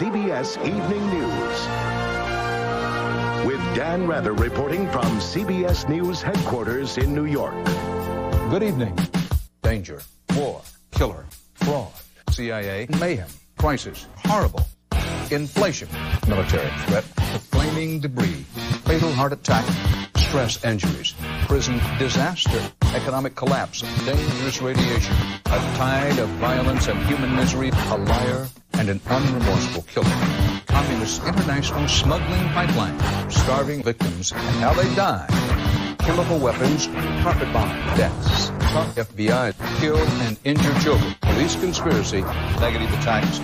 CBS Evening News. With Dan Rather reporting from CBS News headquarters in New York. Good evening. Danger, war, killer, fraud, CIA, mayhem, crisis, horrible, inflation, military threat, flaming debris, fatal heart attack, stress injuries, prison disaster, economic collapse, dangerous radiation, a tide of violence and human misery, a liar and an unremorseful killer. Communist international smuggling pipeline, starving victims, and how they die. Chemical weapons, carpet bomb deaths, Trump FBI, kill and injure children, police conspiracy, negative attacks,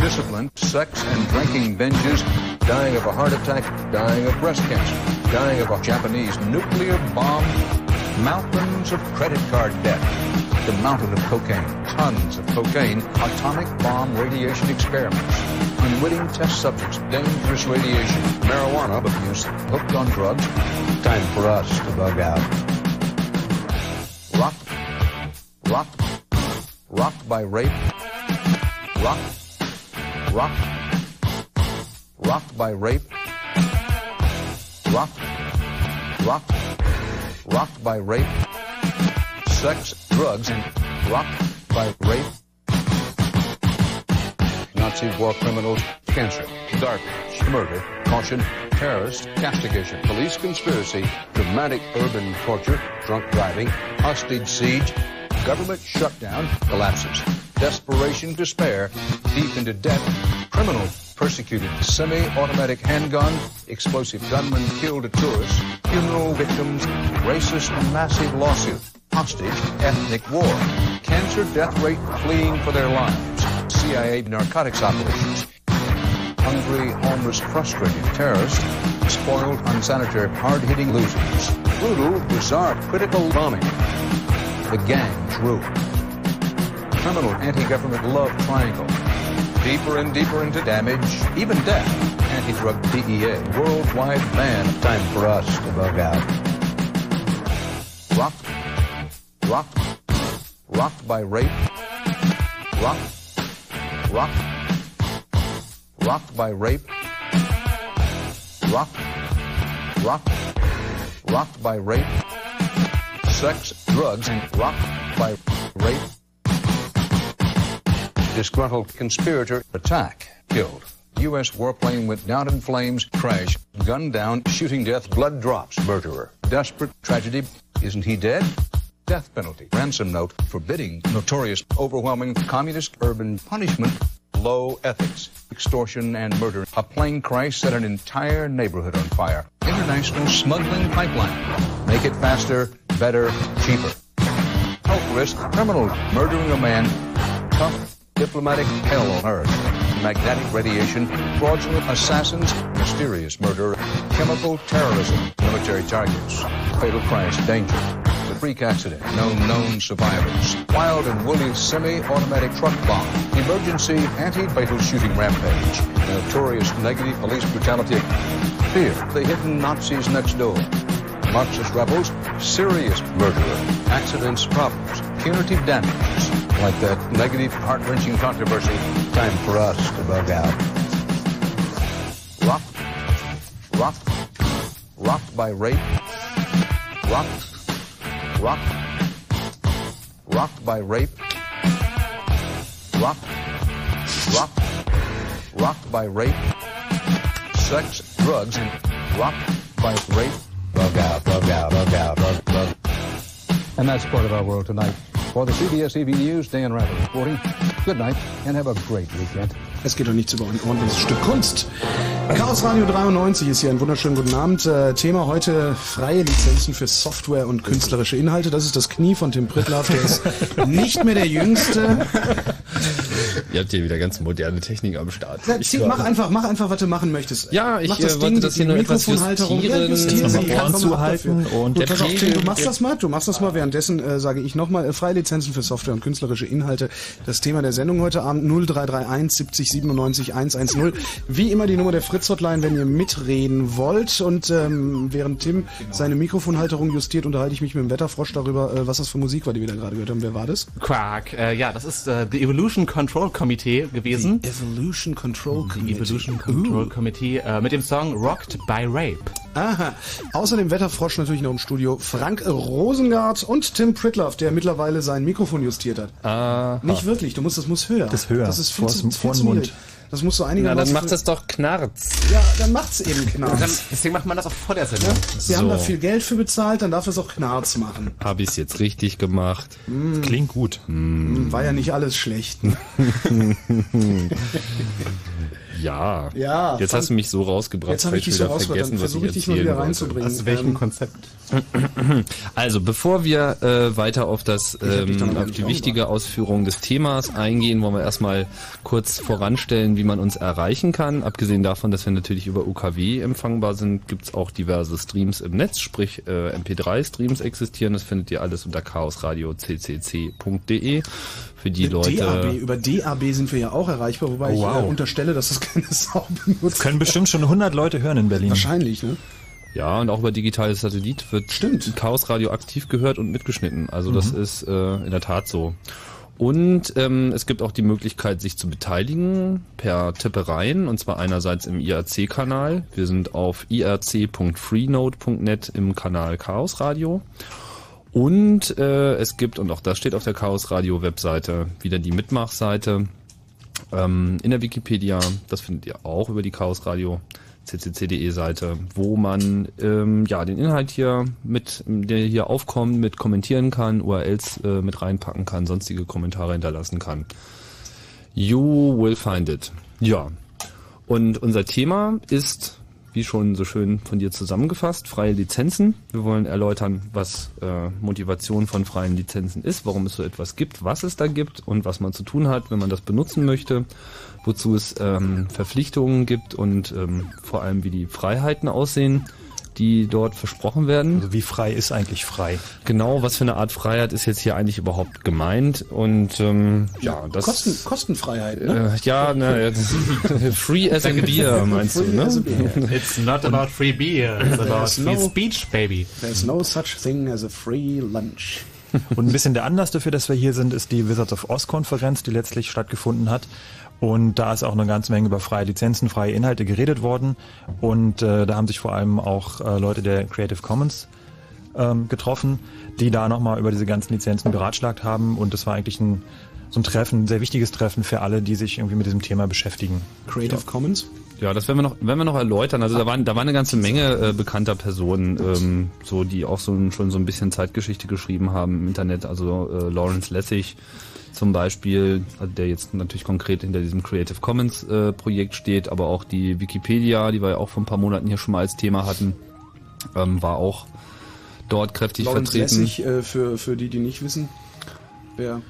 discipline, sex and drinking binges, dying of a heart attack, dying of breast cancer, dying of a Japanese nuclear bomb, mountains of credit card debt, the mountain of cocaine, tons of cocaine, atomic bomb radiation experiments, unwitting test subjects, dangerous radiation, marijuana abuse, hooked on drugs. Time for us to bug out. Rocked, rocked, rocked by rape, rocked, rocked, rocked by rape, rocked, rocked, rocked by rape, sex, drugs, and rocked by rape, Nazi war criminals, cancer, garbage, murder, caution, terrorist, castigation, police conspiracy, dramatic urban torture, drunk driving, hostage siege, government shutdown, collapses, desperation, despair, deep into debt, criminal, persecuted, semi-automatic handgun, explosive gunman killed a tourist, funeral victims, racist massive lawsuit, hostage, ethnic war, cancer death rate fleeing for their lives, CIA narcotics operations, hungry, homeless, frustrated terrorists, spoiled, unsanitary, hard-hitting losers. Brutal, bizarre, critical bombing. The gangs rule. Criminal anti-government love triangle. Deeper and deeper into damage, even death. Anti-drug DEA. Worldwide ban. Time for us to bug out. Rocked. Rocked by rape. Rocked. Rocked. Rocked by rape. Rocked. Rocked. Rocked by rape. Sex, drugs, and rocked by rape. Disgruntled conspirator attack. Killed. U.S. warplane went down in flames, crash, gunned down, shooting death, blood drops, murderer. Desperate tragedy. Isn't he dead? Death penalty. Ransom note forbidding notorious, overwhelming communist urban punishment. Low ethics, extortion, and murder. A plane crash set an entire neighborhood on fire. International smuggling pipeline. Make it faster, better, cheaper. Health risk, criminal murdering a man. Tough diplomatic hell on earth. Magnetic radiation, fraudulent assassins, mysterious murder, chemical terrorism, military targets, fatal crash, danger, freak accident, no known survivors, wild and woolly semi-automatic truck bomb, emergency anti-fatal shooting rampage, notorious negative police brutality, fear, the hidden Nazis next door, Marxist rebels, serious murderer, accidents, problems, punitive damages, like that negative, heart-wrenching controversy. Time for us to bug out. Rocked, rocked, rocked by rape, rocked, rocked, rocked by rape, rocked, rocked, rocked by rape, sex, drugs, and rocked by rape. Bug out, bug out, bug out, bug, bug. And that's part of our world tonight. For the CBS TV News, Dan Rather reporting. Good night and have a great weekend. Es geht doch nicht über ein ordentliches Stück Kunst. Chaos Radio 93 ist hier. Einen wunderschönen guten Abend. Äh, Thema heute freie Lizenzen für Software und künstlerische Inhalte. Das ist das Knie von Tim Pritlaff. Der ist nicht mehr der Jüngste. Ihr habt hier wieder ganz moderne Technik am Start. Ja, zieh, mach einfach, mach einfach, was du machen möchtest. Ja, ich mach das äh, wollte Ding, das die hier nur etwas Mikrofonhalterung. Ja, justieren. justieren Sie. Ohren zuhalten und Gut, der auf, Tim, du machst das mal. Du machst das mal. Währenddessen äh, sage ich nochmal äh, freie Lizenzen für Software und künstlerische Inhalte. Das Thema der Sendung heute Abend 0331 70 97 110. Wie immer die Nummer der Fritz-Hotline, wenn ihr mitreden wollt. Und ähm, während Tim seine Mikrofonhalterung justiert, unterhalte ich mich mit dem Wetterfrosch darüber, äh, was das für Musik war, die wir da gerade gehört haben. Wer war das? Quark. Äh, ja, das ist äh, The Evolution Control Committee gewesen. Evolution Control The Committee. Evolution Control Committee äh, mit dem Song Rocked by Rape. Aha. Außer dem Wetterfrosch natürlich noch im Studio Frank Rosengart und Tim Pritloff, der mittlerweile sein Mikrofon justiert hat. Aha. Nicht wirklich, du musst, das muss höher. Das höher. Das ist viel Vors- zu, viel vor zu niedrig. Das muss so Na, einigermaßen... dann macht das doch Knarz. Ja, dann macht's eben Dann, Knarz. deswegen macht man das auch vor der Sendung. Wir haben da So. viel Geld für bezahlt, dann darf es auch Knarz machen. Habe ich es jetzt richtig gemacht? Klingt gut. War ja nicht alles schlecht. Ja. Ja, Jetzt fand- hast du mich so rausgebracht, Jetzt habe ich dich so wieder rausgebracht, dann vergessen, was versuche ich ich dich mal wieder reinzubringen. Aus welchem Ähm, Konzept? Also, bevor wir äh, weiter auf das ähm, auf die wichtige Ausführung des Themas eingehen, wollen wir erstmal kurz voranstellen, wie man uns erreichen kann. Abgesehen davon, dass wir natürlich über UKW empfangbar sind, gibt's auch diverse Streams im Netz, sprich äh, MP3-Streams existieren. Das findet ihr alles unter chaosradio.ccc.de. Für die Leute. DAB, über DAB sind wir ja auch erreichbar, wobei ich wow. äh, unterstelle, dass das keine Sau benutzt. Können bestimmt schon 100 Leute hören in Berlin. Wahrscheinlich, ne? Ja, und auch über digitales Satellit wird Stimmt. Chaos Radio aktiv gehört und mitgeschnitten. Also das Mhm. ist äh, in der Tat so. Und ähm, es gibt auch die Möglichkeit, sich zu beteiligen per Tippereien, und zwar einerseits im IRC-Kanal. Wir sind auf irc.freenode.net im Kanal Chaos Radio. Und äh, es gibt, und auch das steht auf der Chaos Radio Webseite, wieder die Mitmachseite ähm, in der Wikipedia. Das findet ihr auch über die Chaos Radio ccc.de Seite, wo man ähm, ja den Inhalt hier mit, der hier aufkommt, mit kommentieren kann, URLs äh, mit reinpacken kann, sonstige Kommentare hinterlassen kann. You will find it. Ja. Und unser Thema ist, wie wie schon so schön von dir zusammengefasst, freie Lizenzen. Wir wollen erläutern, was äh, Motivation von freien Lizenzen ist, warum es so etwas gibt, was es da gibt und was man zu tun hat, wenn man das benutzen möchte, wozu es ähm, Verpflichtungen gibt und ähm, vor allem, wie die Freiheiten aussehen die dort versprochen werden. Also wie frei ist eigentlich frei? Genau, was für eine Art Freiheit ist jetzt hier eigentlich überhaupt gemeint? Und ähm, ja, das Kosten, Kostenfreiheit, ne? äh, ja, ne, free as a beer meinst du, Free as a ne? beer. It's not about free beer, it's about There's free no- speech, baby. There's no such thing as a free lunch. Und ein bisschen der Anlass dafür, dass wir hier sind, ist die Wizards of Oz Konferenz, die letztlich stattgefunden hat. Und da ist auch eine ganze Menge über freie Lizenzen, freie Inhalte geredet worden. Und äh, da haben sich vor allem auch äh, Leute der Creative Commons ähm, getroffen, die da nochmal über diese ganzen Lizenzen beratschlagt haben. Und das war eigentlich ein, so ein Treffen, ein sehr wichtiges Treffen für alle, die sich irgendwie mit diesem Thema beschäftigen. Creative Commons. Ja, das werden wir noch, werden wir noch erläutern. Also da waren, da war eine ganze Menge äh, bekannter Personen, ähm, so die auch so ein- schon so ein bisschen Zeitgeschichte geschrieben haben im Internet. Also äh, Lawrence Lessig zum Beispiel, der jetzt natürlich konkret hinter diesem Creative Commons äh, Projekt steht, aber auch die Wikipedia, die wir ja auch vor ein paar Monaten hier schon mal als Thema hatten, ähm, war auch dort kräftig Lawrence vertreten. Lessig, äh, für, für die, die nicht wissen. Wer?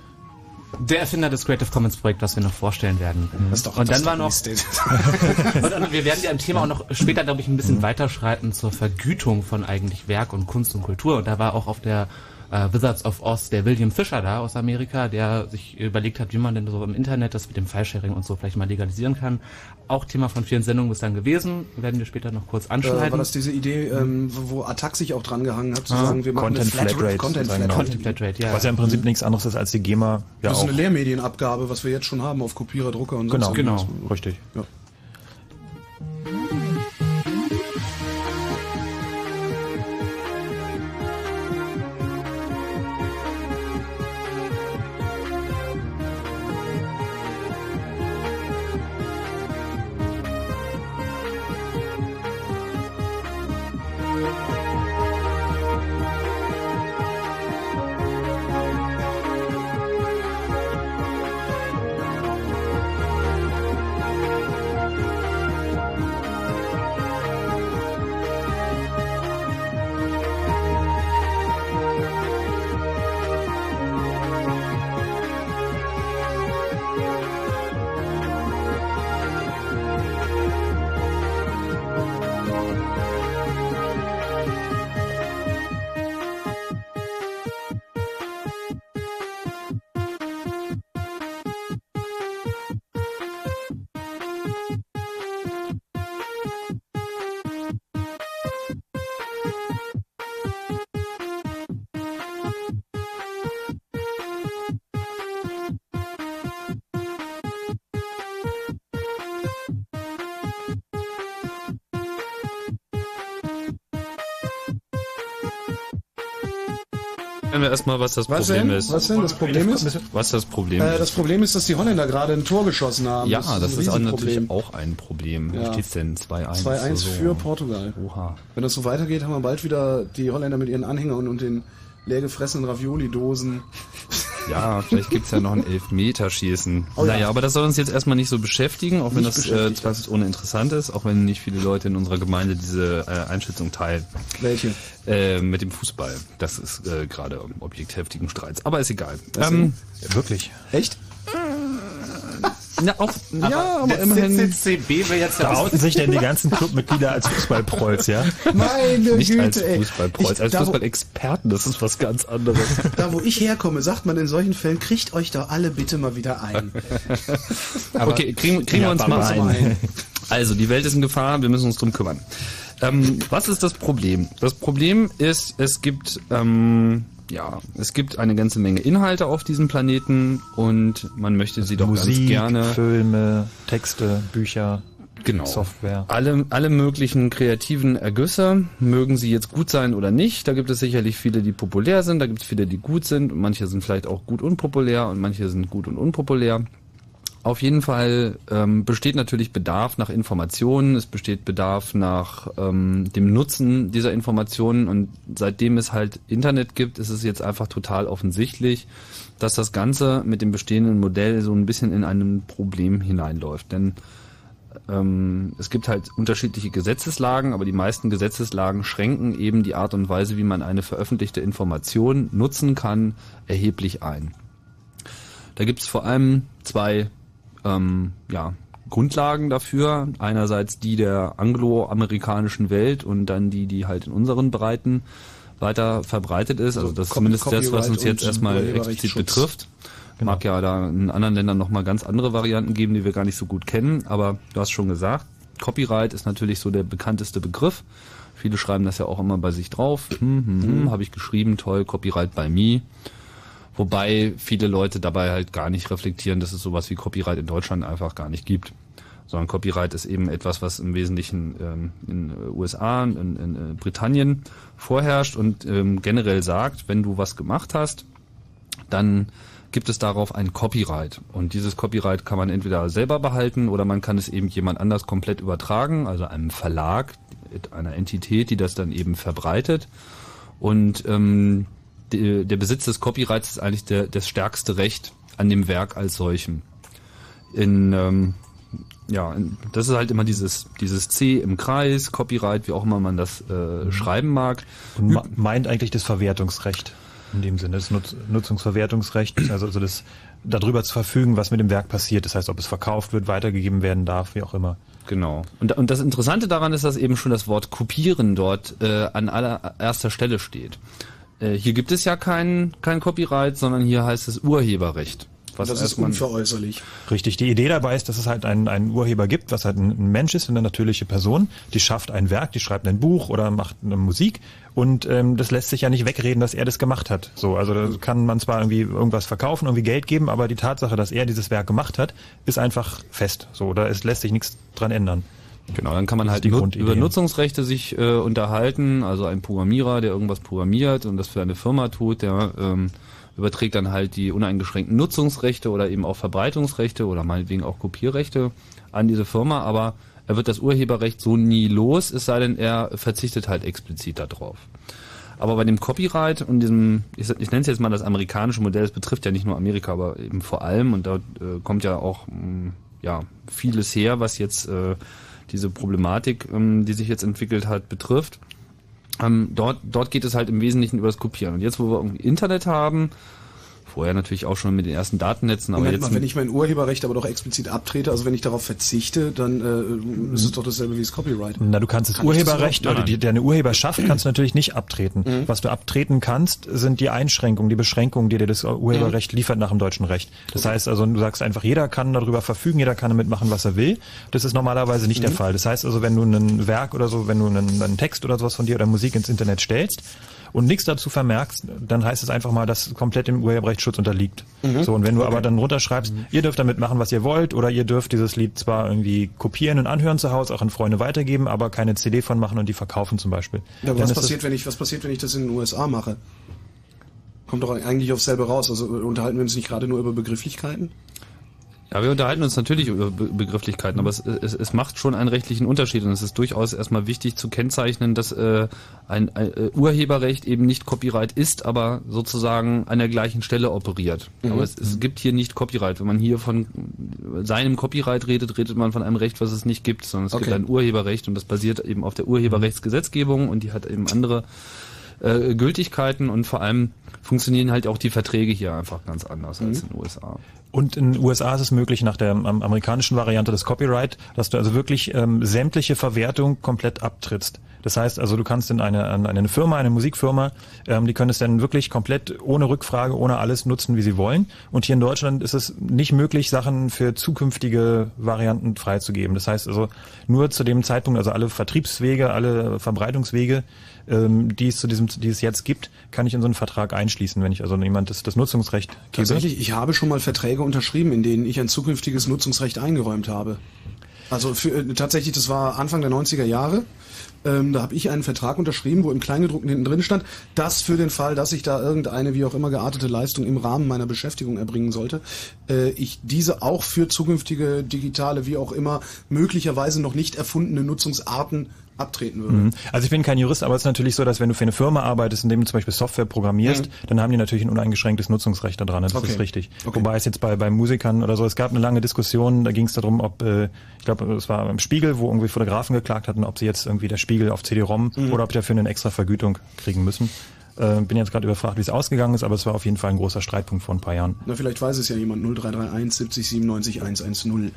Der Erfinder des Creative Commons Projekt, was wir noch vorstellen werden. Das ist doch, Und das dann war noch, und, und wir werden ja im Thema auch noch später, glaube ich, ein bisschen weiterschreiten zur Vergütung von eigentlich Werk und Kunst und Kultur. Und da war auch auf der äh, Wizards of Oz der William Fisher da aus Amerika, der sich überlegt hat, wie man denn so im Internet das mit dem File-Sharing und so vielleicht mal legalisieren kann. Auch Thema von vielen Sendungen bislang gewesen, werden wir später noch kurz Äh, anschneiden. war das diese Idee, ähm, wo wo Attac sich auch dran gehangen hat, zu sagen, wir machen Content eine Flatrate Content sozusagen. Flatrate. Content Flatrate, ja. Was ja im Prinzip nichts anderes ist als die GEMA. Ja Das ist auch. eine Lehrmedienabgabe, was wir jetzt schon haben auf Kopierer, Drucker und Genau, sonst Genau. irgendwas. Richtig. Ja. Wir erstmal, was das Was Problem denn? ist. Was denn das Problem ist? Was das Problem Äh, ist. das Problem ist, dass die Holländer gerade ein Tor geschossen haben. Ja, das ist, ein auch natürlich auch ein Problem. Ja. Wie steht's denn? 2-1. 2-1 so. für Portugal. Oha. Wenn das so weitergeht, haben wir bald wieder die Holländer mit ihren Anhängern und den leer gefressenen Ravioli-Dosen. Ja, vielleicht gibt's ja noch ein Elfmeterschießen. Oh ja. naja, aber das soll uns jetzt erstmal nicht so beschäftigen, auch wenn Nicht das äh, zweifelsohne interessant ist, auch wenn nicht viele Leute in unserer Gemeinde diese äh, Einschätzung teilen. Welche? Äh, mit dem Fußball. Das ist äh, gerade Objekt heftigen Streits. Aber ist egal. Ähm, Wirklich. Echt? na, auch, ja, aber der immerhin CCCB wäre jetzt ja Da outen sich denn die ganzen Clubmitglieder als Fußballprolls, ja? Meine nicht Güte, als. Fußballprolls, als da, Fußballexperten, das ist was ganz anderes. da, wo ich herkomme, sagt man in solchen Fällen, kriegt euch doch alle bitte mal wieder ein. okay, kriegen, kriegen wir uns Ja, mal Papa, ein. Also, die Welt ist in Gefahr, wir müssen uns drum kümmern. Ähm, was ist das Problem? Das Problem ist, es gibt, ähm, ja, es gibt eine ganze Menge Inhalte auf diesem Planeten und man möchte sie doch ganz Musik, gerne Filme, Texte, Bücher, genau. Software. Alle, alle möglichen kreativen Ergüsse, mögen sie jetzt gut sein oder nicht. Da gibt es sicherlich viele, die populär sind, da gibt es viele, die gut sind und manche sind vielleicht auch gut unpopulär und manche sind gut und unpopulär. Auf jeden Fall ähm, besteht natürlich Bedarf nach Informationen, es besteht Bedarf nach ähm, dem Nutzen dieser Informationen und seitdem es halt Internet gibt, ist es jetzt einfach total offensichtlich, dass das Ganze mit dem bestehenden Modell so ein bisschen in ein Problem hineinläuft. Denn ähm, es gibt halt unterschiedliche Gesetzeslagen, aber die meisten Gesetzeslagen schränken eben die Art und Weise, wie man eine veröffentlichte Information nutzen kann, erheblich ein. Da gibt es vor allem zwei ähm, ja, Grundlagen dafür. Einerseits die der angloamerikanischen Welt und dann die, die halt in unseren Breiten weiter verbreitet ist. Also das ist zumindest das, was uns jetzt erstmal explizit betrifft. Genau. Mag ja da in anderen Ländern nochmal ganz andere Varianten geben, die wir gar nicht so gut kennen, aber du hast schon gesagt, Copyright ist natürlich so der bekannteste Begriff. Viele schreiben das ja auch immer bei sich drauf. Hm, hm, hm, mhm. habe ich geschrieben, toll, Copyright by me. Wobei viele Leute dabei halt gar nicht reflektieren, dass es sowas wie Copyright in Deutschland einfach gar nicht gibt. Sondern Copyright ist eben etwas, was im Wesentlichen ähm, in USA, in, in, in Britannien vorherrscht und ähm, generell sagt, wenn du was gemacht hast, dann gibt es darauf ein Copyright. Und dieses Copyright kann man entweder selber behalten oder man kann es eben jemand anders komplett übertragen, also einem Verlag, einer Entität, die das dann eben verbreitet. Und ähm, der Besitz des Copyrights ist eigentlich der, das stärkste Recht an dem Werk als solchem. In ähm, ja, das ist halt immer dieses, dieses C im Kreis, Copyright, wie auch immer man das äh, mhm. schreiben mag. Und meint eigentlich das Verwertungsrecht in dem Sinne, das Nutz Nutzungsverwertungsrecht, also, also das darüber zu verfügen, was mit dem Werk passiert. Das heißt, ob es verkauft wird, weitergegeben werden darf, wie auch immer. Genau. Und, und das Interessante daran ist, dass eben schon das Wort kopieren dort äh, an allererster Stelle steht. Äh, hier gibt es ja kein, kein Copyright, sondern hier heißt es Urheberrecht. Was das ist unveräußerlich. Richtig. Die Idee dabei ist, dass es halt einen, einen Urheber gibt, was halt ein, Mensch ist, eine natürliche Person, die schafft ein Werk, die schreibt ein Buch oder macht eine Musik und ähm, das lässt sich ja nicht wegreden, dass er das gemacht hat. So, also da kann man zwar irgendwie irgendwas verkaufen, irgendwie Geld geben, aber die Tatsache, dass er dieses Werk gemacht hat, ist einfach fest. So, da ist, lässt sich nichts dran ändern. Genau, dann kann man halt nut über Nutzungsrechte sich äh, unterhalten. Also ein Programmierer, der irgendwas programmiert und das für eine Firma tut, der ähm, überträgt dann halt die uneingeschränkten Nutzungsrechte oder eben auch Verbreitungsrechte oder meinetwegen auch Kopierrechte an diese Firma, aber er wird das Urheberrecht so nie los, es sei denn, er verzichtet halt explizit darauf. Aber bei dem Copyright und diesem, ich, ich nenne es jetzt mal das amerikanische Modell, es betrifft ja nicht nur Amerika, aber eben vor allem, und da äh, kommt ja auch mh, mm, ja, vieles her, was jetzt äh, diese Problematik, ähm, die sich jetzt entwickelt hat, betrifft. Ähm, dort, dort geht es halt im Wesentlichen über das Kopieren. Und jetzt, wo wir irgendwie Internet haben, vorher natürlich auch schon mit den ersten Datennetzen. Aber Moment jetzt mal, wenn ich mein Urheberrecht aber doch explizit abtrete, also wenn ich darauf verzichte, dann äh, ist es doch dasselbe wie das Copyright. Na, du kannst das Kann Urheberrecht das oder die, deine Urheberschaft kannst du natürlich nicht abtreten. Mhm. Was du abtreten kannst, sind die Einschränkungen, die Beschränkungen, die dir das Urheberrecht mhm. liefert nach dem deutschen Recht. Das okay. heißt also, du sagst einfach, jeder kann darüber verfügen, jeder kann damit machen, was er will. Das ist normalerweise nicht mhm. der Fall. Das heißt also, wenn du ein Werk oder so, wenn du einen, einen Text oder sowas von dir oder Musik ins Internet stellst, und nichts dazu vermerkst, dann heißt es einfach mal, dass komplett dem Urheberrechtsschutz unterliegt. Mhm. So, und wenn du okay. aber dann runterschreibst, mhm. ihr dürft damit machen, was ihr wollt, oder ihr dürft dieses Lied zwar irgendwie kopieren und anhören zu Hause, auch an Freunde weitergeben, aber keine CD von machen und die verkaufen zum Beispiel. Ja, was passiert, wenn ich, was passiert, wenn ich das in den USA mache? Kommt doch eigentlich aufs selbe raus. Also unterhalten wir uns nicht gerade nur über Begrifflichkeiten? Ja, wir unterhalten uns natürlich über Be Begrifflichkeiten, aber es, es, es macht schon einen rechtlichen Unterschied und es ist durchaus erstmal wichtig zu kennzeichnen, dass äh, ein, ein äh, Urheberrecht eben nicht Copyright ist, aber sozusagen an der gleichen Stelle operiert. Mhm. Aber es, es gibt hier nicht Copyright. Wenn man hier von seinem Copyright redet, redet man von einem Recht, was es nicht gibt, sondern es okay. gibt ein Urheberrecht und das basiert eben auf der Urheberrechtsgesetzgebung und die hat eben andere äh, Gültigkeiten und vor allem funktionieren halt auch die Verträge hier einfach ganz anders mhm. als in den USA. Und in den USA ist es möglich nach der ähm, amerikanischen Variante des Copyright, dass du also wirklich ähm, sämtliche Verwertung komplett abtrittst. Das heißt also, du kannst in eine, in eine Firma, eine Musikfirma, ähm, die können es dann wirklich komplett ohne Rückfrage, ohne alles nutzen, wie sie wollen. Und hier in Deutschland ist es nicht möglich, Sachen für zukünftige Varianten freizugeben. Das heißt also, nur zu dem Zeitpunkt, also alle Vertriebswege, alle Verbreitungswege, ähm, die es zu diesem, die es jetzt gibt, kann ich in so einen Vertrag einschließen, wenn ich also jemand das, das Nutzungsrecht gebe. Tatsächlich, ich habe schon mal Verträge unterschrieben, in denen ich ein zukünftiges Nutzungsrecht eingeräumt habe. Also für, äh, tatsächlich, das war Anfang der 90er Jahre. Ähm, da habe ich einen Vertrag unterschrieben, wo im Kleingedruckten hinten drin stand, dass für den Fall, dass ich da irgendeine wie auch immer geartete Leistung im Rahmen meiner Beschäftigung erbringen sollte, äh, ich diese auch für zukünftige digitale wie auch immer möglicherweise noch nicht erfundene Nutzungsarten abtreten würde. Mhm. Also ich bin kein Jurist, aber es ist natürlich so, dass wenn du für eine Firma arbeitest, indem du zum Beispiel Software programmierst, Mhm. dann haben die natürlich ein uneingeschränktes Nutzungsrecht daran. Das Okay. ist richtig. Okay. Wobei es jetzt bei, bei Musikern oder so, es gab eine lange Diskussion, da ging es darum, ob, äh, ich glaube, es war beim Spiegel, wo irgendwie Fotografen geklagt hatten, ob sie jetzt irgendwie der Spiegel auf CD-ROM Mhm. oder ob die dafür eine extra Vergütung kriegen müssen. Äh, bin jetzt gerade überfragt, wie es ausgegangen ist, aber es war auf jeden Fall ein großer Streitpunkt vor ein paar Jahren. Na, vielleicht weiß es ja jemand. 0331 70 97 110.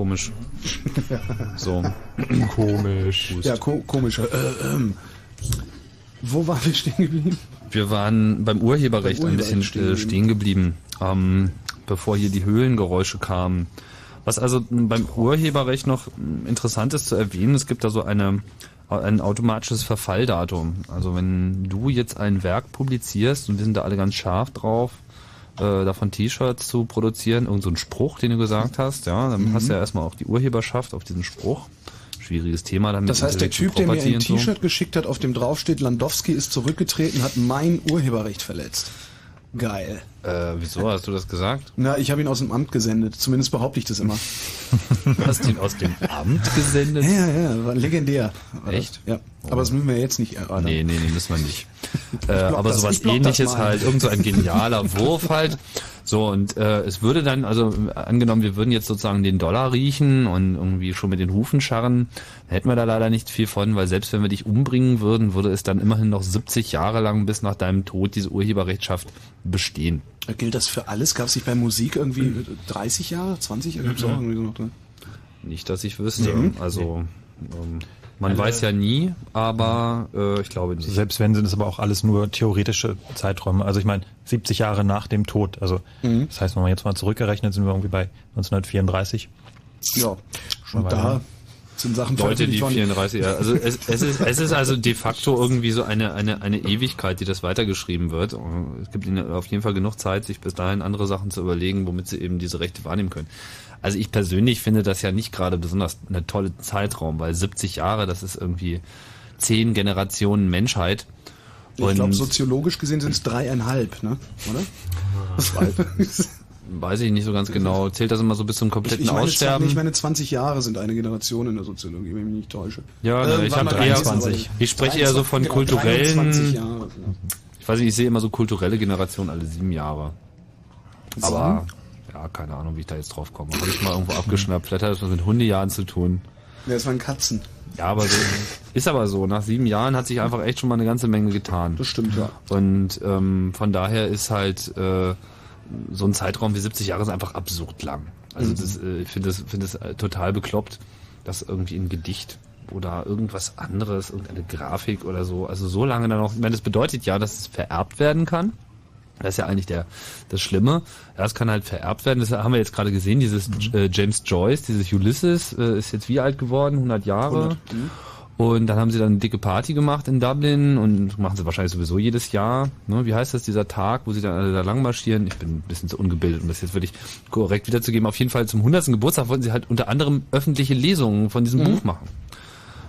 Komisch. So. Komisch. Ja, ko komisch. Äh, ähm. Wo waren wir stehen geblieben? Wir waren beim Urheberrecht Beim ein bisschen stehen, stehen äh, stehen geblieben, ähm, bevor hier die Höhlengeräusche kamen. Was also beim Urheberrecht noch interessant ist zu erwähnen, es gibt da so eine, ein automatisches Verfalldatum. Also wenn du jetzt ein Werk publizierst und wir sind da alle ganz scharf drauf, äh, davon T-Shirts zu produzieren, irgend so ein Spruch, den du gesagt hast, ja, dann hast du ja erstmal auch die Urheberschaft auf diesen Spruch. Schwieriges Thema dann mit Das heißt, der Typ, der mir ein und so. T-Shirt geschickt hat, auf dem draufsteht, Landowski ist zurückgetreten, hat mein Urheberrecht verletzt. Geil. Äh, wieso hast du das gesagt? Na, ich habe ihn aus dem Amt gesendet. Zumindest behaupte ich das immer. Hast du ihn aus dem Amt gesendet? Ja, ja, ja, war legendär. War das. Echt? Ja. Aber das müssen wir jetzt nicht erörtern. Nee, nee, nee, müssen wir nicht. äh, aber das, sowas das ähnliches halt, irgend so ein genialer Wurf halt. So, und äh, es würde dann, also angenommen, wir würden jetzt sozusagen den Dollar riechen und irgendwie schon mit den Hufen scharren, hätten wir da leider nicht viel von, weil selbst wenn wir dich umbringen würden, würde es dann immerhin noch 70 Jahre lang bis nach deinem Tod diese Urheberrechtschaft bestehen. Gilt das für alles? Gab es nicht bei Musik irgendwie 30 Jahre, 20 Jahre? Gibt's auch irgendwie so noch drin? Nicht, dass ich wüsste. Also ähm, man weiß ja nie, aber äh, ich glaube nicht. Selbst wenn sind es aber auch alles nur theoretische Zeiträume. Also ich meine, 70 Jahre nach dem Tod. Also das heißt, wenn man jetzt mal zurückgerechnet, sind wir irgendwie bei 1934. Ja. Schon Und da sind Sachen Leute, die veröffentlicht worden. 34 Jahre. Also es, es, ist, es ist also de facto irgendwie so eine, eine, eine Ewigkeit, die das weitergeschrieben wird. Es gibt ihnen auf jeden Fall genug Zeit, sich bis dahin andere Sachen zu überlegen, womit sie eben diese Rechte wahrnehmen können. Also ich persönlich finde das ja nicht gerade besonders eine tolle Zeitraum, weil 70 Jahre, das ist irgendwie zehn Generationen Menschheit. Ich glaube, Und- soziologisch gesehen sind es dreieinhalb, ne? Oder? Weiß ich nicht so ganz genau. Zählt das immer so bis zum kompletten Ich meine, Aussterben? ich meine, 20 Jahre sind eine Generation in der Soziologie, wenn ich mich nicht täusche. Ja, ne, ich Irgendwann hab mal eher- 23. ich spreche eher so von 23, kulturellen- 23 Jahre. Ich weiß nicht, ich sehe immer so kulturelle Generationen alle sieben Jahre. Aber ja, keine Ahnung, wie ich da jetzt drauf komme. Habe ich mal irgendwo abgeschnappt. Vielleicht hat das was mit Hundejahren zu tun. Ja, das waren Katzen. Ja, aber so, ist aber so. Nach sieben Jahren hat sich einfach echt schon mal eine ganze Menge getan. Das stimmt, ja. Und ähm, von daher ist halt äh, so ein Zeitraum wie 70 Jahre ist einfach absurd lang. Also das, äh, ich finde das, finde das äh, total bekloppt, dass irgendwie ein Gedicht oder irgendwas anderes, irgendeine Grafik oder so, also so lange dann noch, ich meine, das bedeutet ja, dass es vererbt werden kann. Das ist ja eigentlich der, das Schlimme. Ja, es kann halt vererbt werden. Das haben wir jetzt gerade gesehen. Dieses äh, James Joyce, dieses Ulysses, äh, ist jetzt wie alt geworden? 100 Jahre. Und dann haben sie dann eine dicke Party gemacht in Dublin und machen sie wahrscheinlich sowieso jedes Jahr. Ne? Wie heißt das, dieser Tag, wo sie dann alle da lang marschieren? Ich bin ein bisschen zu ungebildet, um das jetzt wirklich korrekt wiederzugeben. Auf jeden Fall zum 100. Geburtstag wollten sie halt unter anderem öffentliche Lesungen von diesem Buch machen.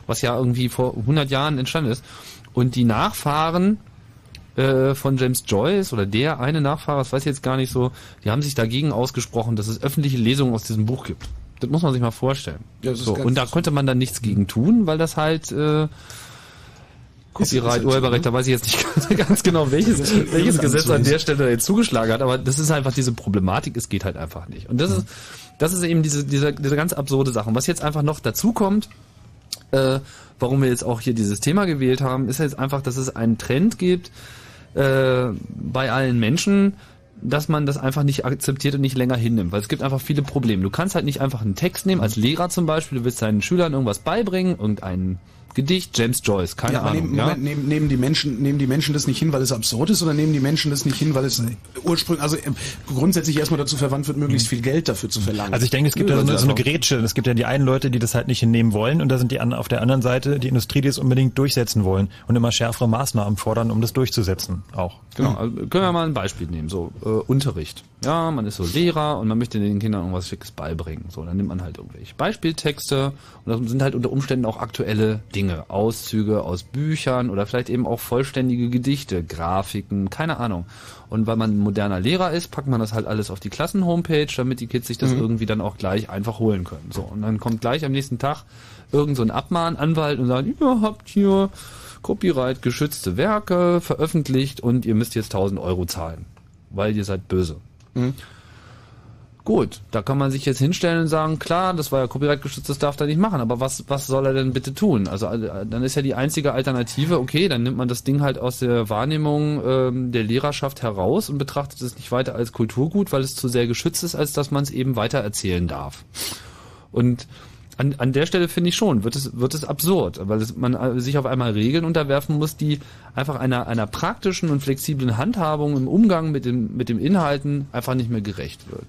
Was ja irgendwie vor 100 Jahren entstanden ist. Und die Nachfahren äh, von James Joyce oder der eine Nachfahre, das weiß ich jetzt gar nicht so, die haben sich dagegen ausgesprochen, dass es öffentliche Lesungen aus diesem Buch gibt. Das muss man sich mal vorstellen. Ja, so, und da konnte man dann nichts gegen tun, weil das halt äh, Copyright, Urheberrecht, da weiß ich jetzt nicht ganz genau, welches, welches Gesetz an der Stelle jetzt zugeschlagen hat, aber das ist einfach diese Problematik, es geht halt einfach nicht. Und das ist, das ist eben diese, diese, diese ganz absurde Sache. Und was jetzt einfach noch dazu kommt, äh, warum wir jetzt auch hier dieses Thema gewählt haben, ist jetzt einfach, dass es einen Trend gibt äh, bei allen Menschen, dass man das einfach nicht akzeptiert und nicht länger hinnimmt, weil es gibt einfach viele Probleme. Du kannst halt nicht einfach einen Text nehmen, als Lehrer zum Beispiel, du willst deinen Schülern irgendwas beibringen, irgendein Gedicht, James Joyce, keine Ja, aber Ahnung. nehmen, ja? Moment, nehmen, nehmen, die Menschen, nehmen die Menschen das nicht hin, weil es absurd ist, oder nehmen die Menschen das nicht hin, weil es ursprünglich, also äh, grundsätzlich erstmal dazu verwandt wird, möglichst viel Geld dafür zu verlangen? Also ich denke, es gibt Nö, da so eine, so eine. Grätsche. Es gibt ja die einen Leute, die das halt nicht hinnehmen wollen und da sind die an, auf der anderen Seite die Industrie, die es unbedingt durchsetzen wollen und immer schärfere Maßnahmen fordern, um das durchzusetzen auch. Genau, also können wir mal ein Beispiel nehmen, so äh, Unterricht. Ja, man ist so Lehrer und man möchte den Kindern irgendwas Schickes beibringen. So, dann nimmt man halt irgendwelche Beispieltexte und das sind halt unter Umständen auch aktuelle Dinge, Auszüge aus Büchern oder vielleicht eben auch vollständige Gedichte, Grafiken, keine Ahnung. Und weil man ein moderner Lehrer ist, packt man das halt alles auf die Klassen-Homepage, damit die Kids sich das irgendwie dann auch gleich einfach holen können. So, und dann kommt gleich am nächsten Tag irgend so ein Abmahnanwalt und sagt, ihr habt hier Copyright geschützte Werke veröffentlicht und ihr müsst jetzt 1000 Euro zahlen, weil ihr seid böse. Gut, da kann man sich jetzt hinstellen und sagen, klar, das war ja Copyright geschützt, das darf er nicht machen, aber was, was soll er denn bitte tun? Also äh, dann ist ja die einzige Alternative, okay, dann nimmt man das Ding halt aus der Wahrnehmung ähm, der Lehrerschaft heraus und betrachtet es nicht weiter als Kulturgut, weil es zu sehr geschützt ist, als dass man es eben weiter erzählen darf. Und an, an der Stelle finde ich schon, wird es, wird es absurd, weil es, man äh, sich auf einmal Regeln unterwerfen muss, die einfach einer, einer praktischen und flexiblen Handhabung im Umgang mit dem, mit dem Inhalten einfach nicht mehr gerecht wird.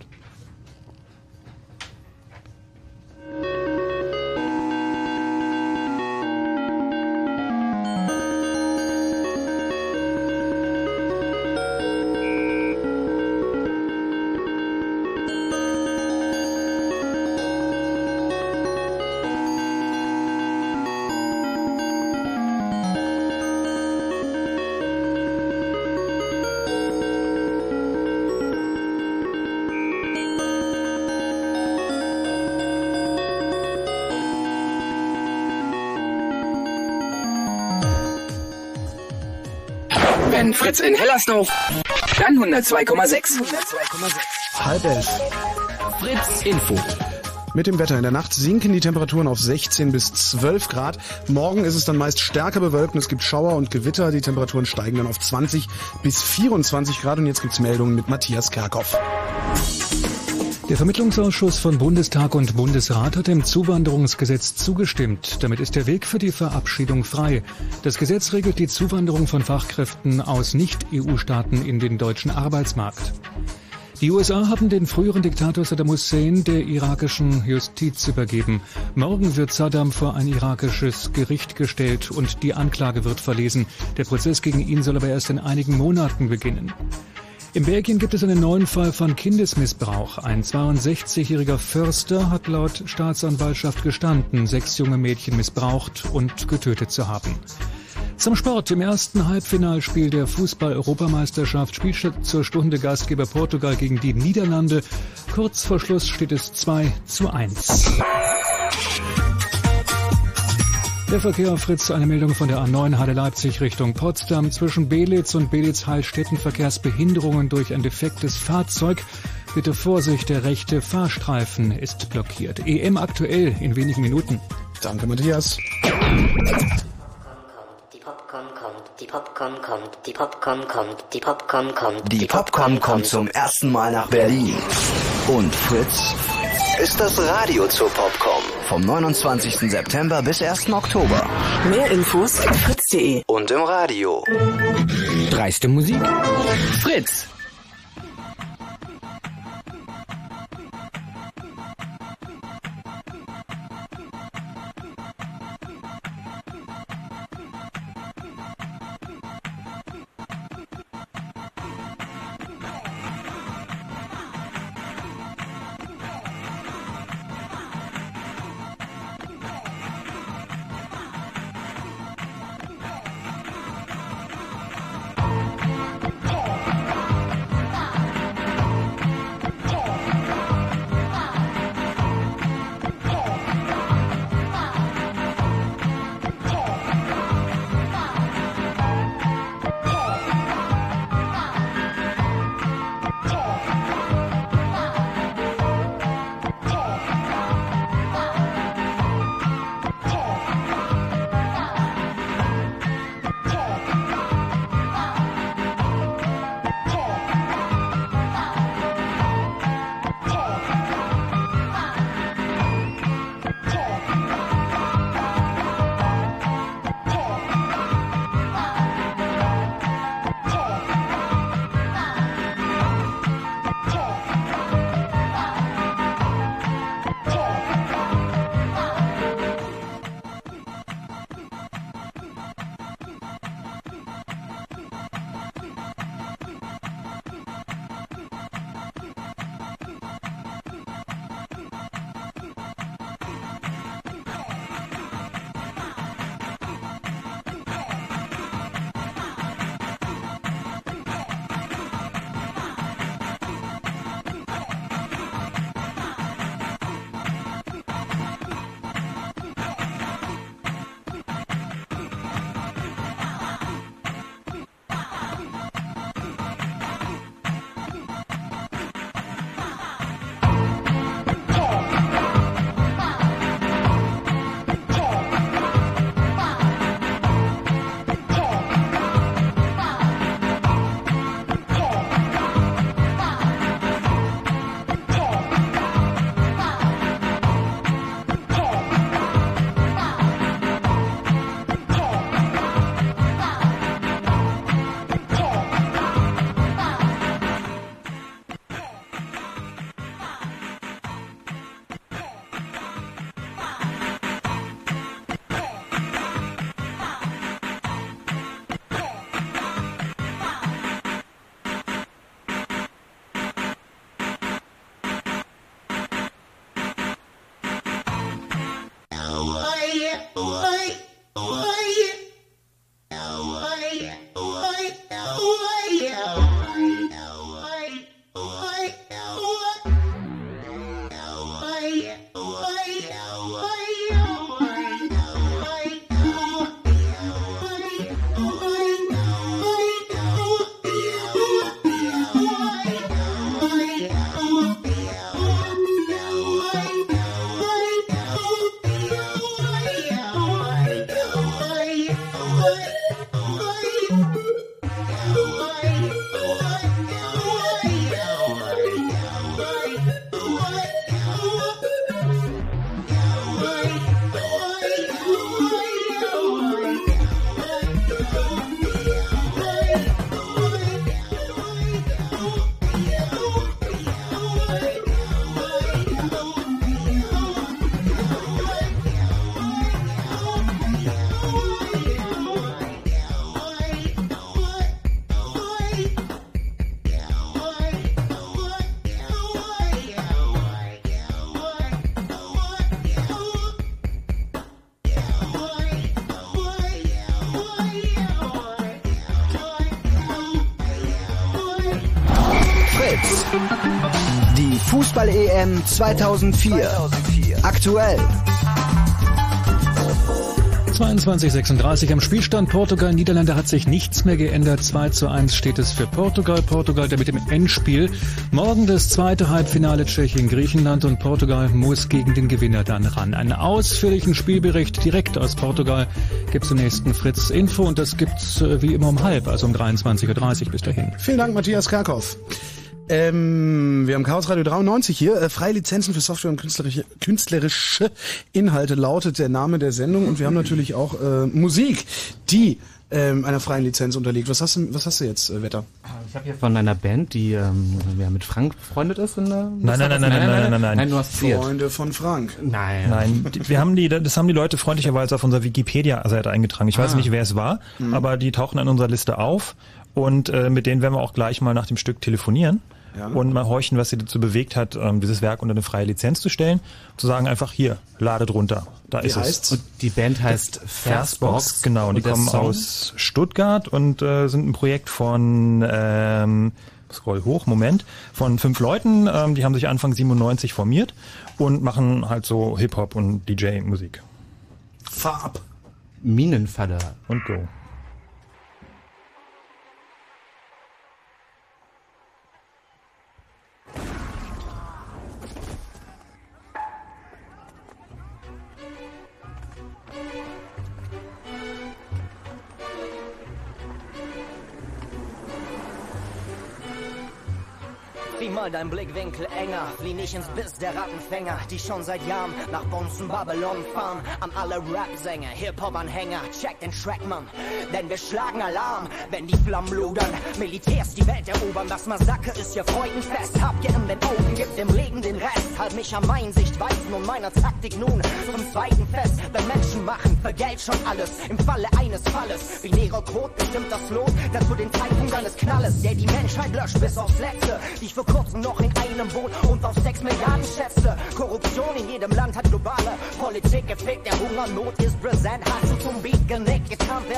Hellersdorf, dann 102,6. halb elf. Fritz Info. Mit dem Wetter. In der Nacht sinken die Temperaturen auf 16 bis 12 Grad. Morgen ist es dann meist stärker bewölkt und es gibt Schauer und Gewitter. Die Temperaturen steigen dann auf 20 bis 24 Grad. Und jetzt gibt's Meldungen mit Matthias Kerkhoff. Der Vermittlungsausschuss von Bundestag und Bundesrat hat dem Zuwanderungsgesetz zugestimmt. Damit ist der Weg für die Verabschiedung frei. Das Gesetz regelt die Zuwanderung von Fachkräften aus Nicht-EU-Staaten in den deutschen Arbeitsmarkt. Die USA haben den früheren Diktator Saddam Hussein der irakischen Justiz übergeben. Morgen wird Saddam vor ein irakisches Gericht gestellt und die Anklage wird verlesen. Der Prozess gegen ihn soll aber erst in einigen Monaten beginnen. In Belgien gibt es einen neuen Fall von Kindesmissbrauch. Ein 62-jähriger Förster hat laut Staatsanwaltschaft gestanden, sechs junge Mädchen missbraucht und getötet zu haben. Zum Sport. Im ersten Halbfinalspiel der Fußball-Europameisterschaft spielt zur Stunde Gastgeber Portugal gegen die Niederlande. Kurz vor Schluss steht es 2 zu 1. Der Verkehr auf Fritz, eine Meldung von der A9 Halle Leipzig Richtung Potsdam. Zwischen Belitz und Belitz-Heilstätten Verkehrsbehinderungen durch ein defektes Fahrzeug. Bitte Vorsicht, der rechte Fahrstreifen ist blockiert. EM aktuell in wenigen Minuten. Danke, Matthias. Popcorn kommt, die Popcorn kommt, die Popcorn kommt, die Popcorn kommt. Die Popcorn kommt zum ersten Mal nach Berlin. Und Fritz ist das Radio zur Popcorn. Vom 29. September bis 1. Oktober. Mehr Infos fritz.de Und im Radio. Dreiste Musik. Fritz. Fußball-EM 2004. Aktuell. 22:36 am Spielstand Portugal Niederlande hat sich nichts mehr geändert. 2 zu 1 steht es für Portugal. Portugal damit im Endspiel. Morgen das zweite Halbfinale Tschechien Griechenland und Portugal muss gegen den Gewinner dann ran. Einen ausführlichen Spielbericht direkt aus Portugal gibt's im nächsten Fritz Info und das gibt's äh, wie immer um halb, also um 23:30 Uhr bis dahin. Vielen Dank, Matthias Kerkhoff. Ähm, wir haben Chaos Radio 93 hier. Äh, freie Lizenzen für Software und künstlerische, künstlerische Inhalte lautet der Name der Sendung. Und wir haben natürlich auch äh, Musik, die ähm, einer freien Lizenz unterliegt. Was hast du, was hast du jetzt, äh, Wetter? Ich habe hier von einer Band, die ähm, ja, mit Frank befreundet ist. In der Nein, nein, nein, nein, nein, nein, nein, nein. Nein, du hast. Freunde von Frank. Nein. Nein, wir haben die, das haben die Leute freundlicherweise auf unserer Wikipedia-Seite eingetragen. Ich weiß Ah. nicht, wer es war, aber die tauchen an unserer Liste auf und äh, mit denen werden wir auch gleich mal nach dem Stück telefonieren Ja. und mal horchen, was sie dazu bewegt hat, ähm, dieses Werk unter eine freie Lizenz zu stellen. Zu sagen einfach hier, ladet runter. Da Wie ist heißt's? es. Und die Band heißt Versbox. Genau, und die kommen Song? aus Stuttgart und äh, sind ein Projekt von ähm, scroll hoch, Moment, von fünf Leuten, ähm, die haben sich Anfang 97 formiert und machen halt so Hip-Hop und DJ-Musik. Fahr ab. Minenfalle. Und go. Zieh mal dein Blickwinkel enger, flieh nicht ins Biss der Rattenfänger, die schon seit Jahren nach Bonzen Babylon fahren. An alle Rap-Sänger, Hip-Hop-Anhänger, check den Track, Mann. Denn wir schlagen Alarm, wenn die Flammen lodern. Militärs die Welt erobern, das Massaker ist hier Freudenfest. Habt ihr in den Augen, gibt dem Leben den Rest. Halt mich an meinen Sichtweisen und meiner Taktik nun zum zweiten Fest. Wenn Menschen machen für Geld schon alles, im Falle eines Falles. Wie Nero Code bestimmt das Lot, dazu den Zeitpunkt eines Knalles, der die Menschheit löscht bis aufs Letzte. Die ich vor kurzem noch in einem Boot und auf 6 Milliarden schätzte. Korruption in jedem Land hat globale Politik gefickt. Der Hungernot ist präsent, hast du zum Beat genickt. Getarnte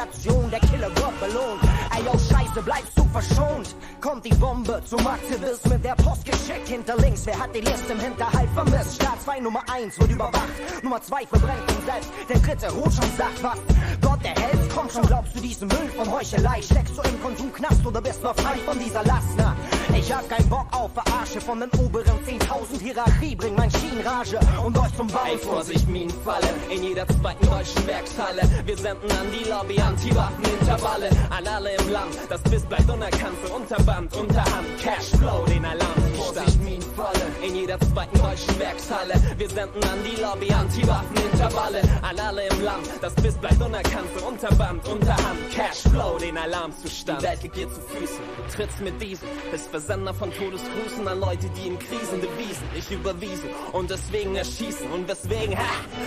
der Killer wird belohnt. Ey, yo, Scheiße, bleibst du verschont. Kommt die Bombe zum Aktivismus der Post geschickt. Hinter links, wer hat die Liste im Hinterhalt vermisst? Staat 2 Nummer 1 wird überwacht. Nummer 2 verbrennt ihn selbst. Der dritte ruht schon, sagt was. Gott der Held, komm schon, glaubst du diesen Müll von Heuchelei? Steckst du im Konsumknast oder bist noch frei von dieser Last? Na, ich hab keinen Bock auf Verarsche von den oberen 10.000 Hierarchie. Bring mein Schienenrage und euch zum Bau. Ey, Vorsicht, Minenfalle, in jeder zweiten deutschen Werkshalle. Wir senden an die Lobby Anti-Waffen-Intervalle. An alle im Land, das Biss bleibt unerkannt. Für Unterband, Unterhand, Cashflow, den Alarm. Vorsicht, Minenfalle, in jeder zweiten deutschen Werkshalle. Wir senden an die Lobby Anti-Waffen-Intervalle. An alle im Land, das Biss bleibt unerkannt. Für Unterband, Unterhand, Cashflow, den Alarmzustand. Die Welt liegt dir zu Füßen, trittst mit diesen. Bist Versender von Todesgrüßen an Leute, die in Krisen devisen. Ich überwiesen und deswegen erschießen. Und weswegen, ha,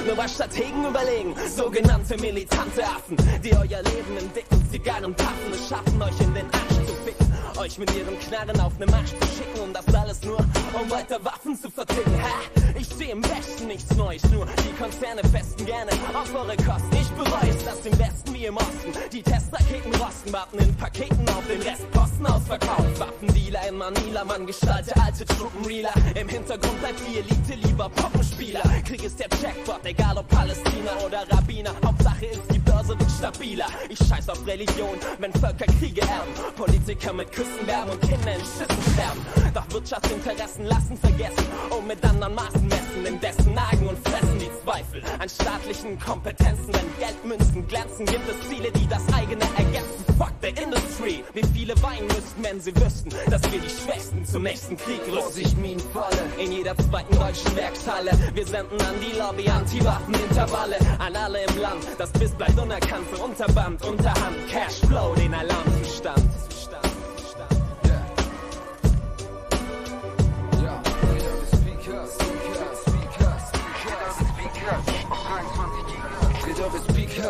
nur was Strategen überlegen. Sogenannte militante Affen, die euer Leben in dicken Zigarren paffen. Es schaffen, euch in den Arsch zu ficken. Euch mit ihren Knarren auf ne Marsch zu schicken. Und das alles nur, um weiter Waffen zu verticken. Ha, ich sehe im Westen nichts Neues. Nur die Konzerne festen gerne auf eure Kosten. Ich bereue es, dass im Westen wie im Osten die Testraketen rosten. Warten in Paketen auf den Restposten ausverkauft. Waffendealer in Manila, man gestalte alte Truppenreeler. Im Hintergrund bleibt die Elite lieber Puppenspieler. Krieg ist der Jackpot, egal ob Palästina oder Rabbiner. Hauptsache ist die Börse wird stabiler. Ich scheiß auf Religion, wenn Völker Kriege erben. Politiker mit Küssen werben und Kinder in Schüssen sterben. Doch Wirtschaftsinteressen lassen vergessen und mit anderen Maßen messen. Indessen nagen und fressen die Zweifel an staatlichen Kompetenzen. Wenn Geldmünzen glänzen, gibt es Ziele, die das eigene ergänzen. Fuck the industry. Wie viele weinen müssten, wenn sie wüssten, dass wir die Schwächsten zum nächsten Krieg rüsten. Vorsicht, Minenfalle. In jeder zweiten deutschen Werkshalle. Wir senden an die Lobby Anti-Waffen-Intervalle. An alle im Land. Das Biss bleibt unerkannt für Unterband, Unterhand, Cashflow, den Alarmzustand.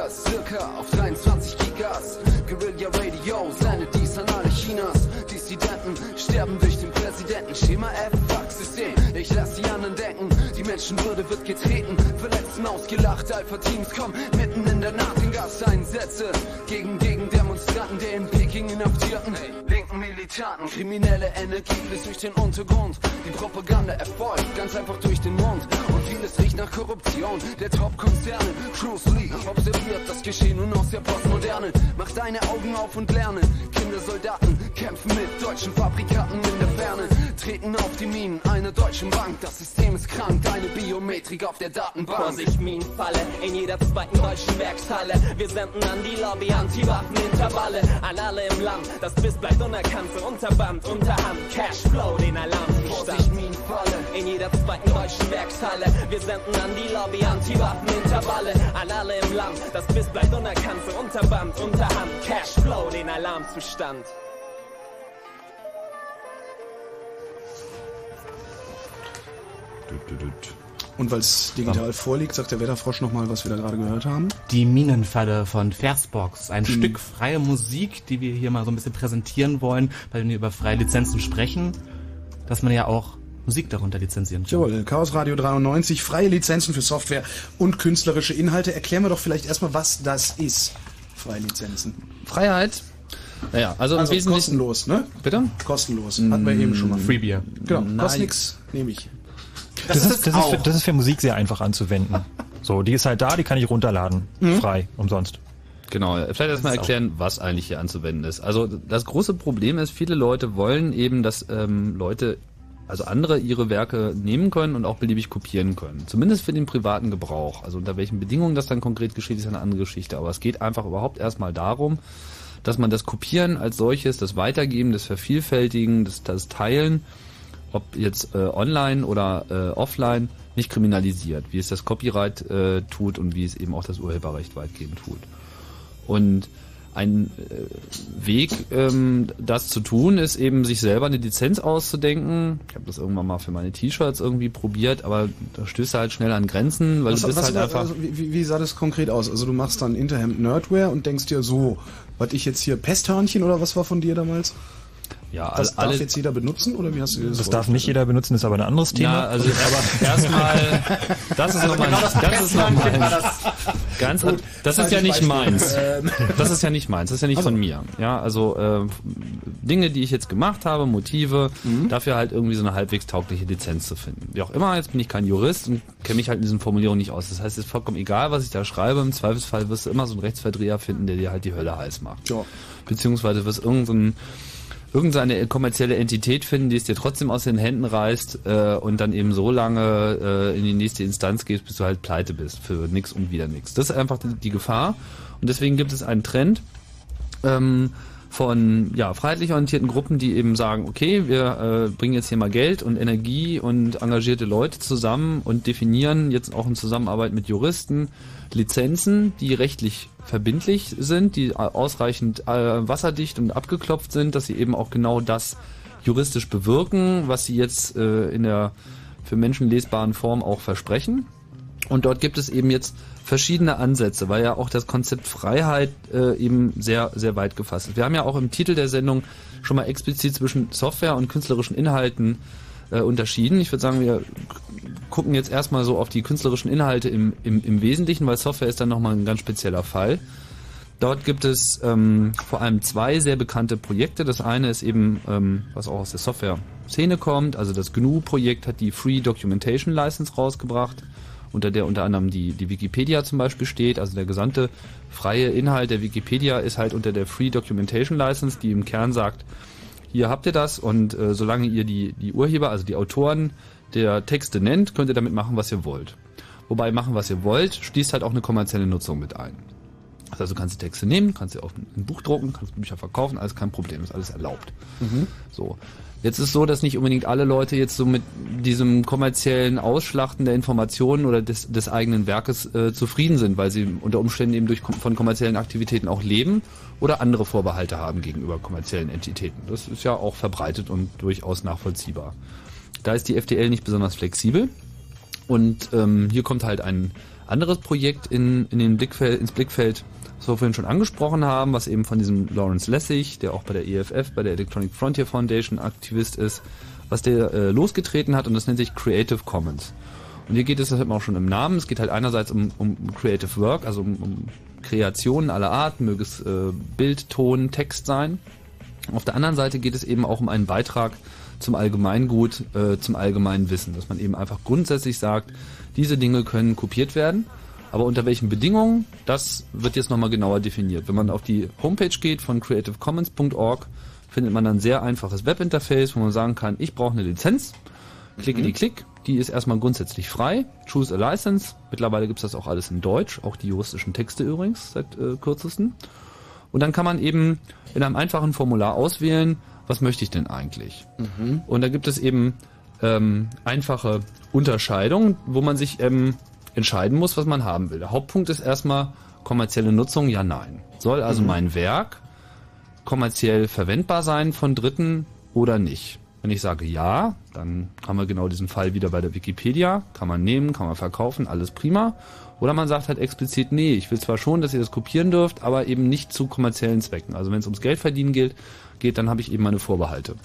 Speakers circa auf 23 Gigas. Guerilla Radio sendet dies an alle Chinas. Dissidenten sterben durch den Präsidenten. Schema F, Fuck-System. Ich lass die anderen denken. Die Menschenwürde wird getreten. Verletzten ausgelacht. Alpha-Teams kommen mitten in der Nacht in Gaseinsätze. Gegen Gegendemonstranten, der in Peking inhaftierten. Linken Militanten, kriminelle Energie fließt durch den Untergrund. Die Propaganda erfolgt ganz einfach durch den Mund. Und vieles riecht nach Korruption der Top-Konzerne. Bruce Lee observiert das Geschehen nun aus der Postmoderne. Mach deine Augen auf und lerne. Kindersoldaten kämpfen mit deutschen Fabrikaten in der Ferne. Treten auf die Minen einer deutschen Bank. Das System ist krank, deine Biometrik auf der Datenbank. Vorsicht, Minenfalle in jeder zweiten deutschen Werkshalle. Wir senden an die Lobby Anti-Waffen-Intervalle. An alle im Land, das Biss bleibt unerkannt. So Unterband, Unterhand, Cashflow, den Alarmzustand. Vorsicht, Minenfalle in jeder zweiten deutschen Werkshalle. Wir senden an die Lobby Anti-Waffen-Intervalle. An alle im Land, das Biss bleibt unerkannt. So Unterband, Unterhand, Cashflow, den Alarmzustand. Und weil es digital vorliegt, sagt der Wetterfrosch nochmal, was wir da gerade gehört haben. Die Minenfalle von Versbox. Ein Die- Stück freie Musik, die wir hier mal so ein bisschen präsentieren wollen, weil wir über freie Lizenzen sprechen, dass man ja auch Musik darunter lizenzieren kann. Jawohl, Chaos Radio 93, freie Lizenzen für Software und künstlerische Inhalte. Erklären wir doch vielleicht erstmal, was das ist. Freie Lizenzen. Freiheit. Naja, also, Also kostenlos, ne? Bitte? Kostenlos. Hatten wir eben schon mal. Freebier. Genau, kostet nix, nehme ich. Das, ist, das, ist für, das ist für Musik sehr einfach anzuwenden. So, die ist halt da, die kann ich runterladen. Mhm. Frei, umsonst. Genau, vielleicht erstmal erklären, was eigentlich hier anzuwenden ist. Also das große Problem ist, viele Leute wollen eben, dass ähm, Leute, also andere ihre Werke nehmen können und auch beliebig kopieren können. Zumindest für den privaten Gebrauch. Also unter welchen Bedingungen das dann konkret geschieht, ist eine andere Geschichte. Aber es geht einfach überhaupt erstmal darum, dass man das Kopieren als solches, das Weitergeben, das Vervielfältigen, das, das Teilen, ob jetzt äh, online oder äh, offline, nicht kriminalisiert, wie es das Copyright äh, tut und wie es eben auch das Urheberrecht weitgehend tut. Und ein äh, Weg, ähm, das zu tun, ist eben sich selber eine Lizenz auszudenken. Ich habe das irgendwann mal für meine T-Shirts irgendwie probiert, aber da stößt du halt schnell an Grenzen, weil Was, du bist halt war- einfach. also, wie, wie- sah das konkret aus? Also du machst dann Interhemd Nerdwear und denkst dir so, was ich jetzt hier Pesthörnchen oder was war von dir damals? Ja, das alle- darf jetzt jeder benutzen oder wie hast du das Das darf nicht jeder benutzen, ist aber ein anderes Thema. Ja, also aber erstmal, das ist nochmal, genau das das ist das. ganz, Gut, das ist ja nicht Beispiel. meins. Ähm. Das ist ja nicht meins, das ist ja nicht Also. von mir. Ja, also äh, Dinge, die ich jetzt gemacht habe, Motive, Mhm. dafür halt irgendwie so eine halbwegs taugliche Lizenz zu finden. Wie auch immer, jetzt bin ich kein Jurist und kenne mich halt in diesen Formulierungen nicht aus. Das heißt, es ist vollkommen egal, was ich da schreibe. Im Zweifelsfall wirst du immer so einen Rechtsverdreher finden, der dir halt die Hölle heiß macht. Ja. Beziehungsweise wirst irgendein irgendeine kommerzielle Entität finden, die es dir trotzdem aus den Händen reißt äh, und dann eben so lange äh, in die nächste Instanz gehst, bis du halt pleite bist für nix und wieder nix. Das ist einfach die, die Gefahr und deswegen gibt es einen Trend ähm, von ja, freiheitlich orientierten Gruppen, die eben sagen, okay, wir äh, bringen jetzt hier mal Geld und Energie und engagierte Leute zusammen und definieren jetzt auch in Zusammenarbeit mit Juristen Lizenzen, die rechtlich verbindlich sind, die ausreichend äh, wasserdicht und abgeklopft sind, dass sie eben auch genau das juristisch bewirken, was sie jetzt äh, in der für Menschen lesbaren Form auch versprechen. Und dort gibt es eben jetzt verschiedene Ansätze, weil ja auch das Konzept Freiheit äh, eben sehr, sehr weit gefasst ist. Wir haben ja auch im Titel der Sendung schon mal explizit zwischen Software und künstlerischen Inhalten äh, unterschieden. Ich würde sagen, wir gucken jetzt erstmal so auf die künstlerischen Inhalte im, im, im Wesentlichen, weil Software ist dann nochmal ein ganz spezieller Fall. Dort gibt es ähm, vor allem zwei sehr bekannte Projekte. Das eine ist eben, ähm, was auch aus der Software-Szene kommt, also das GNU-Projekt hat die Free Documentation License rausgebracht, unter der unter anderem die, die Wikipedia zum Beispiel steht. Also der gesamte freie Inhalt der Wikipedia ist halt unter der Free Documentation License, die im Kern sagt, hier habt ihr das und äh, solange ihr die, die Urheber, also die Autoren der Texte nennt, könnt ihr damit machen, was ihr wollt. Wobei machen, was ihr wollt, schließt halt auch eine kommerzielle Nutzung mit ein. Also du kannst die Texte nehmen, kannst sie auf ein Buch drucken, kannst Bücher verkaufen, alles kein Problem, ist alles erlaubt. So. Jetzt ist so, dass nicht unbedingt alle Leute jetzt so mit diesem kommerziellen Ausschlachten der Informationen oder des, des eigenen Werkes äh, zufrieden sind, weil sie unter Umständen eben durch, von kommerziellen Aktivitäten auch leben oder andere Vorbehalte haben gegenüber kommerziellen Entitäten. Das ist ja auch verbreitet und durchaus nachvollziehbar. Da ist die FDL nicht besonders flexibel und ähm, hier kommt halt ein anderes Projekt in, in den Blickfeld, ins Blickfeld, was wir vorhin schon angesprochen haben, was eben von diesem Lawrence Lessig, der auch bei der EFF, bei der Electronic Frontier Foundation Aktivist ist, was der äh, losgetreten hat und das nennt sich Creative Commons. Und hier geht es, das hat man auch schon im Namen, es geht halt einerseits um, um Creative Work, also um, um Kreationen aller Art, möge es äh, Bild, Ton, Text sein. Auf der anderen Seite geht es eben auch um einen Beitrag zum Allgemeingut, äh, zum allgemeinen Wissen, dass man eben einfach grundsätzlich sagt, diese Dinge können kopiert werden, aber unter welchen Bedingungen, das wird jetzt nochmal genauer definiert. Wenn man auf die Homepage geht von creativecommons.org, findet man ein sehr einfaches Webinterface, wo man sagen kann, ich brauche eine Lizenz, klicke die Klick, die ist erstmal grundsätzlich frei, choose a license, mittlerweile gibt es das auch alles in Deutsch, auch die juristischen Texte übrigens seit äh, kürzesten. Und dann kann man eben in einem einfachen Formular auswählen, was möchte ich denn eigentlich? Mhm. Und da gibt es eben ähm, einfache Unterscheidungen, wo man sich ähm, entscheiden muss, was man haben will. Der Hauptpunkt ist erstmal kommerzielle Nutzung, ja, nein. Soll also Mhm. mein Werk kommerziell verwendbar sein von Dritten oder nicht? Wenn ich sage ja, dann haben wir genau diesen Fall wieder bei der Wikipedia. Kann man nehmen, kann man verkaufen, alles prima. Oder man sagt halt explizit, nee, ich will zwar schon, dass ihr das kopieren dürft, aber eben nicht zu kommerziellen Zwecken. Also wenn es ums Geldverdienen geht, geht, dann habe ich eben meine Vorbehalte.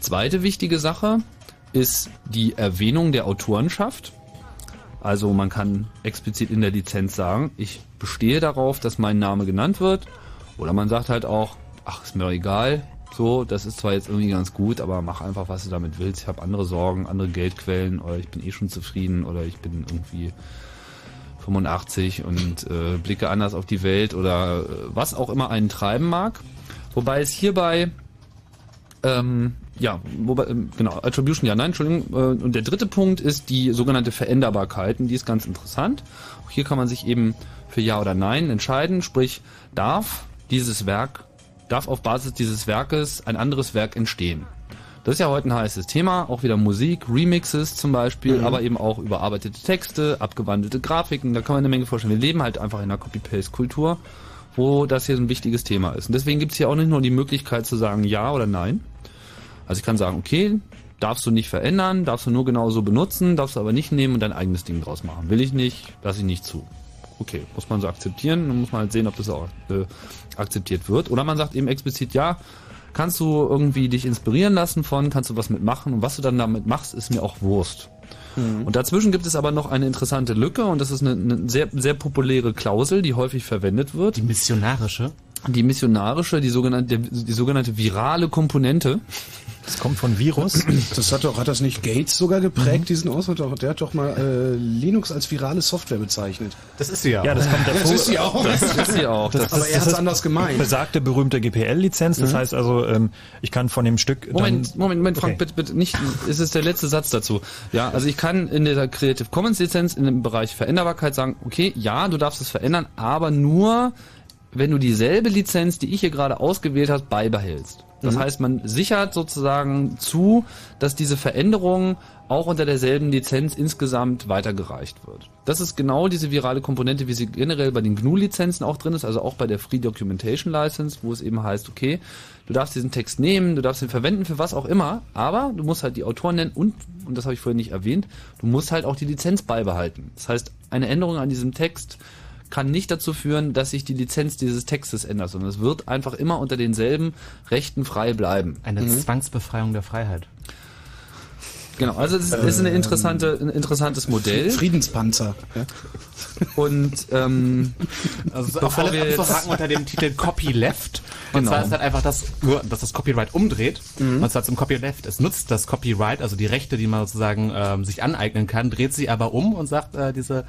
Zweite wichtige Sache ist die Erwähnung der Autorenschaft. Also man kann explizit in der Lizenz sagen, ich bestehe darauf, dass mein Name genannt wird. Oder man sagt halt auch, ach, ist mir egal. So, das ist zwar jetzt irgendwie ganz gut, aber mach einfach, was du damit willst. Ich habe andere Sorgen, andere Geldquellen oder ich bin eh schon zufrieden oder ich bin irgendwie 85 und äh, blicke anders auf die Welt oder äh, was auch immer einen treiben mag. Wobei es hierbei ähm, ja, wobei, ähm, genau, Attribution, ja, nein, Entschuldigung. Äh, und der dritte Punkt ist die sogenannte Veränderbarkeit. Und die ist ganz interessant. Auch hier kann man sich eben für Ja oder Nein entscheiden. Sprich, darf dieses Werk, darf auf Basis dieses Werkes ein anderes Werk entstehen? Das ist ja heute ein heißes Thema. Auch wieder Musik, Remixes zum Beispiel, Mhm. aber eben auch überarbeitete Texte, abgewandelte Grafiken. Da kann man eine Menge vorstellen. Wir leben halt einfach in einer Copy-Paste-Kultur, wo das hier so ein wichtiges Thema ist. Und deswegen gibt es hier auch nicht nur die Möglichkeit zu sagen Ja oder Nein. Also ich kann sagen, okay, darfst du nicht verändern, darfst du nur genauso benutzen, darfst du aber nicht nehmen und dein eigenes Ding draus machen. Will ich nicht, lasse ich nicht zu. Okay, muss man so akzeptieren, dann muss man halt sehen, ob das auch äh, akzeptiert wird. Oder man sagt eben explizit, ja, kannst du irgendwie dich inspirieren lassen von, kannst du was mitmachen und was du dann damit machst, ist mir auch Wurst. Und dazwischen gibt es aber noch eine interessante Lücke und das ist eine, eine sehr, sehr populäre Klausel, die häufig verwendet wird. Die missionarische? Die missionarische, die sogenannte, die sogenannte virale Komponente. Das kommt von Virus. Das hat doch, hat das nicht Gates sogar geprägt, diesen Ausdruck? Der hat doch mal äh, Linux als virale Software bezeichnet. Das ist sie ja. Ja, das kommt Das davor. ist sie auch. Das ist sie auch. Das, Aber das, er das hat's ist anders gemeint. Besagte berühmte GPL-Lizenz. Das Mhm. heißt also, ähm, ich kann von dem Stück. Moment, dann, Moment, Moment, Frank, Okay. bitte, bitte nicht, es ist der letzte Satz dazu. Ja, also ich kann in der Creative Commons Lizenz in dem Bereich Veränderbarkeit sagen, okay, ja, du darfst es verändern, aber nur, wenn du dieselbe Lizenz, die ich hier gerade ausgewählt hast, beibehältst. Das Mhm. heißt, man sichert sozusagen zu, dass diese Veränderung auch unter derselben Lizenz insgesamt weitergereicht wird. Das ist genau diese virale Komponente, wie sie generell bei den GNU-Lizenzen auch drin ist, also auch bei der Free Documentation License, wo es eben heißt, okay, du darfst diesen Text nehmen, du darfst ihn verwenden für was auch immer, aber du musst halt die Autoren nennen und, und das habe ich vorhin nicht erwähnt, du musst halt auch die Lizenz beibehalten. Das heißt, eine Änderung an diesem Text kann nicht dazu führen, dass sich die Lizenz dieses Textes ändert, sondern es wird einfach immer unter denselben Rechten frei bleiben. Eine Zwangsbefreiung der Freiheit. Genau, also es ist, eine interessante, ein interessantes Modell. Friedenspanzer. Und ähm, Also bevor wir alle jetzt- abzuhaken unter dem Titel Copyleft. Und Genau. zwar ist halt einfach das, dass das Copyright umdreht. Und zwar zum Copyleft. Es nutzt das Copyright, also die Rechte, die man sozusagen ähm, sich aneignen kann, dreht sie aber um und sagt, äh, diese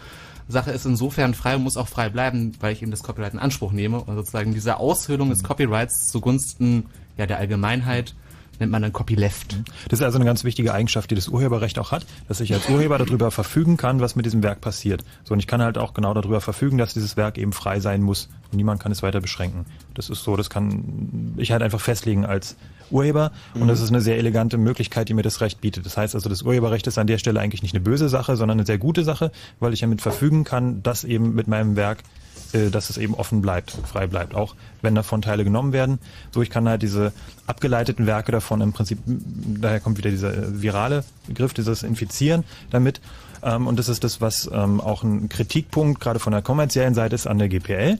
Sache ist insofern frei und muss auch frei bleiben, weil ich eben das Copyright in Anspruch nehme. Und sozusagen diese Aushöhlung des Copyrights zugunsten ja, der Allgemeinheit nennt man dann Copyleft. Das ist also eine ganz wichtige Eigenschaft, die das Urheberrecht auch hat, dass ich als Urheber darüber verfügen kann, was mit diesem Werk passiert. So, und ich kann halt auch genau darüber verfügen, dass dieses Werk eben frei sein muss. Und niemand kann es weiter beschränken. Das ist so, das kann ich halt einfach festlegen als Urheber. Und das ist eine sehr elegante Möglichkeit, die mir das Recht bietet. Das heißt also, das Urheberrecht ist an der Stelle eigentlich nicht eine böse Sache, sondern eine sehr gute Sache, weil ich damit verfügen kann, dass eben mit meinem Werk äh, dass es eben offen bleibt, frei bleibt, auch wenn davon Teile genommen werden. So, ich kann halt diese abgeleiteten Werke davon im Prinzip, daher kommt wieder dieser äh, virale Begriff, dieses Infizieren damit. Ähm, und das ist das, was ähm, auch ein Kritikpunkt gerade von der kommerziellen Seite ist an der GPL.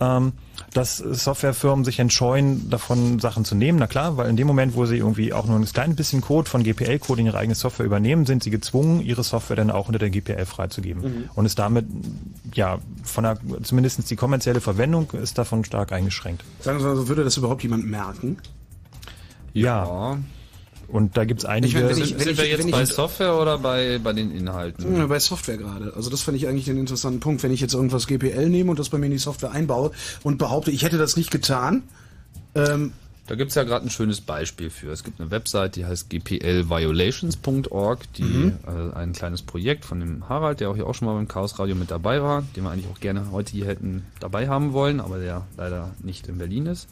Ähm, dass Softwarefirmen sich entscheuen, davon Sachen zu nehmen. Na klar, weil in dem Moment, wo sie irgendwie auch nur ein kleines bisschen Code von GPL-Code in ihre eigene Software übernehmen, sind sie gezwungen, ihre Software dann auch unter der GPL freizugeben. Mhm. Und ist damit, ja, von der, zumindest die kommerzielle Verwendung ist davon stark eingeschränkt. Sagen Sie mal, so, würde das überhaupt jemand merken? Ja. Und da gibt's einige. Ich wenn ich- Sind, wenn sind wir ich- jetzt bei ich- Software oder bei, bei den Inhalten? Ja, bei Software gerade. Also das fand ich eigentlich den interessanten Punkt. Wenn ich jetzt irgendwas GPL nehme und das bei mir in die Software einbaue und behaupte, ich hätte das nicht getan, ähm, Da gibt's ja gerade ein schönes Beispiel für. Es gibt eine Website, die heißt gplviolations.org, die Mhm. äh, ein kleines Projekt von dem Harald, der auch hier auch schon mal beim Chaos Radio mit dabei war, den wir eigentlich auch gerne heute hier hätten dabei haben wollen, aber der leider nicht in Berlin ist.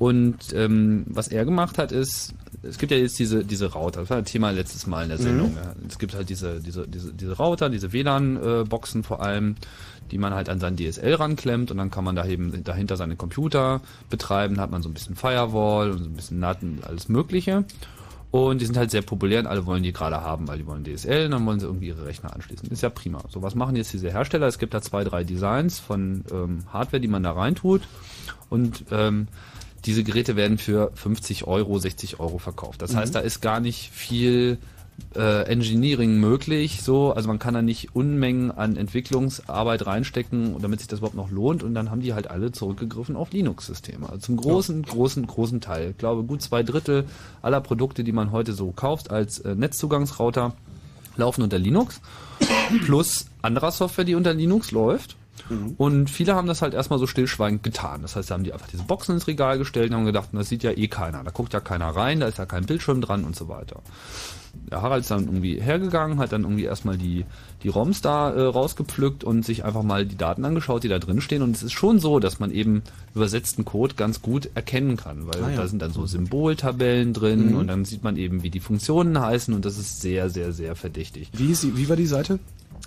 Und ähm, was er gemacht hat, ist, es gibt ja jetzt diese, diese Router, das war ein Thema letztes Mal in der Mhm. Sendung. Ja. Es gibt halt diese, diese, diese, diese Router, diese WLAN-Boxen vor allem, die man halt an sein DSL ranklemmt und dann kann man da eben dahinter seine Computer betreiben, da hat man so ein bisschen Firewall und so ein bisschen NAT und alles Mögliche. Und die sind halt sehr populär und alle wollen die gerade haben, weil die wollen DSL und dann wollen sie irgendwie ihre Rechner anschließen. Ist ja prima. So, was machen jetzt diese Hersteller? Es gibt da zwei, drei Designs von ähm, Hardware, die man da reintut. Und ähm, diese Geräte werden für 50 Euro, 60 Euro verkauft. Das heißt, Mhm. da ist gar nicht viel äh, Engineering möglich. So, also man kann da nicht Unmengen an Entwicklungsarbeit reinstecken, damit sich das überhaupt noch lohnt. Und dann haben die halt alle zurückgegriffen auf Linux-Systeme. Also zum großen, großen, großen Teil. Ich glaube, gut zwei Drittel aller Produkte, die man heute so kauft als äh, Netzzugangsrouter, laufen unter Linux. Plus anderer Software, die unter Linux läuft. Und viele haben das halt erstmal so stillschweigend getan. Das heißt, sie haben die einfach diese Boxen ins Regal gestellt und haben gedacht, das sieht ja eh keiner. Da guckt ja keiner rein, da ist ja kein Bildschirm dran und so weiter. Der Harald ist dann irgendwie hergegangen, hat dann irgendwie erstmal die, die ROMs da äh, rausgepflückt und sich einfach mal die Daten angeschaut, die da drin stehen. Und es ist schon so, dass man eben übersetzten Code ganz gut erkennen kann, weil Ah ja. da sind dann so Symboltabellen drin Mhm. und dann sieht man eben, wie die Funktionen heißen und das ist sehr, sehr, sehr verdächtig. wie, ist die, wie war die Seite?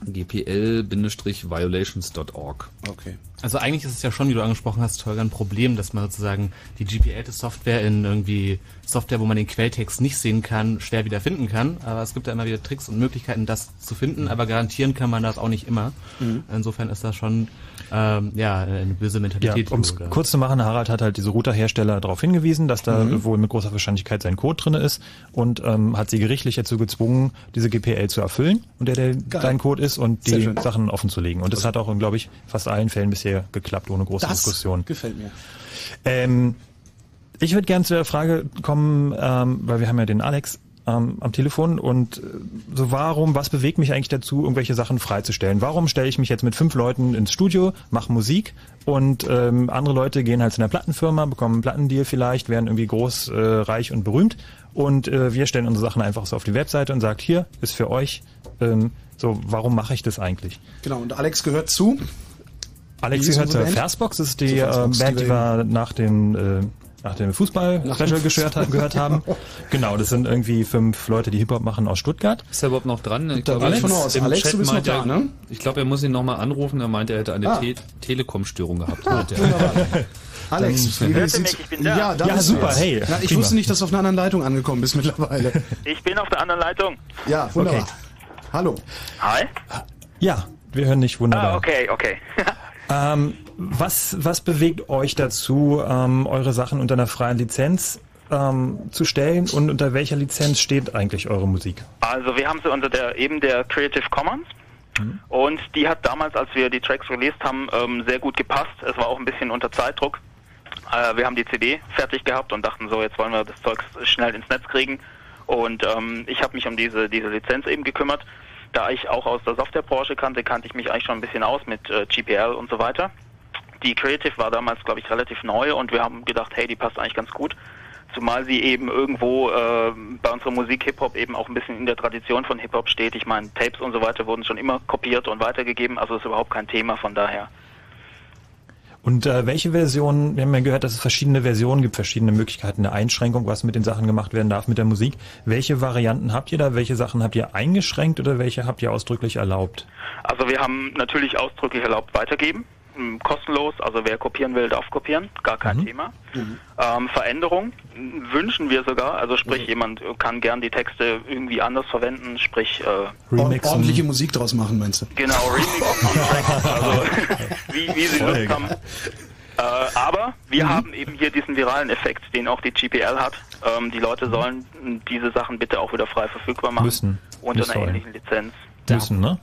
gpl-violations.org. Okay. Also eigentlich ist es ja schon, wie du angesprochen hast, Holger, ein Problem, dass man sozusagen die GPL-Software in irgendwie Software, wo man den Quelltext nicht sehen kann, schwer wieder finden kann. Aber es gibt ja immer wieder Tricks und Möglichkeiten, das zu finden, aber garantieren kann man das auch nicht immer. Mhm. Insofern ist das schon ähm, ja eine böse Ja, Mentalität. um es kurz zu machen, Harald hat halt diese Routerhersteller darauf hingewiesen, dass da Mhm. wohl mit großer Wahrscheinlichkeit sein Code drin ist und ähm, hat sie gerichtlich dazu gezwungen, diese GPL zu erfüllen und der, der dein Code ist und Sehr die schön. Sachen offen zu legen. Und das hat auch in, glaube ich, fast allen Fällen bisher geklappt, ohne große Das Diskussion. gefällt mir. Ähm, ich würde gerne zu der Frage kommen, ähm, weil wir haben ja den Alex ähm, am Telefon und äh, so warum, was bewegt mich eigentlich dazu, irgendwelche Sachen freizustellen? Warum stelle ich mich jetzt mit fünf Leuten ins Studio, mache Musik und ähm, andere Leute gehen halt zu einer Plattenfirma, bekommen einen Plattendeal vielleicht, werden irgendwie groß, äh, reich und berühmt und äh, wir stellen unsere Sachen einfach so auf die Webseite und sagt, hier ist für euch, ähm, so warum mache ich das eigentlich? Genau, und Alex gehört zu? Alex gehört zur? Versbox, das ist die Versbox, äh, Band, die die wir nach dem äh, nach dem Fußball-Special gehört, ha- gehört haben. Genau, das sind irgendwie fünf Leute, die Hip-Hop machen aus Stuttgart. Ist er überhaupt noch dran? Ich glaube, von aus. im Alex, Chat du bist noch meint er- da, ne? Ich glaube, er muss ihn nochmal anrufen. Er meinte, er hätte eine Ah. Te Telekom-Störung gehabt. er. Alex, Dann- wie Hört ihr sieht's- mich? Ich bin da. Ja, da Ja, du super, jetzt. hey, Na, ich prima. wusste nicht, dass du auf einer anderen Leitung angekommen bist mittlerweile. Ich bin auf der anderen Leitung. Ja, wunderbar. Okay. Hallo. Hi. Ja, wir hören dich wunderbar. Ah, okay, okay. Ähm, was, was bewegt euch dazu, ähm, eure Sachen unter einer freien Lizenz ähm, zu stellen und unter welcher Lizenz steht eigentlich eure Musik? Also wir haben sie unter der eben der Creative Commons und die hat damals, als wir die Tracks released haben, ähm, sehr gut gepasst. Es war auch ein bisschen unter Zeitdruck. Äh, wir haben die CD fertig gehabt und dachten so, jetzt wollen wir das Zeug schnell ins Netz kriegen. Und ähm, ich habe mich um diese diese Lizenz eben gekümmert. Da ich auch aus der Softwarebranche kannte, kannte ich mich eigentlich schon ein bisschen aus mit äh, GPL und so weiter. Die Creative war damals, glaube ich, relativ neu und wir haben gedacht, hey, die passt eigentlich ganz gut. Zumal sie eben irgendwo äh, bei unserer Musik Hip-Hop eben auch ein bisschen in der Tradition von Hip-Hop steht. Ich meine, Tapes und so weiter wurden schon immer kopiert und weitergegeben, also ist überhaupt kein Thema von daher. Und äh, welche Version, wir haben ja gehört, dass es verschiedene Versionen gibt, verschiedene Möglichkeiten der Einschränkung, was mit den Sachen gemacht werden darf mit der Musik. Welche Varianten habt ihr da? Welche Sachen habt ihr eingeschränkt oder welche habt ihr ausdrücklich erlaubt? Also wir haben natürlich ausdrücklich erlaubt weitergeben, kostenlos, also wer kopieren will, darf kopieren, gar kein Thema. Ähm, Veränderung wünschen wir sogar, also sprich jemand kann gern die Texte irgendwie anders verwenden, sprich äh, Or ordentliche Musik draus machen, meinst du? genau Remix, also wie, wie sie Voll Lust haben. Äh, aber wir haben eben hier diesen viralen Effekt, den auch die GPL hat. Ähm, die Leute sollen diese Sachen bitte auch wieder frei verfügbar machen. Müssen. Unter einer ähnlichen Lizenz. Müssen, ne?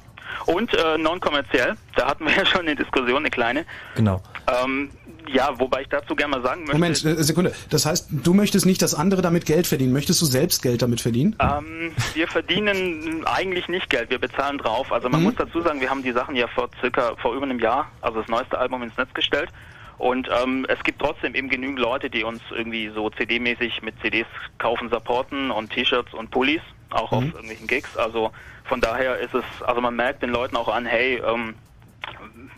Und äh, non-kommerziell, da hatten wir ja schon eine Diskussion, eine kleine. Genau. Ähm, ja, wobei ich dazu gerne mal sagen möchte. Moment, äh, Sekunde. Das heißt, du möchtest nicht, dass andere damit Geld verdienen. Möchtest du selbst Geld damit verdienen? Ähm, wir verdienen eigentlich nicht Geld, wir bezahlen drauf. Also man muss dazu sagen, wir haben die Sachen ja vor circa vor über einem Jahr, also das neueste Album ins Netz gestellt. Und ähm, es gibt trotzdem eben genügend Leute, die uns irgendwie so CD-mäßig mit CDs kaufen, supporten und T-Shirts und Pullis, auch auf irgendwelchen Gigs. Also von daher ist es, also man merkt den Leuten auch an, hey, ähm,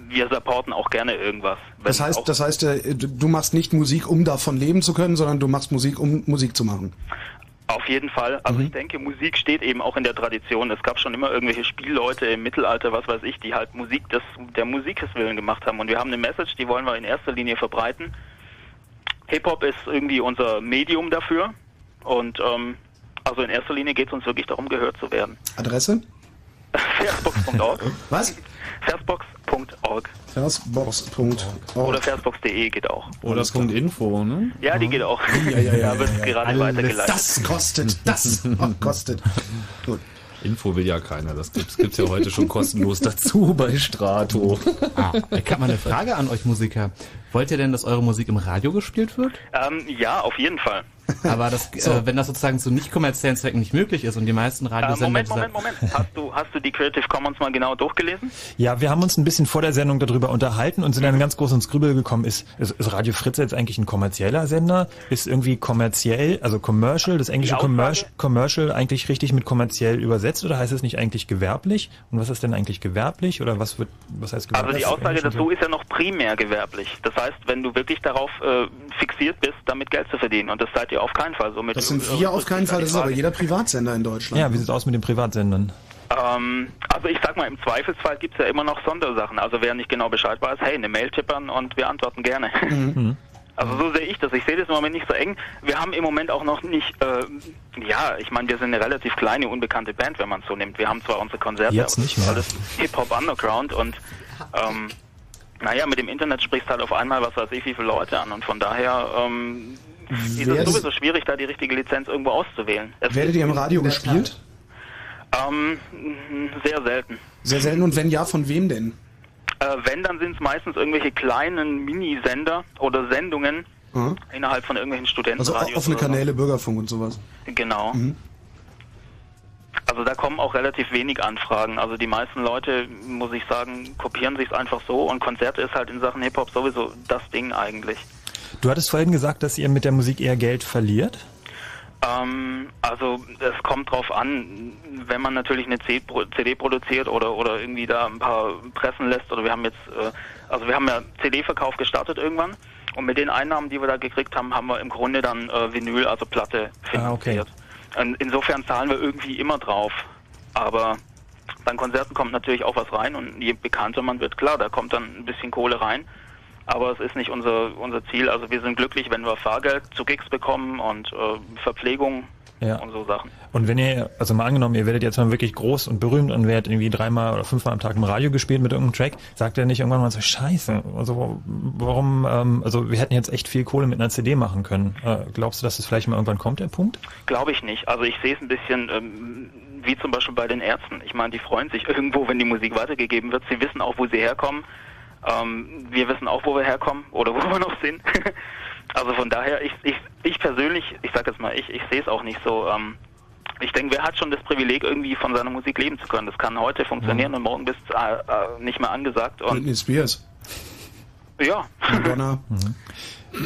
wir supporten auch gerne irgendwas. Das heißt, das heißt, äh, du machst nicht Musik, um davon leben zu können, sondern du machst Musik, um Musik zu machen. Auf jeden Fall. Also ich denke, Musik steht eben auch in der Tradition. Es gab schon immer irgendwelche Spielleute im Mittelalter, was weiß ich, die halt Musik des, der Musik des Willen gemacht haben. Und wir haben eine Message, die wollen wir in erster Linie verbreiten. Hip-Hop ist irgendwie unser Medium dafür. Und ähm, also in erster Linie geht es uns wirklich darum, gehört zu werden. Adresse? Versbox.org. Was? Versbox.org. Versbox.org. Oder versbox.de geht auch. Oder .info, ne? Ja, die geht auch. Ja, ja, ja, da wird ja, ja. gerade Alles. weitergeleitet. Das kostet, das kostet. Gut. Info will ja keiner, das gibt's, gibt's ja heute schon kostenlos dazu bei Strato. Ah, ich habe mal eine Frage an euch Musiker. Wollt ihr denn, dass eure Musik im Radio gespielt wird? Ähm, ja, auf jeden Fall. Aber das, äh, wenn das sozusagen zu nicht kommerziellen Zwecken nicht möglich ist und die meisten Äh, Radiosender... Moment, dieser- Moment, Moment. Hast du, hast du die Creative Commons mal genau durchgelesen? Ja, wir haben uns ein bisschen vor der Sendung darüber unterhalten und sind dann ganz groß ins Grübel gekommen. Ist, ist, ist Radio Fritz jetzt eigentlich ein kommerzieller Sender? Ist irgendwie kommerziell, also commercial, das englische commercial, commercial eigentlich richtig mit kommerziell übersetzt oder heißt es nicht eigentlich gewerblich? Und was ist denn eigentlich gewerblich oder was wird, was heißt Also gewerblich? die Aussage dazu ist ja noch primär gewerblich. Das heißt, wenn du wirklich darauf äh, fixiert bist, damit Geld zu verdienen. Und das ihr auf keinen Fall so mit. Das sind wir auf keinen Fall, das ist aber jeder Privatsender in Deutschland. Ja, wie sieht's aus mit den Privatsendern? Ähm, also ich sag mal, im Zweifelsfall gibt's ja immer noch Sondersachen. Also wer nicht genau Bescheid weiß, hey, eine Mail tippern und wir antworten gerne. Mhm. Also so sehe ich das. Ich sehe das im Moment nicht so eng. Wir haben im Moment auch noch nicht, äh, ja, ich meine, wir sind eine relativ kleine, unbekannte Band, wenn man es so nimmt. Wir haben zwar unsere Konzerte, Jetzt aber nicht das ist mehr. alles Hip-Hop Underground und ähm, naja, mit dem Internet sprichst halt auf einmal, was weiß ich, wie viele Leute an. Und von daher ähm, ist es Werdet- sowieso schwierig, da die richtige Lizenz irgendwo auszuwählen. Es Werdet ihr im Radio gespielt? ähm, sehr selten. Sehr selten. Und wenn ja, von wem denn? Äh, wenn, dann sind es meistens irgendwelche kleinen Minisender oder Sendungen Mhm. innerhalb von irgendwelchen Also Studentenradios. offene. Kanäle, Bürgerfunk und sowas. Genau. Mhm. Also da kommen auch relativ wenig Anfragen. Also die meisten Leute, muss ich sagen, kopieren sich einfach so und Konzerte ist halt in Sachen Hip-Hop sowieso das Ding eigentlich. Du hattest vorhin gesagt, dass ihr mit der Musik eher Geld verliert. Ähm, also es kommt drauf an, wenn man natürlich eine CD produziert oder oder irgendwie da ein paar pressen lässt oder wir haben jetzt, äh, also wir haben ja CD-Verkauf gestartet irgendwann und mit den Einnahmen, die wir da gekriegt haben, haben wir im Grunde dann äh, Vinyl, also Platte Ah, okay. finanziert. Insofern zahlen wir irgendwie immer drauf, aber bei Konzerten kommt natürlich auch was rein und je bekannter man wird, klar, da kommt dann ein bisschen Kohle rein. Aber es ist nicht unser, unser Ziel. Also wir sind glücklich, wenn wir Fahrgeld zu Gigs bekommen und äh, Verpflegung Ja. und so Sachen. Und wenn ihr, also mal angenommen, ihr werdet jetzt mal wirklich groß und berühmt und werdet irgendwie dreimal oder fünfmal am Tag im Radio gespielt mit irgendeinem Track, sagt ihr nicht irgendwann mal so, scheiße, also warum, ähm, also wir hätten jetzt echt viel Kohle mit einer CD machen können. Äh, glaubst du, dass es vielleicht mal irgendwann kommt, der Punkt? Glaube ich nicht. Also ich sehe es ein bisschen ähm, wie zum Beispiel bei den Ärzten. Ich meine, die freuen sich irgendwo, wenn die Musik weitergegeben wird. Sie wissen auch, wo sie herkommen. Ähm, wir wissen auch, wo wir herkommen oder wo wir noch sind. also von daher, ich, ich, ich persönlich, ich sage jetzt mal, ich, ich sehe es auch nicht so. Ähm, ich denke, wer hat schon das Privileg, irgendwie von seiner Musik leben zu können? Das kann heute funktionieren und morgen bist du äh, äh, nicht mehr angesagt. Und Britney Spears. ja, Madonna.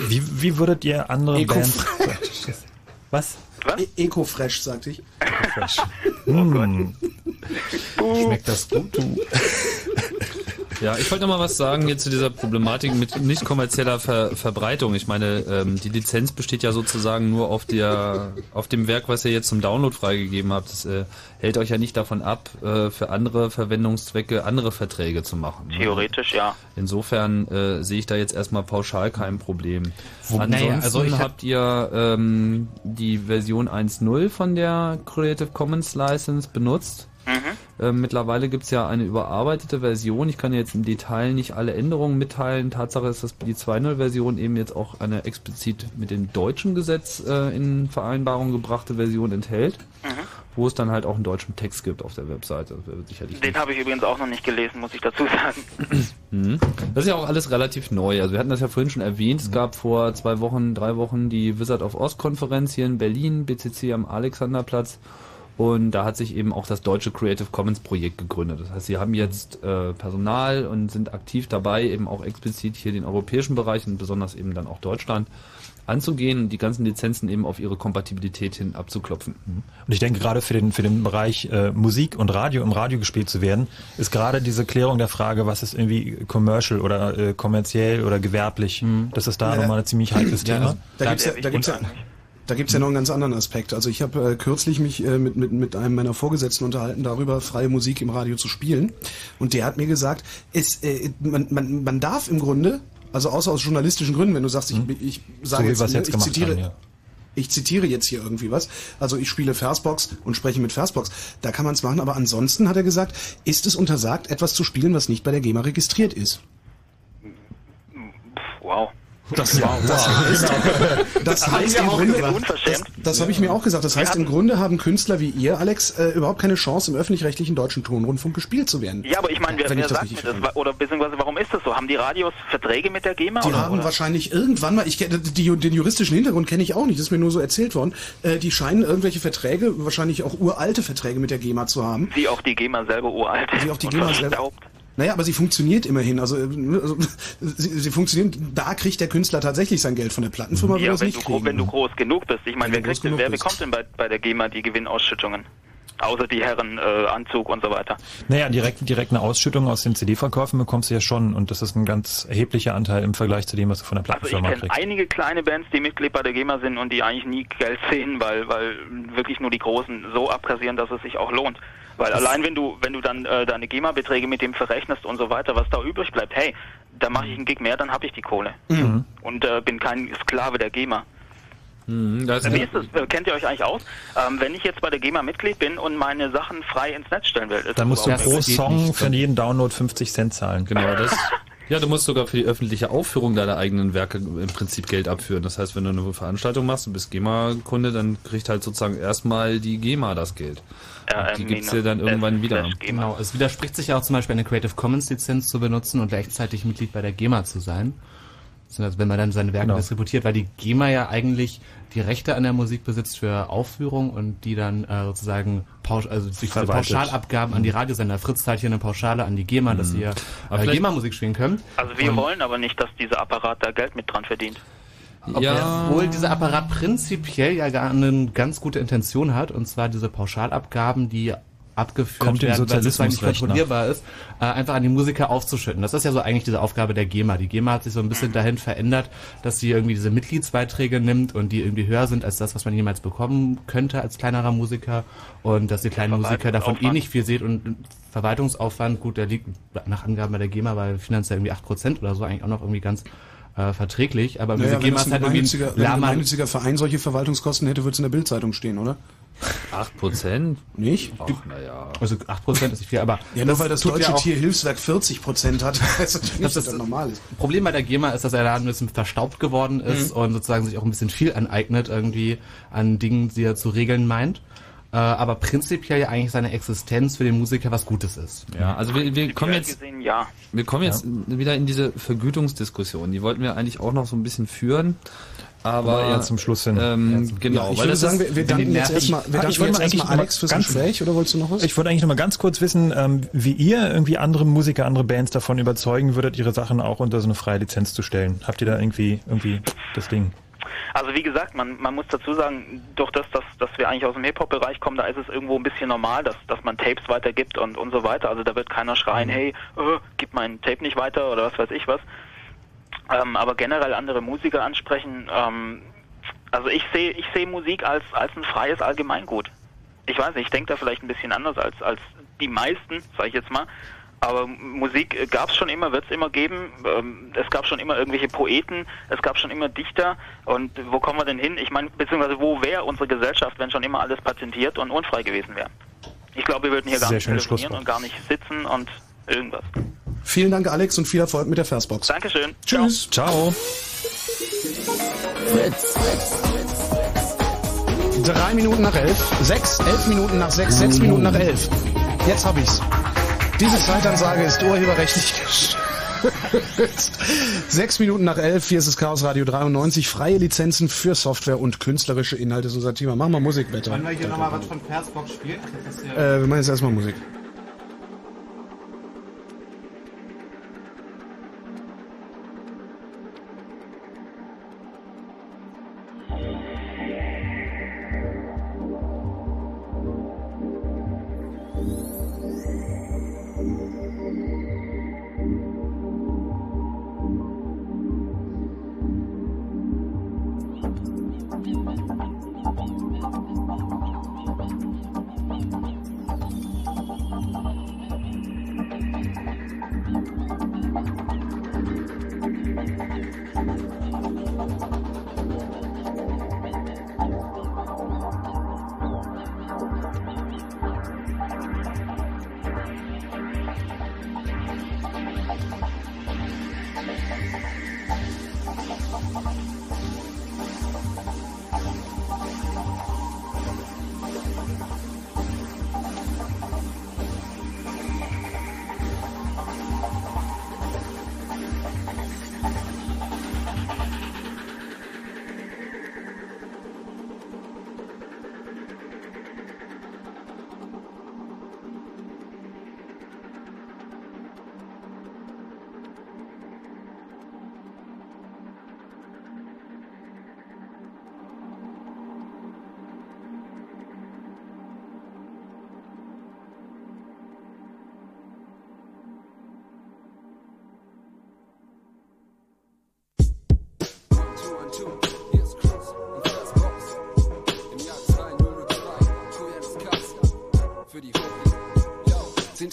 Wie, wie würdet ihr andere Bands... Ecofresh. Was? E Ecofresh, sagte ich. Hm. Schmeckt das gut? Ja, ich wollte noch mal was sagen jetzt zu dieser Problematik mit nicht kommerzieller Ver Verbreitung. Ich meine, ähm, die Lizenz besteht ja sozusagen nur auf der auf dem Werk, was ihr jetzt zum Download freigegeben habt. Das äh, hält euch ja nicht davon ab, äh, für andere Verwendungszwecke andere Verträge zu machen. ne? theoretisch ja. Insofern äh, sehe ich da jetzt erstmal pauschal kein Problem. Wo- Ansonsten naja, also ich hab- habt ihr ähm, die Version 1.0 von der Creative Commons License benutzt. Ähm, mittlerweile gibt's ja eine überarbeitete Version. Ich kann jetzt im Detail nicht alle Änderungen mitteilen. Tatsache ist, dass die 2.0-Version eben jetzt auch eine explizit mit dem deutschen Gesetz äh, in Vereinbarung gebrachte Version enthält, wo es dann halt auch einen deutschen Text gibt auf der Webseite. Den habe ich übrigens auch noch nicht gelesen, muss ich dazu sagen. Mhm. Das ist ja auch alles relativ neu. Also wir hatten das ja vorhin schon erwähnt. Es gab vor zwei Wochen, drei Wochen die Wizard of Oz Konferenz hier in Berlin, BCC am Alexanderplatz. Und da hat sich eben auch das deutsche Creative Commons Projekt gegründet. Das heißt, sie haben jetzt äh, Personal und sind aktiv dabei, eben auch explizit hier den europäischen Bereich und besonders eben dann auch Deutschland anzugehen und die ganzen Lizenzen eben auf ihre Kompatibilität hin abzuklopfen. Und ich denke, gerade für den, für den Bereich äh, Musik und Radio, im Radio gespielt zu werden, ist gerade diese Klärung der Frage, was ist irgendwie commercial oder äh, kommerziell oder gewerblich, das ist da Ja. nochmal ein ziemlich heikles Ja, Thema. Da gibt's ja, da gibt's ja, da gibt's ja noch einen ganz anderen Aspekt. Also ich habe äh, kürzlich mich äh, mit, mit, mit einem meiner Vorgesetzten unterhalten darüber, freie Musik im Radio zu spielen. Und der hat mir gesagt, es, äh, man, man, man darf im Grunde, also außer aus journalistischen Gründen, wenn du sagst, ich, ich sage wie jetzt, jetzt ich zitiere, haben, ja. ich zitiere jetzt hier irgendwie was. Also ich spiele Versbox und spreche mit Versbox. Da kann man es machen, aber ansonsten hat er gesagt, ist es untersagt, etwas zu spielen, was nicht bei der GEMA registriert ist. Wow. Das, das heißt, das heißt im Grunde, das, das habe ich mir auch gesagt. Das heißt, im Grunde haben Künstler wie ihr, Alex, äh, überhaupt keine Chance, im öffentlich-rechtlichen deutschen Tonrundfunk gespielt zu werden. Ja, aber ich meine, wer, Wenn wer ich das sagt mir das? Oder beziehungsweise warum ist das so? Haben die Radios Verträge mit der GEMA? Die oder, haben oder? wahrscheinlich irgendwann mal, ich kenne die, den juristischen Hintergrund kenne ich auch nicht, das ist mir nur so erzählt worden. Äh, die scheinen irgendwelche Verträge, wahrscheinlich auch uralte Verträge mit der GEMA zu haben. Wie auch die GEMA selber uralt. Wie auch die GEMA selber. Naja, aber sie funktioniert immerhin. Also, also sie, sie funktioniert. Da kriegt der Künstler tatsächlich sein Geld von der Plattenfirma, Ja, wenn nicht du, kriegen. wenn du groß genug bist. Ich meine, wer, Wenn kriegt wer bekommt denn bei, bei der GEMA die Gewinnausschüttungen? Außer die Herren äh, Anzug und so weiter. Naja, direkt, direkt eine Ausschüttung aus den CD-Verkäufen bekommst du ja schon und das ist ein ganz erheblicher Anteil im Vergleich zu dem, was du von der Also ich Plattenfirma kriegst. einige kleine Bands, die Mitglied bei der GEMA sind und die eigentlich nie Geld sehen, weil, weil wirklich nur die Großen so abkassieren, dass es sich auch lohnt. Weil allein wenn du, wenn du dann äh, deine GEMA-Beträge mit dem verrechnest und so weiter, was da übrig bleibt, hey, da mache ich einen Gig mehr, dann habe ich die Kohle. Mhm. Und äh, bin kein Sklave der GEMA. Mhm, das Wie ist das? Kennt ihr euch eigentlich aus? Ähm, wenn ich jetzt bei der GEMA Mitglied bin und meine Sachen frei ins Netz stellen will, ist Dann musst du pro? Song für jeden Download 50 Cent zahlen. Genau, das. Ja, du musst sogar für die öffentliche Aufführung deiner eigenen Werke im Prinzip Geld abführen. Das heißt, wenn du eine Veranstaltung machst und bist GEMA-Kunde, dann kriegt halt sozusagen erstmal die GEMA das Geld. Und die gibt's dir dann irgendwann wieder. Genau, es widerspricht sich ja auch zum Beispiel eine Creative Commons Lizenz zu benutzen und gleichzeitig Mitglied bei der GEMA zu sein. Also wenn man dann seine Werke Genau. distributiert, weil die GEMA ja eigentlich die Rechte an der Musik besitzt für Aufführung und die dann äh, sozusagen pausch, also durch diese. Pauschalabgaben an die Radiosender. Fritz zahlt hier eine Pauschale an die GEMA, dass sie ja Aber äh, GEMA-Musik spielen können. Also wir Und- wollen aber nicht, dass dieser Apparat da Geld mit dran verdient. Obwohl dieser Apparat prinzipiell ja gar eine ganz gute Intention hat, und zwar diese Pauschalabgaben, die abgeführt Kommt werden, weil es nicht kontrollierbar ist, äh, einfach an die Musiker aufzuschütten. Das ist ja so eigentlich diese Aufgabe der GEMA. Die GEMA hat sich so ein bisschen dahin verändert, dass sie irgendwie diese Mitgliedsbeiträge nimmt und die irgendwie höher sind als das, was man jemals bekommen könnte als kleinerer Musiker und dass die kleinen Musiker davon eh nicht viel sieht und Verwaltungsaufwand, gut, der liegt nach Angaben bei der GEMA bei finanziell irgendwie 8% oder so, eigentlich auch noch irgendwie ganz äh, verträglich, aber Naja, wenn, GEMA ein halt wenn ein gemeinnütziger Verein solche Verwaltungskosten hätte, würde es in der Bildzeitung stehen, oder? 8 Prozent? Nicht? Ach, naja. Also 8% ist nicht viel, aber Ja, nur weil das deutsche ja auch- Tierhilfswerk 40 Prozent hat, heißt das nicht, Das dass ist- das normal ist. Problem bei der GEMA ist, dass er da ein bisschen verstaubt geworden ist Mhm. und sozusagen sich auch ein bisschen viel aneignet irgendwie an Dingen, die er zu regeln meint. Äh, aber prinzipiell ja eigentlich seine Existenz für den Musiker was Gutes ist. Ja, also wir, wir kommen jetzt, Gesehen, ja. wir kommen jetzt wieder in diese Vergütungsdiskussion. Die wollten wir eigentlich auch noch so ein bisschen führen. Aber, eher zum Schluss hin. Ähm, genau, ich würde sagen, wir, wir danken jetzt erstmal, wir danken ich wollte jetzt mal eigentlich erstmal Alex fürs ganz- Gespräch, oder wolltest du noch was? Ich wollte eigentlich noch mal ganz kurz wissen, ähm, wie ihr irgendwie andere Musiker, andere Bands davon überzeugen würdet, ihre Sachen auch unter so eine freie Lizenz zu stellen. Habt ihr da irgendwie irgendwie das Ding? Also wie gesagt, man, man muss dazu sagen, durch das, dass, dass wir eigentlich aus dem Hip-Hop-Bereich kommen, da ist es irgendwo ein bisschen normal, dass, dass man Tapes weitergibt und, und so weiter. Also da wird keiner schreien, hey, äh, gib mein Tape nicht weiter oder was weiß ich was. Ähm, aber generell andere Musiker ansprechen, ähm, also ich sehe ich sehe Musik als, als ein freies Allgemeingut. Ich weiß nicht, ich denke da vielleicht ein bisschen anders als, als die meisten, sage ich jetzt mal. Aber Musik gab es schon immer, wird es immer geben. Ähm, es gab schon immer irgendwelche Poeten, es gab schon immer Dichter. Und wo kommen wir denn hin? Ich meine, beziehungsweise wo wäre unsere Gesellschaft, wenn schon immer alles patentiert und unfrei gewesen wäre? Ich glaube, wir würden hier gar Sehr nicht telefonieren und gar nicht sitzen und irgendwas. Vielen Dank, Alex, und viel Erfolg mit der Versbox. Dankeschön. Tschüss. Ciao. Drei Minuten nach elf, sechs, elf Minuten nach sechs, sechs Minuten nach elf. Jetzt hab ich's. Diese Zeitansage ist urheberrechtlich geschützt. Sechs Minuten nach elf, hier ist das Chaos Radio 93. Freie Lizenzen für Software und künstlerische Inhalte ist unser Thema. Machen wir Musik, bitte. Wollen wir hier nochmal was von Persbox spielen? Ja Äh, wir machen jetzt erstmal Musik.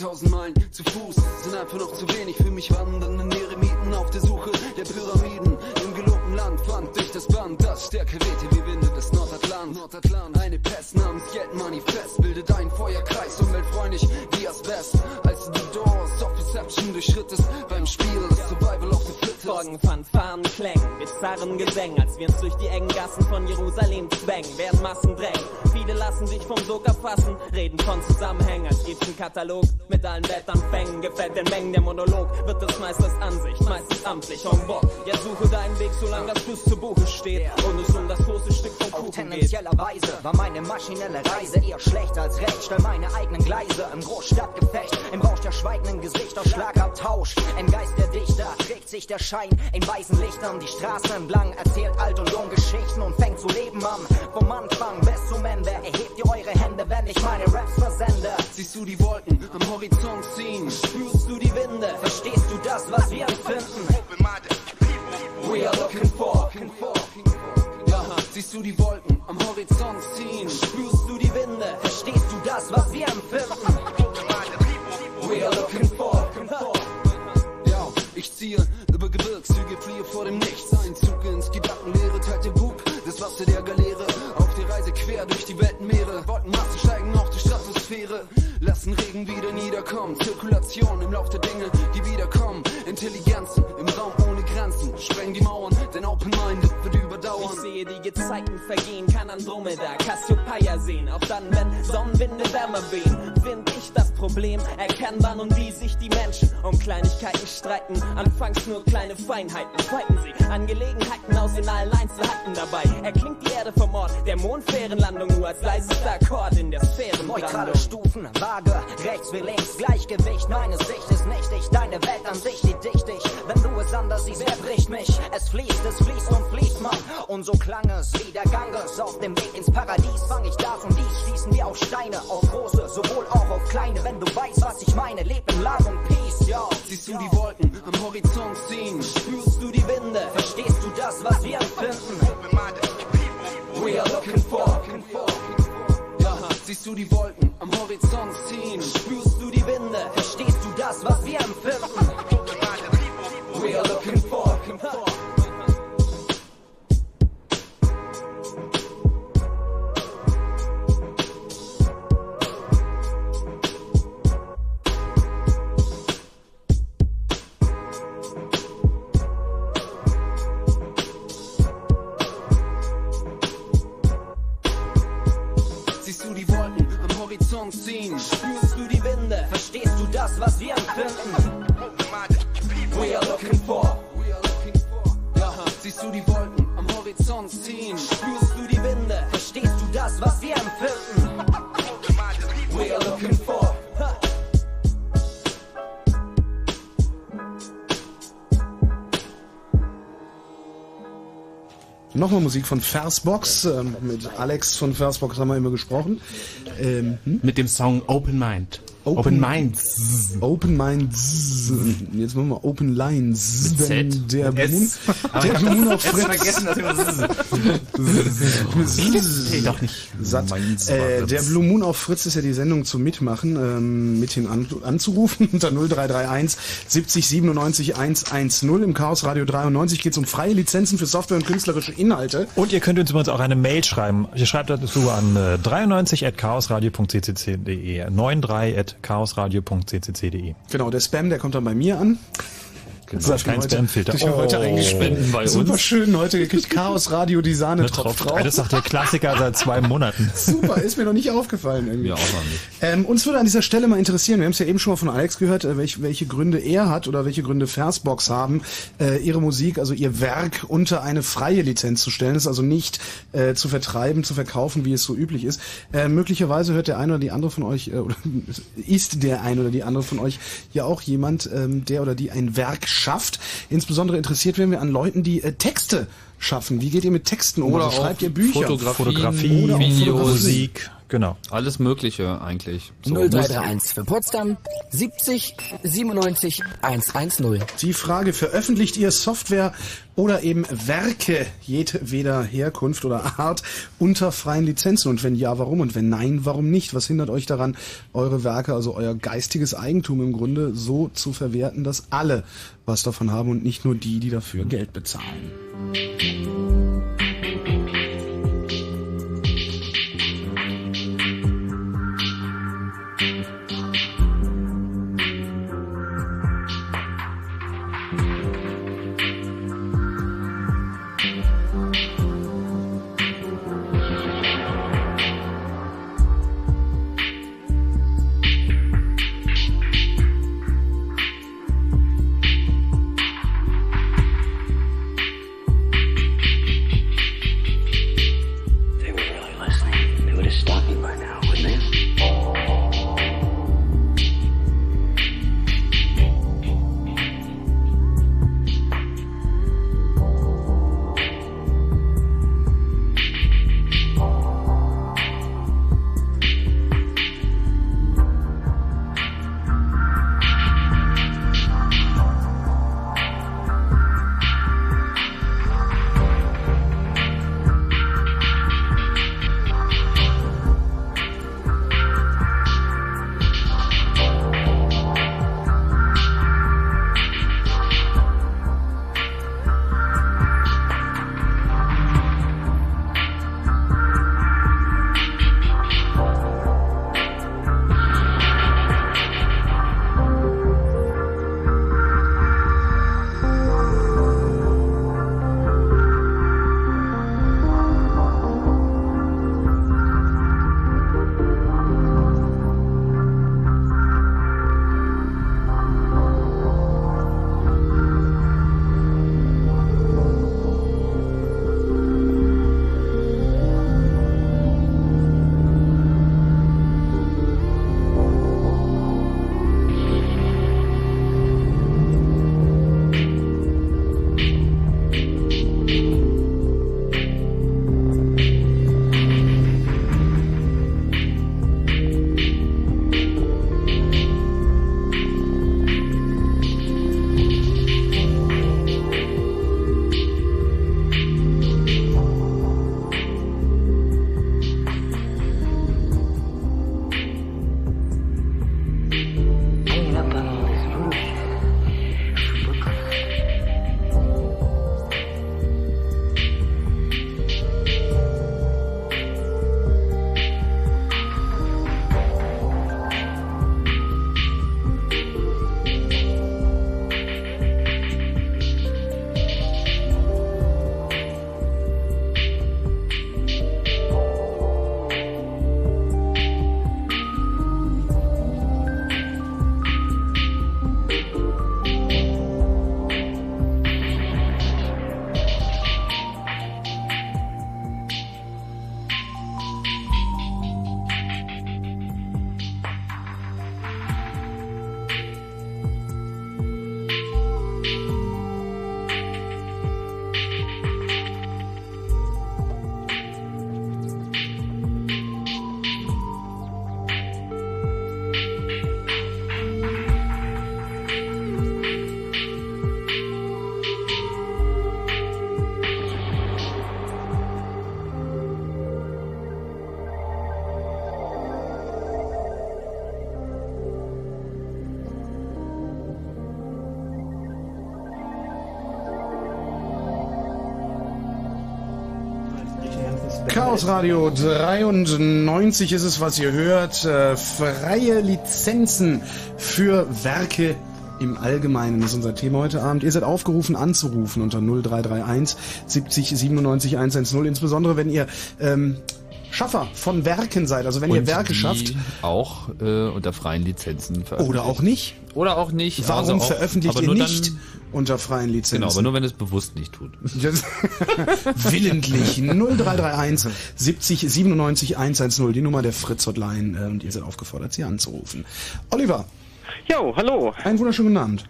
10.000 Meilen zu Fuß sind einfach noch zu wenig für mich wandernden Eremiten auf der Suche der Pyramiden. Im gelobten Land fand ich das Band, das stärker wehte wie Winde des Nordatlant. Nordatlant. Eine Pest namens Get Manifest bildet einen Feuerkreis, umweltfreundlich wie Asbest. Du die Doors of Perception durchschrittest beim Spiel das Survival of the Fittest. Folgen Fanfaren klängen, bizarren Gesängen, als wir uns durch die engen Gassen von Jerusalem zwängen, während Massen drängen. Viele lassen sich vom Sog erfassen, reden von Zusammenhängen, als gibt's einen Katalog mit allen Wettanfängen, gefällt den Mengen der Monolog, wird des Meisters Ansicht, meistens amtlich en vogue. Ja, suche deinen Weg, solange das Fluss zu Buche steht und es um das große Stück vom Auf Kuchen geht. tendenzieller Weise war meine maschinelle Reise eher schlecht als recht. Stell meine eigenen Gleise im Großstadtgefecht, im Rausch der schweigenden Gesichter, Schlagabtausch. Im Geist der Dichter trägt sich der Schein in weißen Lichtern die Straßen entlang, erzählt alt und jung Geschichten und fängt zu leben an. Vom Anfang bis zum Ende erhebt ihr eure Hände, wenn ich meine Raps versende. Siehst du die Wolken am Horizont ziehen? Spürst du die Winde? Verstehst du das, was wir empfinden? We are looking for. Ja, siehst du die Wolken am Horizont ziehen? Spürst du die Winde? Verstehst du das, was wir empfinden? We are looking for. Ja, ich ziehe über Gebirgszüge, fliehe vor dem Nichts. Einzug ins Gedankenleere, teilte Bug, das Wasser der Galeere. Auf der Reise quer durch die Weltenmeere. Wolkenmassen steigen auf die Stratosphäre. Lassen Regen wieder niederkommen. Zirkulation im Lauf der Dinge, die wiederkommen. Intelligenzen im Raum ohne Grenzen. Sprengen die Mauern, denn Open Mind wird überdauern. Ich sehe die Gezeiten vergehen, kann Andromeda, Cassiopeia sehen. Auch dann, wenn Sonnenwinde wärmer wehen, find ich das Problem erkennbar nun wie sich die Menschen um Kleinigkeiten streiten. Anfangs nur kleine Feinheiten, streiten sie Angelegenheiten aus in allen Einzelheiten dabei. Erklingt die Erde vom Ort der Mondfährenlandung nur als leisester Akkord in der Neutrale Sphärenbrandung. Stufen, vage, rechts wie links, Gleichgewicht. Meine Sicht ist nicht ich, deine Welt an sich, die dicht ich. Wenn du es anders siehst, wer bricht mich? Es fließt, es fließt und fließt, Mann. Und so klang es wie der Ganges. Auf dem Weg ins Paradies fang ich das und dies. Schießen wir auf Steine, auf große, sowohl auch auf kleine. Wenn du weißt, was ich meine, leb in Love und Peace, yo. Siehst du die Wolken am Horizont ziehen? Spürst du die Winde? Verstehst du das, was wir empfinden? We are looking for. Ja, siehst du die Wolken am Horizont ziehen? Spürst du die Winde? Verstehst du das, was wir empfinden? We are looking for. das, was wir empfinden. We are looking for. Ja, siehst du die Wolken am Horizont ziehen? Spürst du die Winde? Verstehst du das, was wir empfinden? We are looking for. Nochmal Musik von Versbox. Ähm, mit Alex von Versbox haben wir immer gesprochen. Ähm, hm? Mit dem Song Open Mind. Open, Minds. Open Minds. Jetzt machen wir Open Lines. Denn Z. der. Aber der das auf Fritz. vergessen, doch nicht. Satt. Äh, der. Blue Moon auf Fritz ist ja die Sendung zum Mitmachen, ähm, mit hin an, anzurufen unter 0331 70 97 110. Im Chaos Radio 93 geht es um freie Lizenzen für Software und künstlerische Inhalte. Und ihr könnt uns übrigens auch eine Mail schreiben. Ihr schreibt dazu an äh, 93.chaosradio.ccc.de 93.chaosradio.ccc.de Genau, der Spam, der kommt dann bei mir an. Das ist kein Spamfilter. Ich habe heute eingespendet. Spenden bei Super uns. schön, heute gekriegt Chaos Radio, die Sahne tropft drauf. Das ist doch der Klassiker seit zwei Monaten. Super, ist mir noch nicht aufgefallen irgendwie. Mir auch noch nicht. Ähm, uns würde an dieser Stelle mal interessieren, wir haben es ja eben schon mal von Alex gehört, äh, welche, welche Gründe er hat oder welche Gründe Versbox haben, äh, ihre Musik, also ihr Werk unter eine freie Lizenz zu stellen, ist also nicht äh, zu vertreiben, zu verkaufen, wie es so üblich ist. Äh, möglicherweise hört der eine oder die andere von euch, äh, oder ist der eine oder die andere von euch ja auch jemand, ähm, der oder die ein Werk schafft. Insbesondere interessiert werden wir an Leuten, die äh, Texte schaffen. Wie geht ihr mit Texten um? Oder also auch schreibt ihr Bücher? Fotografien, Fotografie, Oder Videos. Musik, genau. Alles Mögliche eigentlich. So, 0331 für Potsdam 70 97 110. Die Frage, veröffentlicht ihr Software oder eben Werke jedweder Herkunft oder Art unter freien Lizenzen? Und wenn ja, warum? Und wenn nein, warum nicht? Was hindert euch daran, eure Werke, also euer geistiges Eigentum im Grunde so zu verwerten, dass alle was davon haben und nicht nur die, die dafür Geld bezahlen? Thank you. Chaos Radio 93 ist es, was ihr hört. Äh, freie Lizenzen für Werke im Allgemeinen ist unser Thema heute Abend. Ihr seid aufgerufen anzurufen unter 0331 70 97 110, insbesondere wenn ihr ähm, Schaffer von Werken seid, also wenn ihr Und Werke die schafft. Auch äh, unter freien Lizenzen veröffentlicht. Oder auch nicht. Oder auch nicht. Warum also auch, veröffentlicht aber ihr nur nicht Dann, unter freien Lizenzen? genau, aber nur wenn es bewusst nicht tut. Willentlich. 0331 70 97 110, die Nummer der Fritz Hotline. äh, Und ihr seid aufgefordert, sie anzurufen. Oliver. Jo, hallo. Einen wunderschönen guten Abend.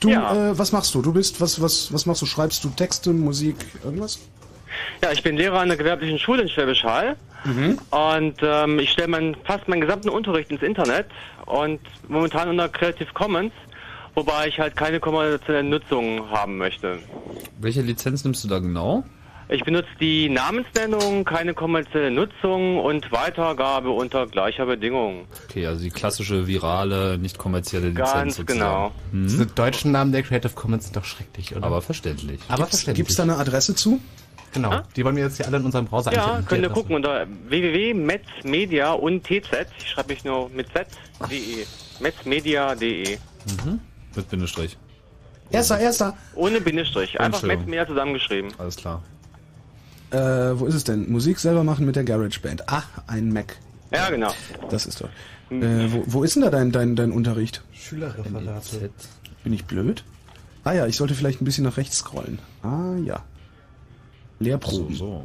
Du, Ja. äh, was machst du? Du bist, was, was, was machst du? Schreibst du Texte, Musik, irgendwas? Ja, ich bin Lehrer an der gewerblichen Schule in Schwäbisch Hall. Mhm. Und ähm, ich stelle mein, fast meinen gesamten Unterricht ins Internet und momentan unter Creative Commons, wobei ich halt keine kommerzielle Nutzung haben möchte. Welche Lizenz nimmst du da genau? Ich benutze die Namensnennung, keine kommerzielle Nutzung und Weitergabe unter gleicher Bedingung. Okay, also die klassische virale, nicht kommerzielle Lizenz. Ganz sozusagen. genau. Hm? Diese deutschen Namen der Creative Commons sind doch schrecklich, oder? Aber verständlich. Aber Gibt's- verständlich. Gibt's da eine Adresse zu? Genau. Die wollen wir jetzt hier alle in unserem Browser Ja, eintippen. könnt ihr gucken unter www.metzmedia und tz, ich schreibe mich nur mit z.de, metzmedia.de. Mhm. Mit Bindestrich. Erster, erster. Ohne Bindestrich, einfach Entschuldigung. Metzmedia zusammengeschrieben. Alles klar. Äh, wo ist es denn? Musik selber machen mit der GarageBand. Ah, ein Mac. Ja, genau. Das ist doch. Äh, wo, wo ist denn da dein, dein, dein Unterricht? Schülerreferate. Bin ich blöd? Ah ja, ich sollte vielleicht ein bisschen nach rechts scrollen. Ah ja. Lehrproben. So,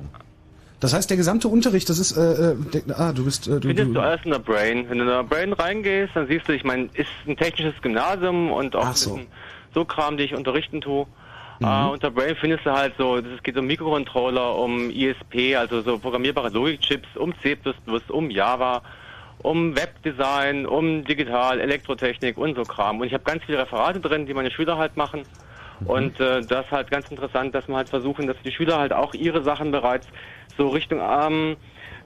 Das heißt, der gesamte Unterricht, das ist, äh, äh, der, ah, du bist, äh, du, Findest du, alles in der Brain. Wenn du in der Brain reingehst, dann siehst du, ich meine, ist ein technisches Gymnasium und auch ein so. so Kram, die ich unterrichten tue. Mhm. Äh, unter Brain findest du halt so, es geht um Mikrocontroller, um ISP, also so programmierbare Logikchips, um C++, um Java, um Webdesign, um Digital, Elektrotechnik und so Kram. Und ich habe ganz viele Referate drin, die meine Schüler halt machen. Und äh, das ist halt ganz interessant, dass wir halt versuchen, dass die Schüler halt auch ihre Sachen bereits so Richtung, ähm,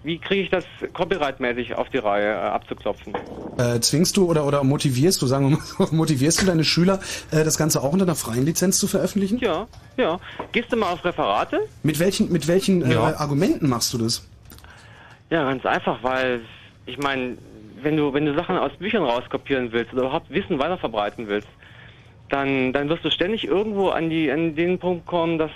wie kriege ich das copyright-mäßig auf die Reihe äh, abzuklopfen? äh, zwingst du oder, oder motivierst du, sagen wir mal, motivierst du deine Schüler, äh, das Ganze auch unter einer freien Lizenz zu veröffentlichen? Ja, ja. Gehst du mal auf Referate? Mit welchen, mit welchen äh, Ja. Argumenten machst du das? Ja, ganz einfach, weil ich meine, wenn du wenn du Sachen aus Büchern rauskopieren willst oder überhaupt Wissen weiterverbreiten willst, dann dann wirst du ständig irgendwo an die an den Punkt kommen, dass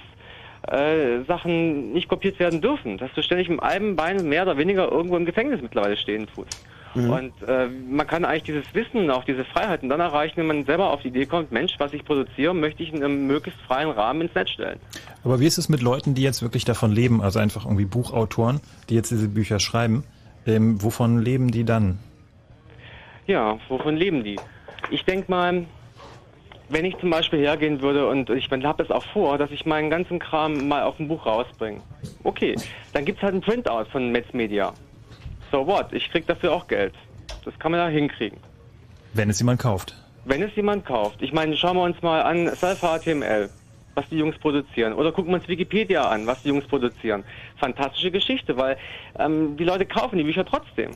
äh, Sachen nicht kopiert werden dürfen, dass du ständig mit einem Bein mehr oder weniger irgendwo im Gefängnis mittlerweile stehen tust. Mhm. Und äh, man kann eigentlich dieses Wissen auch diese Freiheiten dann erreichen, wenn man selber auf die Idee kommt, Mensch, was ich produziere, möchte ich in einem möglichst freien Rahmen ins Netz stellen. Aber wie ist es mit Leuten, die jetzt wirklich davon leben, also einfach irgendwie Buchautoren, die jetzt diese Bücher schreiben? Ähm, wovon leben die dann? Ja, wovon leben die? Ich denke mal, wenn ich zum Beispiel hergehen würde und ich habe es auch vor, dass ich meinen ganzen Kram mal auf ein Buch rausbringe. Okay, dann gibt's halt ein Printout von Metz Media. So what? Ich krieg dafür auch Geld. Das kann man ja hinkriegen. Wenn es jemand kauft. Wenn es jemand kauft. Ich meine, schauen wir uns mal an Self HTML, was die Jungs produzieren. Oder gucken wir uns Wikipedia an, was die Jungs produzieren. Fantastische Geschichte, weil ähm, die Leute kaufen die Bücher trotzdem.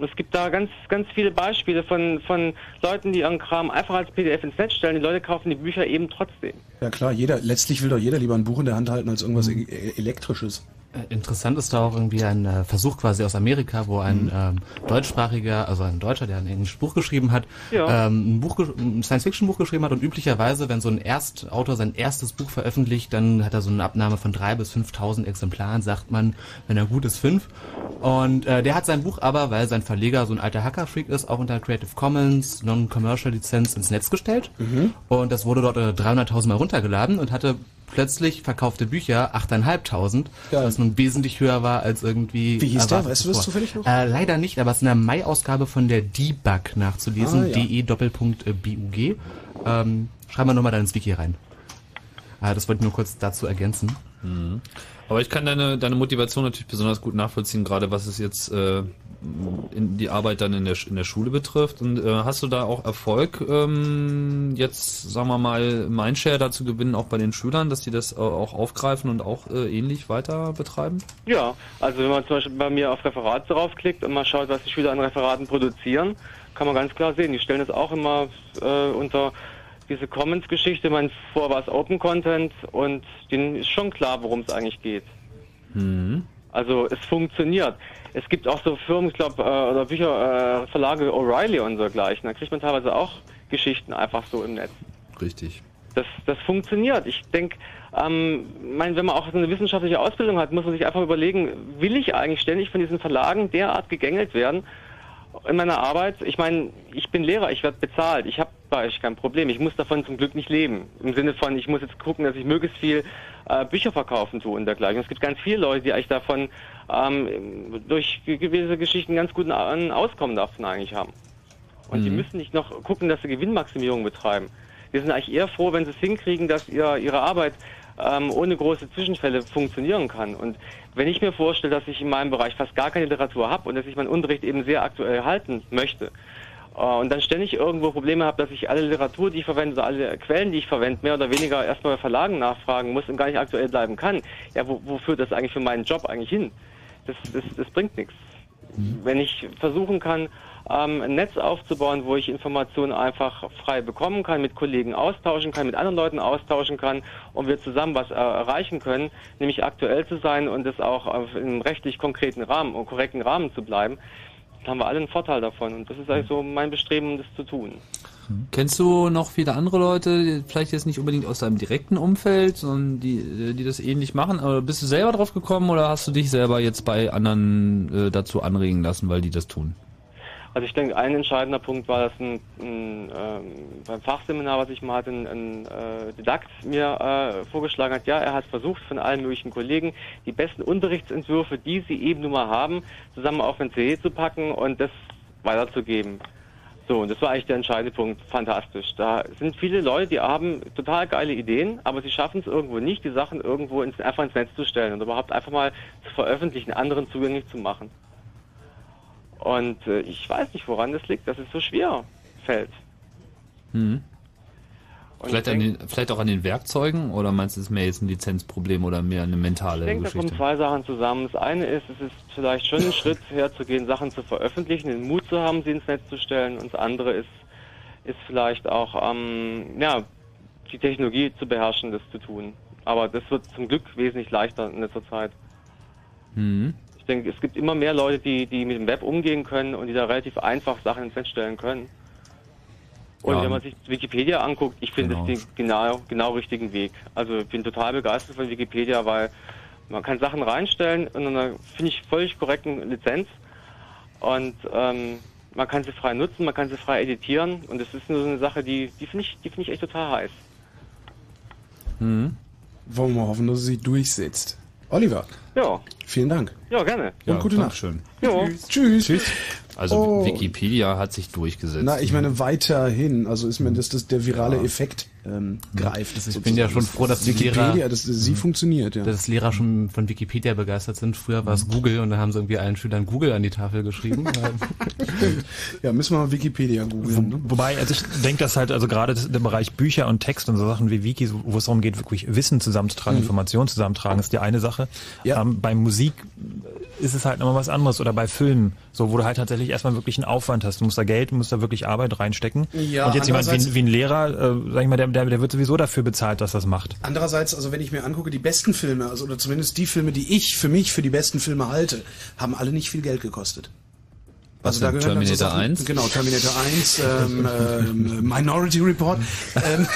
Es gibt da ganz, ganz viele Beispiele von, von Leuten, die ihren Kram einfach als PDF ins Netz stellen. Die Leute kaufen die Bücher eben trotzdem. Ja klar, jeder, letztlich will doch jeder lieber ein Buch in der Hand halten als irgendwas e e- Elektrisches. Äh, Interessant ist da auch irgendwie ein äh, Versuch quasi aus Amerika, wo ein Mhm. ähm, deutschsprachiger, also ein Deutscher, der ein englisches Buch geschrieben hat, Ja. ähm, ein, Buch, ein Science-Fiction-Buch geschrieben hat und üblicherweise, wenn so ein Erstautor sein erstes Buch veröffentlicht, dann hat er so eine Abnahme von drei bis 5.000 Exemplaren, sagt man, wenn er gut ist, fünf. Und äh, der hat sein Buch aber, weil sein Verleger so ein alter Hacker-Freak ist, auch unter Creative Commons Non-Commercial-Lizenz ins Netz gestellt. Mhm. Und das wurde dort äh, 300.000 Mal runtergeladen und hatte plötzlich verkaufte Bücher 8.500, was nun wesentlich höher war als irgendwie. Wie hieß der? Weißt du das zufällig noch? Äh, leider nicht, aber es ist in der Mai-Ausgabe von der Debug nachzulesen. Ah, ja. DE Doppelpunkt äh. Ähm, schreiben wir nochmal da ins Wiki rein. Äh, das wollte ich nur kurz dazu ergänzen. Mhm. Aber ich kann deine, deine Motivation natürlich besonders gut nachvollziehen, gerade was es jetzt äh, in die Arbeit dann in der, in der Schule betrifft. Und äh, hast du da auch Erfolg, ähm, jetzt sagen wir mal, Mindshare dazu gewinnen, auch bei den Schülern, dass die das äh, auch aufgreifen und auch äh, ähnlich weiter betreiben? Ja, also wenn man zum Beispiel bei mir auf Referat draufklickt und mal schaut, was die Schüler an Referaten produzieren, kann man ganz klar sehen, die stellen das auch immer äh, unter diese Commons-Geschichte. Man vorher war es Open Content und denen ist schon klar, worum es eigentlich geht. Mhm. Also es funktioniert. Es gibt auch so Firmen, ich glaube, äh, oder Bücher, äh, Verlage O'Reilly und so gleich. Da kriegt man teilweise auch Geschichten einfach so im Netz. Richtig. Das, das funktioniert. Ich denke, ähm, mein, wenn man auch so eine wissenschaftliche Ausbildung hat, muss man sich einfach überlegen, will ich eigentlich ständig von diesen Verlagen derart gegängelt werden in meiner Arbeit? Ich meine, ich bin Lehrer, ich werde bezahlt, ich habe bei euch kein Problem. Ich muss davon zum Glück nicht leben. Im Sinne von, ich muss jetzt gucken, dass ich möglichst viel äh, Bücher verkaufen tue und dergleichen. Es gibt ganz viele Leute, die eigentlich davon ähm, durch gewisse Geschichten ganz guten Au- Auskommen davon eigentlich haben. Und die Mhm. müssen nicht noch gucken, dass sie Gewinnmaximierung betreiben. Wir sind eigentlich eher froh, wenn sie es hinkriegen, dass ihr, ihre Arbeit ähm, ohne große Zwischenfälle funktionieren kann. Und wenn ich mir vorstelle, dass ich in meinem Bereich fast gar keine Literatur habe und dass ich meinen Unterricht eben sehr aktuell halten möchte, äh, und dann ständig irgendwo Probleme habe, dass ich alle Literatur, die ich verwende, oder alle Quellen, die ich verwende, mehr oder weniger erstmal bei Verlagen nachfragen muss und gar nicht aktuell bleiben kann, ja, wo, wo führt das eigentlich für meinen Job eigentlich hin? Das, das, das bringt nichts. Wenn ich versuchen kann, ähm, ein Netz aufzubauen, wo ich Informationen einfach frei bekommen kann, mit Kollegen austauschen kann, mit anderen Leuten austauschen kann und wir zusammen was äh, erreichen können, nämlich aktuell zu sein und es auch auf einem rechtlich konkreten Rahmen und korrekten Rahmen zu bleiben, dann haben wir alle einen Vorteil davon. Und das ist eigentlich so mein Bestreben, das zu tun. Kennst du noch viele andere Leute, vielleicht jetzt nicht unbedingt aus deinem direkten Umfeld, sondern die, die das ähnlich machen? Aber bist du selber drauf gekommen oder hast du dich selber jetzt bei anderen äh, dazu anregen lassen, weil die das tun? Also ich denke, ein entscheidender Punkt war, dass ein, ein ähm, beim Fachseminar, was ich mal hatte, ein, ein äh, Didakt mir äh, vorgeschlagen hat, ja, er hat versucht, von allen möglichen Kollegen die besten Unterrichtsentwürfe, die sie eben nun mal haben, zusammen auf ein CD zu packen und das weiterzugeben. So, und das war eigentlich der entscheidende Punkt. Fantastisch. Da sind viele Leute, die haben total geile Ideen, aber sie schaffen es irgendwo nicht, die Sachen irgendwo ins, einfach ins Netz zu stellen und überhaupt einfach mal zu veröffentlichen, anderen zugänglich zu machen. Und äh, ich weiß nicht, woran das liegt, dass es so schwer fällt. Hm. Vielleicht, ich an denk- den, vielleicht auch an den Werkzeugen oder meinst du, es ist mehr jetzt ein Lizenzproblem oder mehr eine mentale Ich denke, da Geschichte? kommen zwei Sachen zusammen. Das eine ist, es ist vielleicht schon ein Schritt herzugehen, Sachen zu veröffentlichen, den Mut zu haben, sie ins Netz zu stellen. Und das andere ist, ist vielleicht auch, ähm, ja, die Technologie zu beherrschen, das zu tun. Aber das wird zum Glück wesentlich leichter in letzter Zeit. Hm. Ich denke, es gibt immer mehr Leute, die, die mit dem Web umgehen können und die da relativ einfach Sachen ins Netz stellen können. Und Ja. wenn man sich Wikipedia anguckt, ich finde Genau. es den genau, genau richtigen Weg. Also ich bin total begeistert von Wikipedia, weil man kann Sachen reinstellen in einer, finde ich, völlig korrekten Lizenz. Und ähm, man kann sie frei nutzen, man kann sie frei editieren. Und das ist nur so eine Sache, die, die finde ich, die finde ich echt total heiß. Wollen wir mal hoffen, dass sich durchsetzt. Oliver. Ja. Vielen Dank. Ja, gerne. Und gute Nacht. Dankeschön. Ja. Tschüss. Tschüss. Also Oh. Wikipedia hat sich durchgesetzt. Na, ich meine weiterhin. Also ist mir das, das der virale Effekt ähm, greift. Also ich bin ja schon froh, dass die Wikipedia, Lehrer, das, sie funktioniert, ja. dass Lehrer schon von Wikipedia begeistert sind. Früher war es Google und da haben sie irgendwie allen Schülern Google an die Tafel geschrieben. ja, müssen wir mal Wikipedia googeln. Ne? Wobei, also ich denke, dass halt, also gerade der Bereich Bücher und Text und so Sachen wie Wikis, wo es darum geht, wirklich Wissen zusammenzutragen, Mhm. Informationen zusammentragen, ist die eine Sache. Ähm, bei Musik ist es halt nochmal was anderes oder bei Filmen, so wo du halt tatsächlich erstmal wirklich einen Aufwand hast. Du musst da Geld, du musst da wirklich Arbeit reinstecken. Ja, und jetzt jemand wie, wie ein Lehrer, äh, sag ich mal, der, der, der wird sowieso dafür bezahlt, dass das macht. Andererseits, also wenn ich mir angucke, die besten Filme, also oder zumindest die Filme, die ich für mich für die besten Filme halte, haben alle nicht viel Geld gekostet. Was da denn, gehören dann so Terminator Sachen- 1? Genau, Terminator 1, ähm, ähm, Minority Report. Ähm,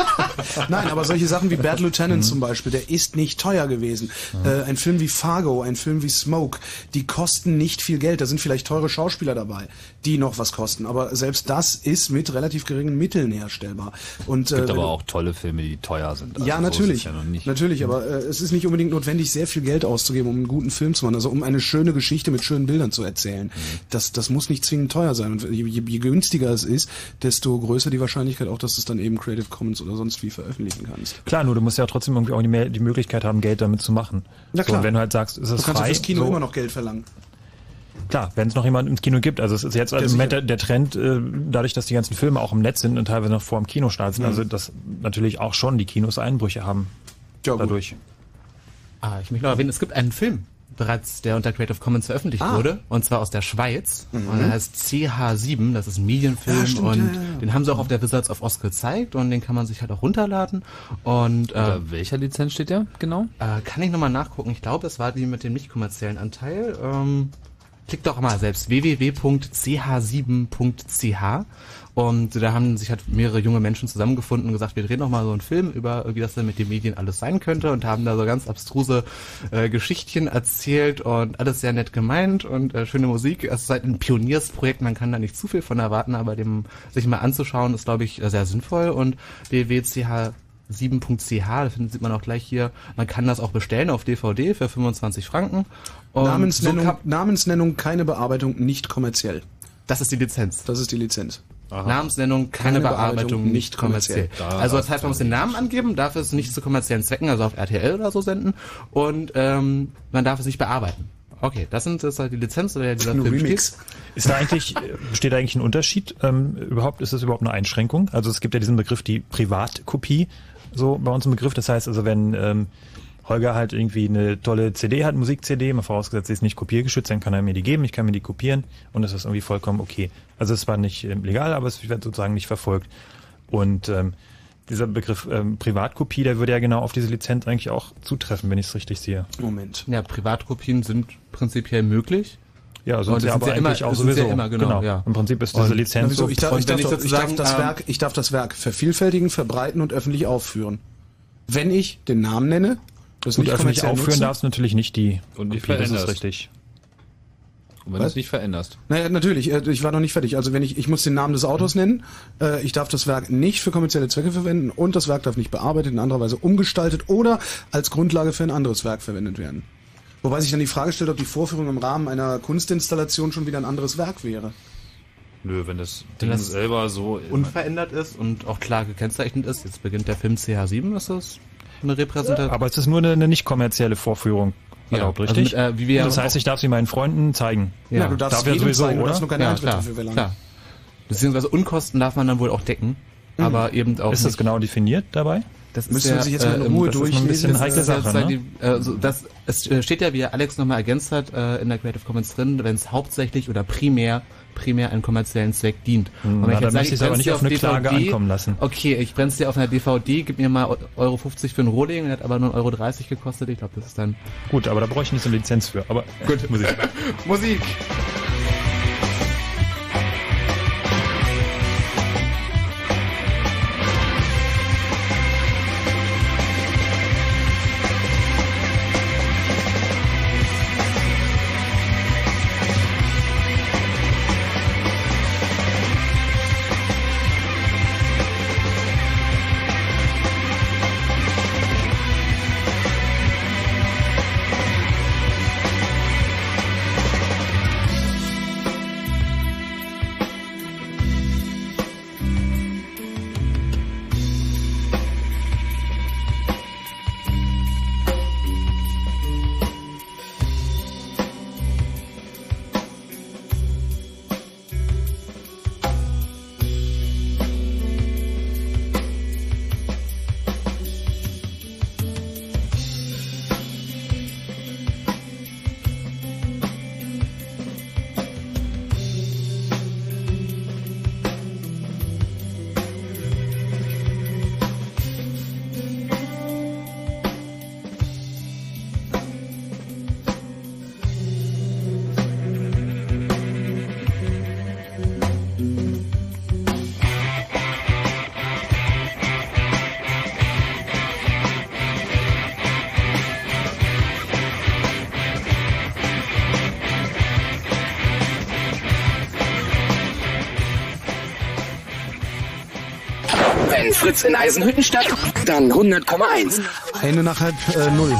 Nein, aber solche Sachen wie Bad Lieutenant zum Beispiel, der ist nicht teuer gewesen. Äh, ein Film wie Fargo, ein Film wie Smoke, die kosten nicht viel Geld. Da sind vielleicht teure Schauspieler dabei, die noch was kosten. Aber selbst das ist mit relativ geringen Mitteln herstellbar. Und, es gibt äh, aber auch tolle Filme, die teuer sind. Also ja, so natürlich. ja noch nicht. Natürlich, aber äh, es ist nicht unbedingt notwendig, sehr viel Geld auszugeben, um einen guten Film zu machen. Also um eine schöne Geschichte mit schönen Bildern zu erzählen. Mhm. Das, das muss nicht zwingend teuer sein. Und je, je, je günstiger es ist, desto größer die Wahrscheinlichkeit auch, dass es dann eben Creative Commons oder sonst wie veröffentlichen kannst. Klar, nur du musst ja trotzdem irgendwie auch die, die Möglichkeit haben, Geld damit zu machen. Na So, klar. und wenn du halt sagst, ist Du das kannst frei, fürs Kino so, immer noch Geld verlangen. Klar, wenn es noch jemand ins Kino gibt. Also es ist jetzt also im Moment der, der Trend, äh, dadurch, dass die ganzen Filme auch im Netz sind und teilweise noch vor dem Kinostart sind, Mhm. also dass natürlich auch schon die Kinos Einbrüche haben. Ja, gut. dadurch. ah, ich möchte noch erwähnen, es gibt einen Film, bereits der unter Creative Commons veröffentlicht Ah. wurde, und zwar aus der Schweiz. Mhm. Und der heißt CH7, das ist ein Medienfilm Ja, stimmt, und ja, ja, den haben sie auch auf der Wizards of Oz gezeigt und den kann man sich halt auch runterladen. Und äh, Unter welcher Lizenz steht der genau? äh, kann ich nochmal nachgucken. Ich glaube, es war die mit dem nicht kommerziellen Anteil. Ähm, klickt doch mal selbst www.ch7.ch und da haben sich halt mehrere junge Menschen zusammengefunden und gesagt, wir drehen noch mal so einen Film über, wie das denn mit den Medien alles sein könnte und haben da so ganz abstruse äh, Geschichtchen erzählt und alles sehr nett gemeint und äh, schöne Musik. Es ist halt ein Pioniersprojekt, man kann da nicht zu viel von erwarten, aber dem sich mal anzuschauen ist, glaube ich, äh, sehr sinnvoll und www.ch 7.ch, da findet sieht man auch gleich hier. Man kann das auch bestellen auf DVD für 25 Franken. Und Namensnennung, so Namensnennung, keine Bearbeitung, nicht kommerziell. Das ist die Lizenz. Das ist die Lizenz. Namensnennung, keine, Keine Bearbeitung, Bearbeitung, nicht nicht kommerziell. Da also das heißt, man muss den Namen angeben, darf es nicht zu kommerziellen Zwecken, also auf RTL oder so senden und ähm, man darf es nicht bearbeiten. Okay, das sind das ist halt die Lizenz, oder dieser Film steht. Ist da eigentlich, besteht da eigentlich ein Unterschied? Ähm, überhaupt, ist das überhaupt eine Einschränkung? Also es gibt ja diesen Begriff, die Privatkopie, so bei uns im Begriff. Das heißt also, wenn ähm, Holger halt irgendwie eine tolle CD hat, Musik-CD, mal vorausgesetzt, sie ist nicht kopiergeschützt, dann kann er mir die geben, ich kann mir die kopieren und das ist irgendwie vollkommen okay. Also es war nicht ähm, legal, aber es wird sozusagen nicht verfolgt. Und ähm, dieser Begriff ähm, Privatkopie, der würde ja genau auf diese Lizenz eigentlich auch zutreffen, wenn ich es richtig sehe. Moment. Ja, Privatkopien sind prinzipiell möglich. Ja, sind Und sie aber ja immer- eigentlich auch sind sie sowieso. Ja immer, genau, Genau. Ja. Im Prinzip ist diese Und- Lizenz Wieso? Ich, darf, Und ich, wenn darf, ich doch- ich, darf sozusagen, das Werk, ich darf das Werk vervielfältigen, verbreiten und öffentlich aufführen. Wenn ich den Namen nenne, das Gut, nicht öffentlich aufführen nutzen, darfst du natürlich nicht die Und nicht Kopie, das ist veränderst. richtig. Und wenn Was? du es nicht veränderst. Naja, natürlich, äh, ich war noch nicht fertig. Also wenn ich, ich muss den Namen des Autors nennen, äh, ich darf das Werk nicht für kommerzielle Zwecke verwenden und das Werk darf nicht bearbeitet, in anderer Weise umgestaltet oder als Grundlage für ein anderes Werk verwendet werden. Wobei sich dann die Frage stellt, ob die Vorführung im Rahmen einer Kunstinstallation schon wieder ein anderes Werk wäre. Nö, wenn das Ding das selber so unverändert ist und auch klar gekennzeichnet ist, jetzt beginnt der Film CH7, ist das eine Repräsentation? Aber es ist nur eine, eine nicht kommerzielle Vorführung. Ja, Erlaubt, also richtig? mit, äh, wie wir das heißt, ich darf sie meinen Freunden zeigen. Ja, du darfst darf ja sowieso, zeigen, du oder? darfst nur keinen ja, Eintritt klar, dafür verlangen. klar. Beziehungsweise Unkosten darf man dann wohl auch decken, Mhm. aber eben auch Ist das nicht. genau definiert dabei? Das man ja, sich jetzt mal in äh, Ruhe das ist noch ein durchlesen. bisschen Das heikle Das ist Sache, ne? die, äh, so, das, es steht ja, wie Alex nochmal ergänzt hat, äh, in der Creative Commons drin, wenn es hauptsächlich oder primär primär einen kommerziellen Zweck dient. Hm, Und na, ich jetzt sage, ich es aber nicht auf eine Klage ankommen lassen. Okay, ich brenn's dir auf einer DVD, gib mir mal Euro 50 für ein Rohling, der hat aber nur Euro 30 gekostet. Ich glaube, das ist dann Gut, aber da brauche ich nicht so eine Lizenz für. Aber gut, Musik. Musik. Fritz in Eisenhüttenstadt, dann 100,1. Ende nach halb äh, null.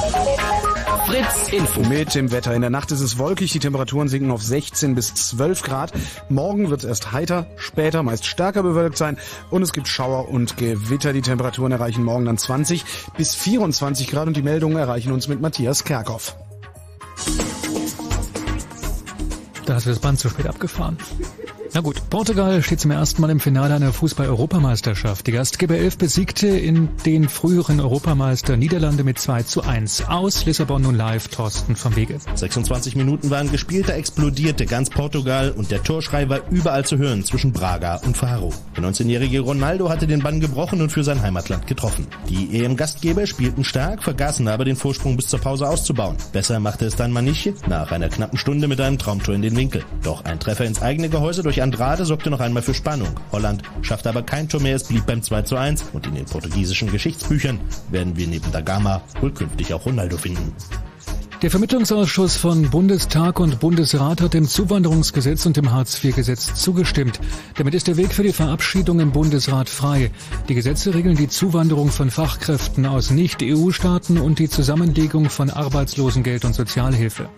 Fritz Info. Mit dem Wetter. In der Nacht ist es wolkig, die Temperaturen sinken auf 16 bis 12 Grad. Morgen wird es erst heiter, später meist stärker bewölkt sein und es gibt Schauer und Gewitter. Die Temperaturen erreichen morgen dann 20 bis 24 Grad und die Meldungen erreichen uns mit Matthias Kerkhoff. Da hast du das Band zu spät abgefahren. Na gut, Portugal steht zum ersten Mal im Finale einer Fußball-Europameisterschaft. Die Gastgeber 11 besiegte in den früheren Europameister Niederlande mit 2 zu 1. Aus Lissabon nun live Thorsten vom Wege. 26 Minuten waren gespielt, da explodierte ganz Portugal und der Torschrei war überall zu hören zwischen Braga und Faro. Der 19-jährige Ronaldo hatte den Bann gebrochen und für sein Heimatland getroffen. Die EM-Gastgeber spielten stark, vergaßen aber den Vorsprung bis zur Pause auszubauen. Besser machte es dann Maniche nach einer knappen Stunde mit einem Traumtor in den Winkel. Doch ein Treffer ins eigene Gehäuse durch Andrade sorgte noch einmal für Spannung. Holland schaffte aber kein Tor mehr, es blieb beim 2 zu 1 und in den portugiesischen Geschichtsbüchern werden wir neben Gama wohl künftig auch Ronaldo finden. Der Vermittlungsausschuss von Bundestag und Bundesrat hat dem Zuwanderungsgesetz und dem Hartz-IV-Gesetz zugestimmt. Damit ist der Weg für die Verabschiedung im Bundesrat frei. Die Gesetze regeln die Zuwanderung von Fachkräften aus Nicht-EU-Staaten und die Zusammenlegung von Arbeitslosengeld und Sozialhilfe.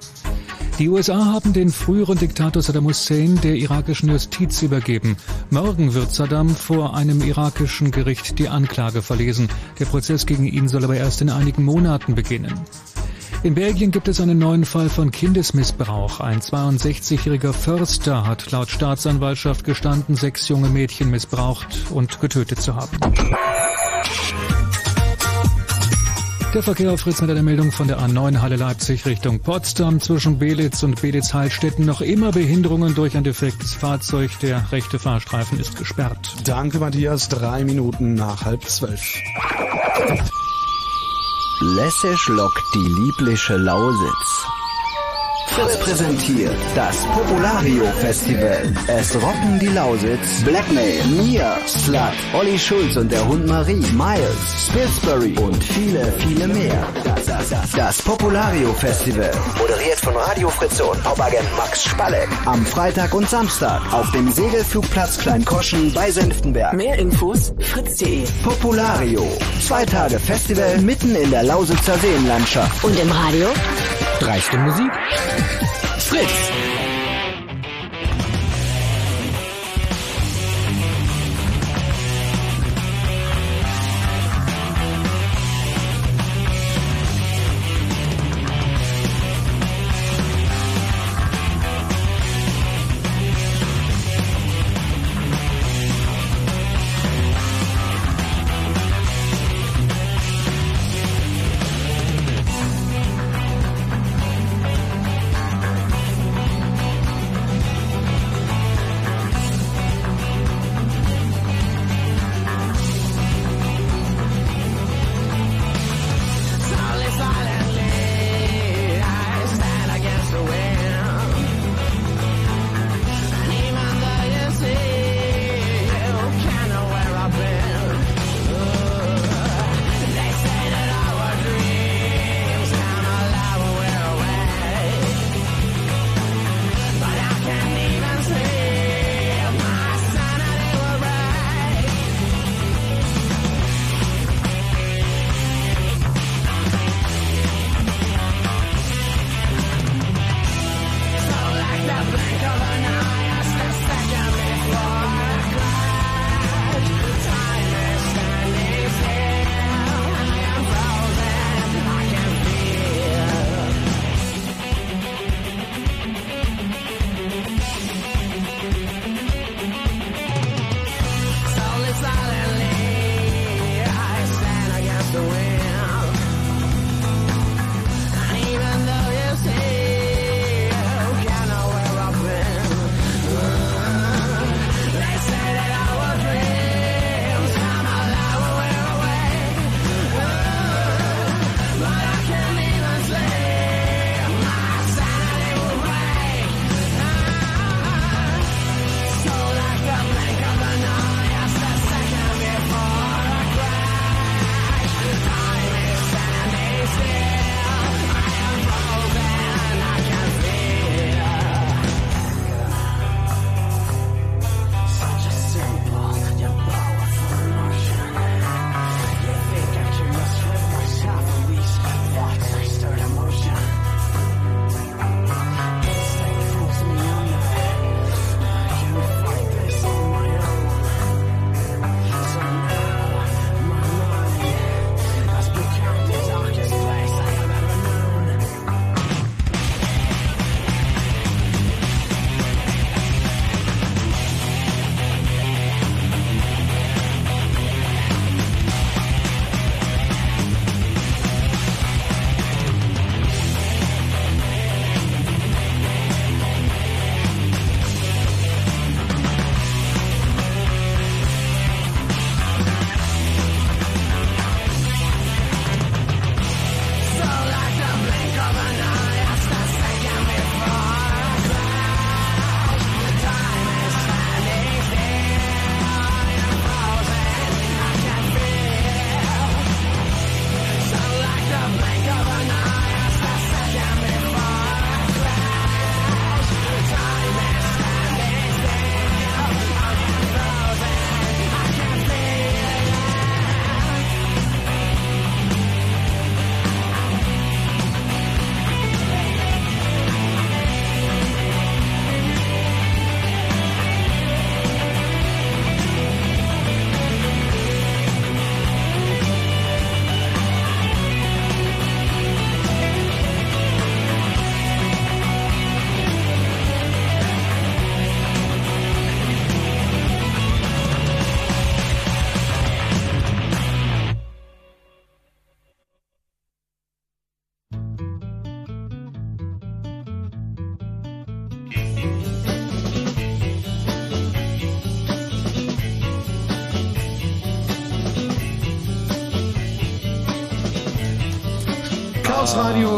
Die USA haben den früheren Diktator Saddam Hussein der irakischen Justiz übergeben. Morgen wird Saddam vor einem irakischen Gericht die Anklage verlesen. Der Prozess gegen ihn soll aber erst in einigen Monaten beginnen. In Belgien gibt es einen neuen Fall von Kindesmissbrauch. Ein 62-jähriger Förster hat laut Staatsanwaltschaft gestanden, sechs junge Mädchen missbraucht und getötet zu haben. Der Verkehr auf Fritz mit einer Meldung von der A9 Halle Leipzig Richtung Potsdam zwischen Belitz und Belitz-Heilstätten noch immer Behinderungen durch ein defektes Fahrzeug. Der rechte Fahrstreifen ist gesperrt. Danke, Matthias. Drei Minuten nach halb zwölf. Lässisch lockt die liebliche Lausitz. Fritz präsentiert das Populario Festival. Es rocken die Lausitz, Blackmail, Mia, Slut, Olli Schulz und der Hund Marie, Miles, Spilsbury und viele, viele mehr. Das Populario Festival, moderiert von Radio Fritze und Popagent Max Spalleck. Am Freitag und Samstag auf dem Segelflugplatz Kleinkoschen bei Senftenberg. Mehr Infos fritz.de. Populario. Zwei Tage Festival mitten in der Lausitzer Seenlandschaft. Und im Radio? Dreiste Musik. Fritz.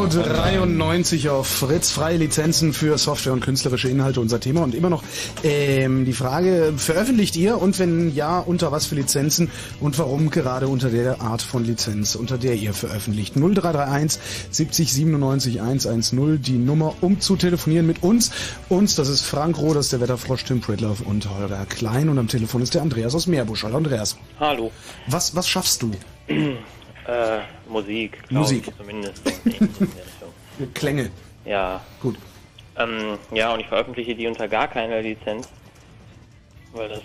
Radio 93 auf Fritz. Freie Lizenzen für Software und künstlerische Inhalte unser Thema. Und immer noch ähm, die Frage, veröffentlicht ihr und wenn ja, unter was für Lizenzen und warum gerade unter der Art von Lizenz, unter der ihr veröffentlicht? 0331 70 97 110, die Nummer, um zu telefonieren mit uns. Uns, das ist Frank Roh, das ist der Wetterfrosch Tim Pridloff und Holger Klein. Und am Telefon ist der Andreas aus Meerbusch. Hallo Andreas. Hallo. Was, was schaffst du? Äh, Musik. Musik. ich Zumindest. Klänge. ja. Gut. Ähm, ja, und ich veröffentliche die unter gar keiner Lizenz, weil das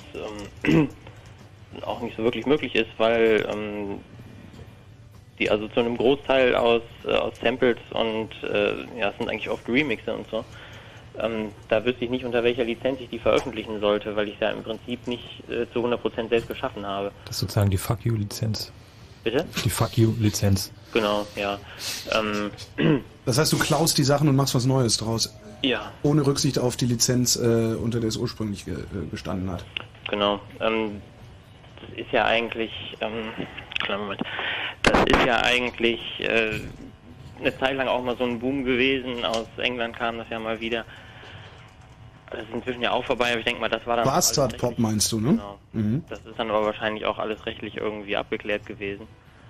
ähm, auch nicht so wirklich möglich ist, weil ähm, die also zu einem Großteil aus, äh, aus Samples und äh, ja, es sind eigentlich oft Remixe und so. Ähm, da wüsste ich nicht, unter welcher Lizenz ich die veröffentlichen sollte, weil ich ja im Prinzip nicht äh, zu 100% selbst geschaffen habe. Das ist sozusagen die Fuck You-Lizenz. Bitte? Die Fuck You-Lizenz. Genau, ja. Ähm, Das heißt, du klaust die Sachen und machst was Neues draus. ja, Ohne Rücksicht auf die Lizenz, äh, unter der es ursprünglich ge äh, gestanden hat. Genau. Ähm, das ist ja eigentlich, ähm, kleinen Moment, das ist ja eigentlich äh, eine Zeit lang auch mal so ein Boom gewesen. Aus England kam das ja mal wieder. Das ist inzwischen ja auch vorbei, aber ich denke mal, das war dann. auch Bastard Pop meinst du, ne? Genau. Mhm. Das ist dann aber wahrscheinlich auch alles rechtlich irgendwie abgeklärt gewesen.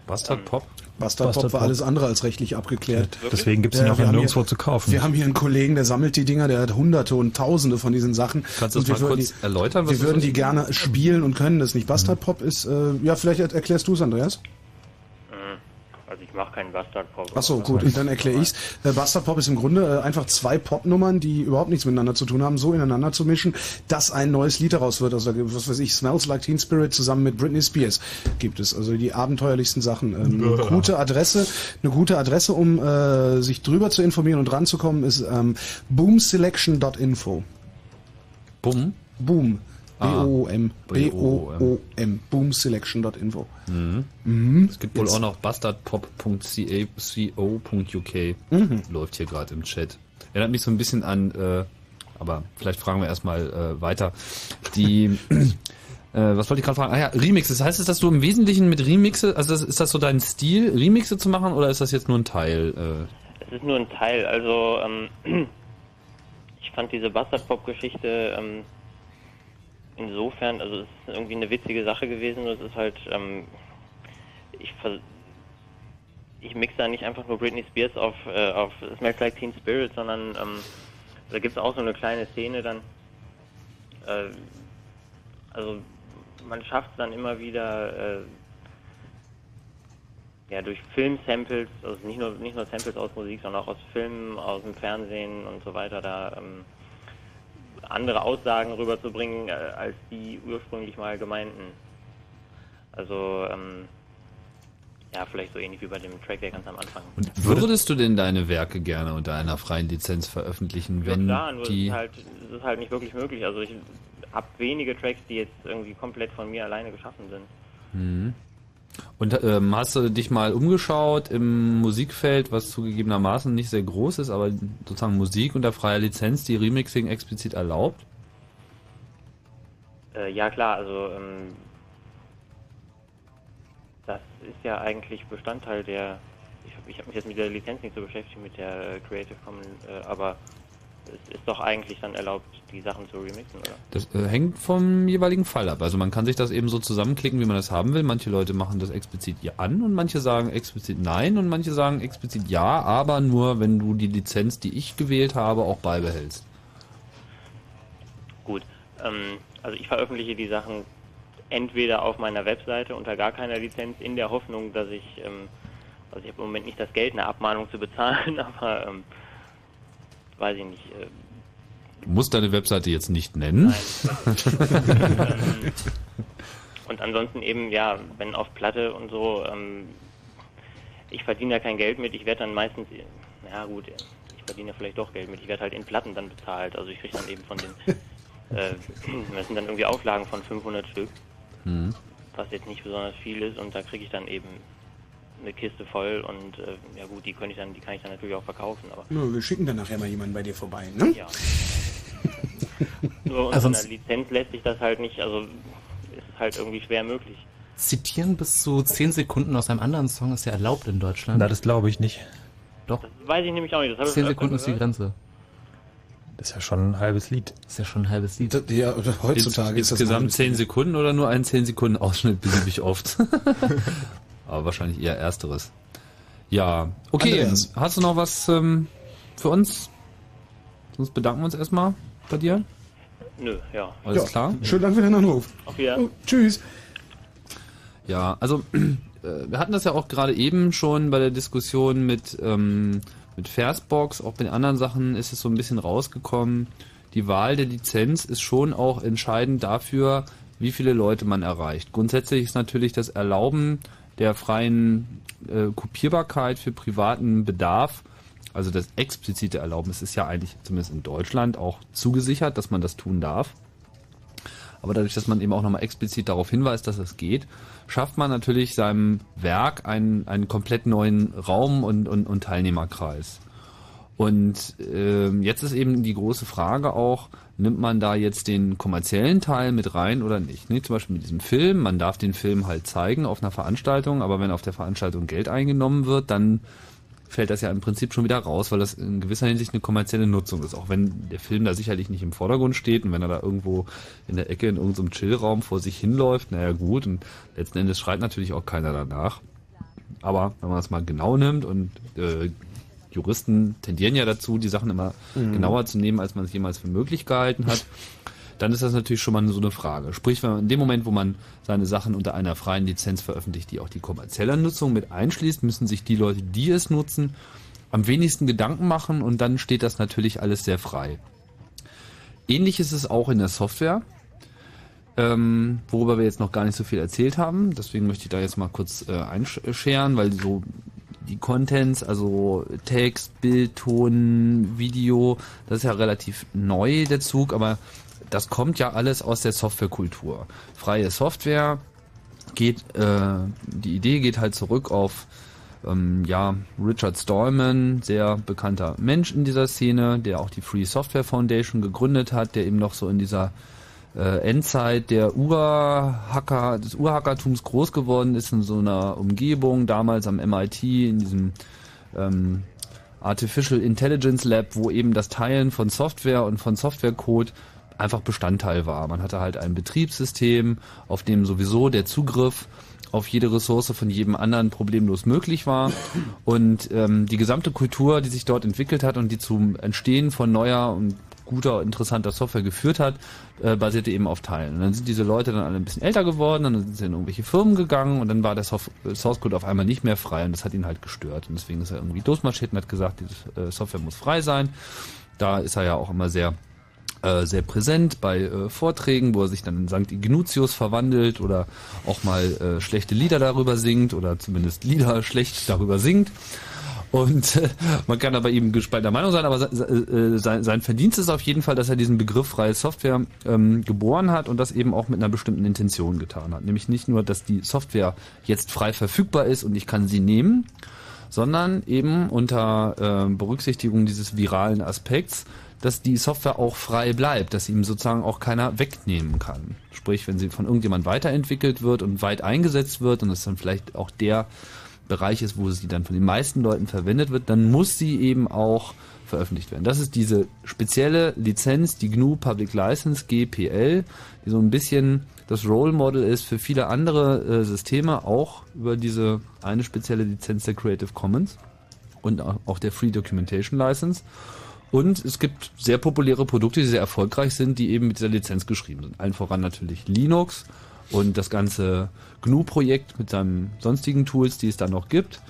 Bastard Pop? Bastard, Bastard Pop war Pop. alles andere als rechtlich abgeklärt. Deswegen gibt's die noch wir haben nirgendwo hier- zu kaufen. Wir haben hier einen Kollegen, der sammelt die Dinger, der hat hunderte und tausende von diesen Sachen. Kannst du das wir mal würden kurz erläutern, was Wir würden die gerne spielen und können das nicht. Bastard Pop ist, äh, ja, vielleicht er- erklärst du es, Andreas? Also ich mache keinen Bastard Pop. Ach so, aber- gut, dann erkläre ich's. Äh, Bastard Pop ist im Grunde äh, einfach zwei Popnummern, die überhaupt nichts miteinander zu tun haben, so ineinander zu mischen, dass ein neues Lied daraus wird. Also was weiß ich, Smells Like Teen Spirit zusammen mit Britney Spears gibt es. Also die abenteuerlichsten Sachen. Ähm, eine gute Adresse, eine gute Adresse, um äh, sich drüber zu informieren und ranzukommen, ist ähm, boomselection.info. Boom? Boom. B-O-O-M. B-O-O-M. Boomselection.info. Mhm. Mhm. Es gibt wohl Jetzt. auch noch bastardpop.co.uk. Mhm. Läuft hier gerade im Chat. Erinnert mich so ein bisschen an, äh, aber vielleicht fragen wir erstmal äh, weiter. Die, äh, was wollte ich gerade fragen? Ah ja, Remixes. Heißt es, dass du im Wesentlichen mit Remixe, also das, ist das so dein Stil, Remixe zu machen oder ist das jetzt nur ein Teil? Äh, Es ist nur ein Teil. Also ähm, ich fand diese Bastard Pop Geschichte ähm, insofern, also es ist irgendwie eine witzige Sache gewesen. Es ist halt, ähm, ich ich mixe da nicht einfach nur Britney Spears auf, äh, auf Smells Like Teen Spirit, sondern ähm, da gibt es auch so eine kleine Szene dann. Äh, also man schafft es dann immer wieder. Äh, ja, durch Filmsamples, also nicht nur nicht nur Samples aus Musik, sondern auch aus Filmen, aus dem Fernsehen und so weiter, da ähm, andere Aussagen rüberzubringen, äh, als die ursprünglich mal gemeinten. Also ähm, ja, vielleicht so ähnlich wie bei dem Track, der ganz am Anfang. und würdest du denn deine Werke gerne unter einer freien Lizenz veröffentlichen, wenn ja, klar, nur es die... ist, halt, es ist halt nicht wirklich möglich. Also ich habe wenige Tracks, die jetzt irgendwie komplett von mir alleine geschaffen sind. Mhm. Und ähm, hast du dich mal umgeschaut im Musikfeld, was zugegebenermaßen nicht sehr groß ist, aber sozusagen Musik unter freier Lizenz, die Remixing explizit erlaubt? Äh, ja klar, also ähm, das ist ja eigentlich Bestandteil der. Ich habe ich hab mich jetzt mit der Lizenz nicht so beschäftigt, mit der äh, Creative Commons, äh, aber ist doch eigentlich dann erlaubt, die Sachen zu remixen, oder? Das äh, hängt vom jeweiligen Fall ab. Also man kann sich das eben so zusammenklicken, wie man das haben will. Manche Leute machen das explizit ja an und manche sagen explizit nein und manche sagen explizit ja, aber nur, wenn du die Lizenz, die ich gewählt habe, auch beibehältst. Gut, ähm, also ich veröffentliche die Sachen entweder auf meiner Webseite unter gar keiner Lizenz, in der Hoffnung, dass ich, ähm, also ich habe im Moment nicht das Geld, eine Abmahnung zu bezahlen, aber ähm, weiß ich nicht. Äh, Du musst deine Webseite jetzt nicht nennen. Ähm, und ansonsten eben, ja, wenn auf Platte und so, ähm, ich verdiene da kein Geld mit, ich werde dann meistens, ja gut, ich verdiene ja vielleicht doch Geld mit, ich werde halt in Platten dann bezahlt, also ich kriege dann eben von den, äh, das sind dann irgendwie Auflagen von 500 Stück, Mhm. was jetzt nicht besonders viel ist und da kriege ich dann eben eine Kiste voll und äh, ja gut, die kann ich dann, die kann ich dann natürlich auch verkaufen, aber Nur, wir schicken dann nachher mal jemanden bei dir vorbei, ne? ja. Nur unter Also einer Lizenz lässt sich das halt nicht, also ist es halt irgendwie schwer möglich. Zitieren bis zu 10 Sekunden aus einem anderen Song ist ja erlaubt in Deutschland. Na, das glaube ich nicht. Doch. Das weiß ich nämlich auch nicht. Das habe ich 10 öfter Sekunden ist die. Grenze. Das ist ja schon ein halbes Lied. Das ist ja schon ein halbes Lied. Ja, heutzutage ist das ein Insgesamt 10 Sekunden oder nur einen 10 Sekunden Ausschnitt beliebig oft? Aber wahrscheinlich eher ersteres. Ja, okay. Andreas. Hast du noch was ähm, für uns? Sonst bedanken wir uns erstmal bei dir. Nö, ja. Alles Ja, klar? Schönen Dank für den Anruf. Auf Wiedersehen. Oh, tschüss. Ja, also äh, wir hatten das ja auch gerade eben schon bei der Diskussion mit, ähm, mit Versbox, auch bei den anderen Sachen ist es so ein bisschen rausgekommen. Die Wahl der Lizenz ist schon auch entscheidend dafür, wie viele Leute man erreicht. Grundsätzlich ist natürlich das Erlauben der freien äh, Kopierbarkeit für privaten Bedarf, also das explizite Erlaubnis ist ja eigentlich zumindest in Deutschland auch zugesichert, dass man das tun darf. Aber dadurch, dass man eben auch nochmal explizit darauf hinweist, dass es geht, schafft man natürlich seinem Werk einen, einen komplett neuen Raum und, und, und Teilnehmerkreis. Und ähm, jetzt ist eben die große Frage auch, nimmt man da jetzt den kommerziellen Teil mit rein oder nicht? Ne? Zum Beispiel mit diesem Film, man darf den Film halt zeigen auf einer Veranstaltung, aber wenn auf der Veranstaltung Geld eingenommen wird, dann fällt das ja im Prinzip schon wieder raus, weil das in gewisser Hinsicht eine kommerzielle Nutzung ist. Auch wenn der Film da sicherlich nicht im Vordergrund steht und wenn er da irgendwo in der Ecke in irgendeinem Chillraum vor sich hinläuft, naja gut, und letzten Endes schreit natürlich auch keiner danach. Aber wenn man das mal genau nimmt und äh, Juristen tendieren ja dazu, die Sachen immer Mhm. genauer zu nehmen, als man es jemals für möglich gehalten hat, dann ist das natürlich schon mal so eine Frage. Sprich, wenn man in dem Moment, wo man seine Sachen unter einer freien Lizenz veröffentlicht, die auch die kommerzielle Nutzung mit einschließt, müssen sich die Leute, die es nutzen, am wenigsten Gedanken machen und dann steht das natürlich alles sehr frei. Ähnlich ist es auch in der Software, ähm, worüber wir jetzt noch gar nicht so viel erzählt haben. Deswegen möchte ich da jetzt mal kurz äh, einscheren, weil so die Contents, also Text, Bild, Ton, Video, das ist ja relativ neu, der Zug, aber das kommt ja alles aus der Softwarekultur. Freie Software geht, äh, die Idee geht halt zurück auf ähm, ja, Richard Stallman, sehr bekannter Mensch in dieser Szene, der auch die Free Software Foundation gegründet hat, der eben noch so in dieser äh, Endzeit der Urhacker, des Urhackertums groß geworden ist, in so einer Umgebung, damals am MIT, in diesem ähm, Artificial Intelligence Lab, wo eben das Teilen von Software und von Softwarecode einfach Bestandteil war. Man hatte halt ein Betriebssystem, auf dem sowieso der Zugriff auf jede Ressource von jedem anderen problemlos möglich war. Und ähm, die gesamte Kultur, die sich dort entwickelt hat und die zum Entstehen von neuer und guter, interessanter Software geführt hat, äh, basierte eben auf Teilen. Und dann sind diese Leute dann alle ein bisschen älter geworden, dann sind sie in irgendwelche Firmen gegangen und dann war der Sof- Source Code auf einmal nicht mehr frei und das hat ihn halt gestört. Und deswegen ist er irgendwie losmarschiert und hat gesagt, diese äh, Software muss frei sein. Da ist er ja auch immer sehr äh, sehr präsent bei äh, Vorträgen, wo er sich dann in St. Ignatius verwandelt oder auch mal äh, schlechte Lieder darüber singt oder zumindest Lieder schlecht darüber singt. Und äh, man kann aber eben gespaltener Meinung sein, aber se- äh, sein, sein Verdienst ist auf jeden Fall, dass er diesen Begriff freie Software ähm, geboren hat und das eben auch mit einer bestimmten Intention getan hat. Nämlich nicht nur, dass die Software jetzt frei verfügbar ist und ich kann sie nehmen, sondern eben unter äh, Berücksichtigung dieses viralen Aspekts, dass die Software auch frei bleibt, dass ihm sozusagen auch keiner wegnehmen kann. Sprich, wenn sie von irgendjemand weiterentwickelt wird und weit eingesetzt wird und es dann vielleicht auch der Bereich ist, wo sie dann von den meisten Leuten verwendet wird, dann muss sie eben auch veröffentlicht werden. Das ist diese spezielle Lizenz, die GNU Public License GPL, die so ein bisschen das Role Model ist für viele andere äh, Systeme, auch über diese eine spezielle Lizenz der Creative Commons und auch der Free Documentation License. Und es gibt sehr populäre Produkte, die sehr erfolgreich sind, die eben mit dieser Lizenz geschrieben sind. Allen voran natürlich Linux und das ganze GNU-Projekt mit seinen sonstigen Tools, die es da noch gibt.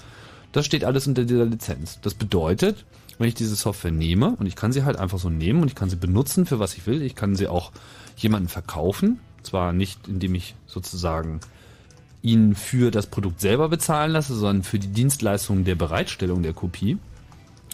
Das steht alles unter dieser Lizenz. Das bedeutet, wenn ich diese Software nehme und ich kann sie halt einfach so nehmen und ich kann sie benutzen für was ich will, ich kann sie auch jemandem verkaufen. Zwar nicht, indem ich sozusagen ihn für das Produkt selber bezahlen lasse, sondern für die Dienstleistung der Bereitstellung der Kopie.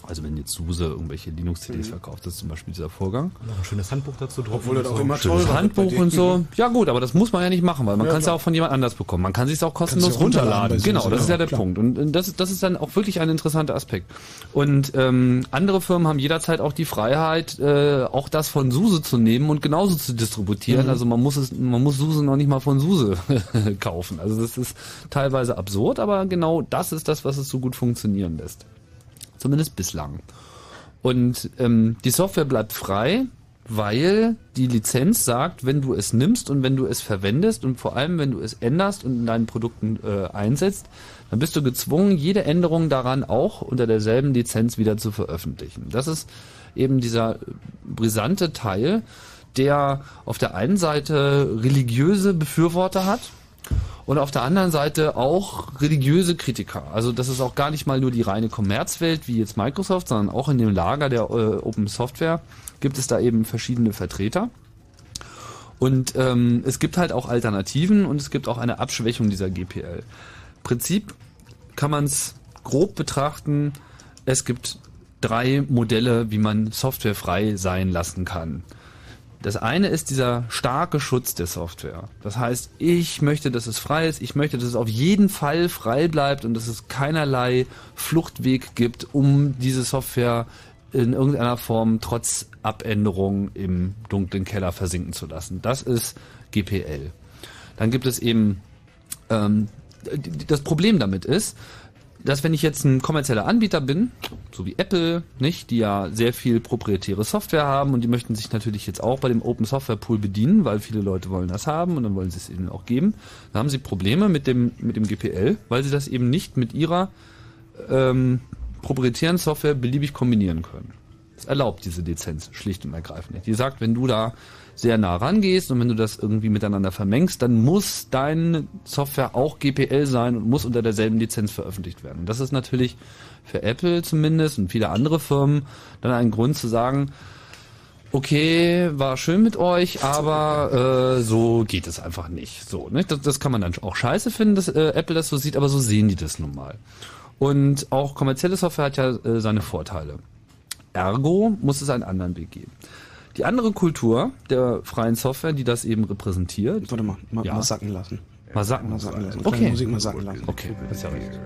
Also wenn jetzt SUSE irgendwelche Linux-CDs verkauft, das ist zum Beispiel dieser Vorgang. Noch ein schönes Handbuch dazu drauf. Obwohl das auch immer Schönes Handbuch und so. Ja gut, aber das muss man ja nicht machen, weil man Ja, kann es ja auch von jemand anders bekommen. Man kann sich auch kostenlos runterladen Genau, das ist ja der klar. Punkt. Und und das, das ist dann auch wirklich ein interessanter Aspekt. Und ähm, andere Firmen haben jederzeit auch die Freiheit, äh, auch das von SUSE zu nehmen und genauso zu distributieren. Mhm. Also man muss es, man muss SUSE noch nicht mal von SUSE kaufen. Also das ist teilweise absurd, aber genau das ist das, was es so gut funktionieren lässt. Zumindest bislang. Und ähm, die Software bleibt frei, weil die Lizenz sagt, wenn du es nimmst und wenn du es verwendest und vor allem wenn du es änderst und in deinen Produkten äh, einsetzt, dann bist du gezwungen, jede Änderung daran auch unter derselben Lizenz wieder zu veröffentlichen. Das ist eben dieser brisante Teil, der auf der einen Seite religiöse Befürworter hat und auf der anderen Seite auch religiöse Kritiker. Also das ist auch gar nicht mal nur die reine Kommerzwelt wie jetzt Microsoft, sondern auch in dem Lager der äh, Open Software gibt es da eben verschiedene Vertreter. Und ähm, es gibt halt auch Alternativen und es gibt auch eine Abschwächung dieser GPL. Prinzip kann man es grob betrachten. Es gibt drei Modelle, wie man Software frei sein lassen kann. Das eine ist dieser starke Schutz der Software. Das heißt, ich möchte, dass es frei ist, ich möchte, dass es auf jeden Fall frei bleibt und dass es keinerlei Fluchtweg gibt, um diese Software in irgendeiner Form trotz Abänderung im dunklen Keller versinken zu lassen. Das ist GPL. Dann gibt es eben ähm, das Problem damit ist, dass wenn ich jetzt ein kommerzieller Anbieter bin, so wie Apple, nicht, die ja sehr viel proprietäre Software haben und die möchten sich natürlich jetzt auch bei dem Open Software Pool bedienen, weil viele Leute wollen das haben und dann wollen sie es ihnen auch geben, dann haben sie Probleme mit dem mit dem GPL, weil sie das eben nicht mit ihrer ähm, proprietären Software beliebig kombinieren können. Das erlaubt diese Lizenz schlicht und ergreifend nicht. Die sagt, wenn du da sehr nah rangehst und wenn du das irgendwie miteinander vermengst, dann muss deine Software auch GPL sein und muss unter derselben Lizenz veröffentlicht werden. Und das ist natürlich für Apple zumindest und viele andere Firmen dann ein Grund zu sagen, okay, war schön mit euch, aber äh, so geht es einfach nicht. So, ne? das, das kann man dann auch scheiße finden, dass äh, Apple das so sieht, aber so sehen die das nun mal. Und auch kommerzielle Software hat ja äh, seine Vorteile. Ergo muss es einen anderen Weg geben. Die andere Kultur der freien Software, die das eben repräsentiert. Warte mal, mal, ja. mal sacken lassen. Mal sacken, mal sacken lassen. Okay. Musik mal sacken lassen. Okay, das ist ja richtig.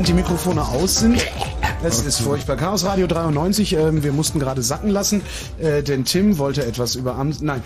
Während die Mikrofone aus sind. Es ist furchtbar. Chaos Radio 93, ähm, wir mussten gerade sacken lassen, äh, denn Tim wollte etwas über Am... Nein.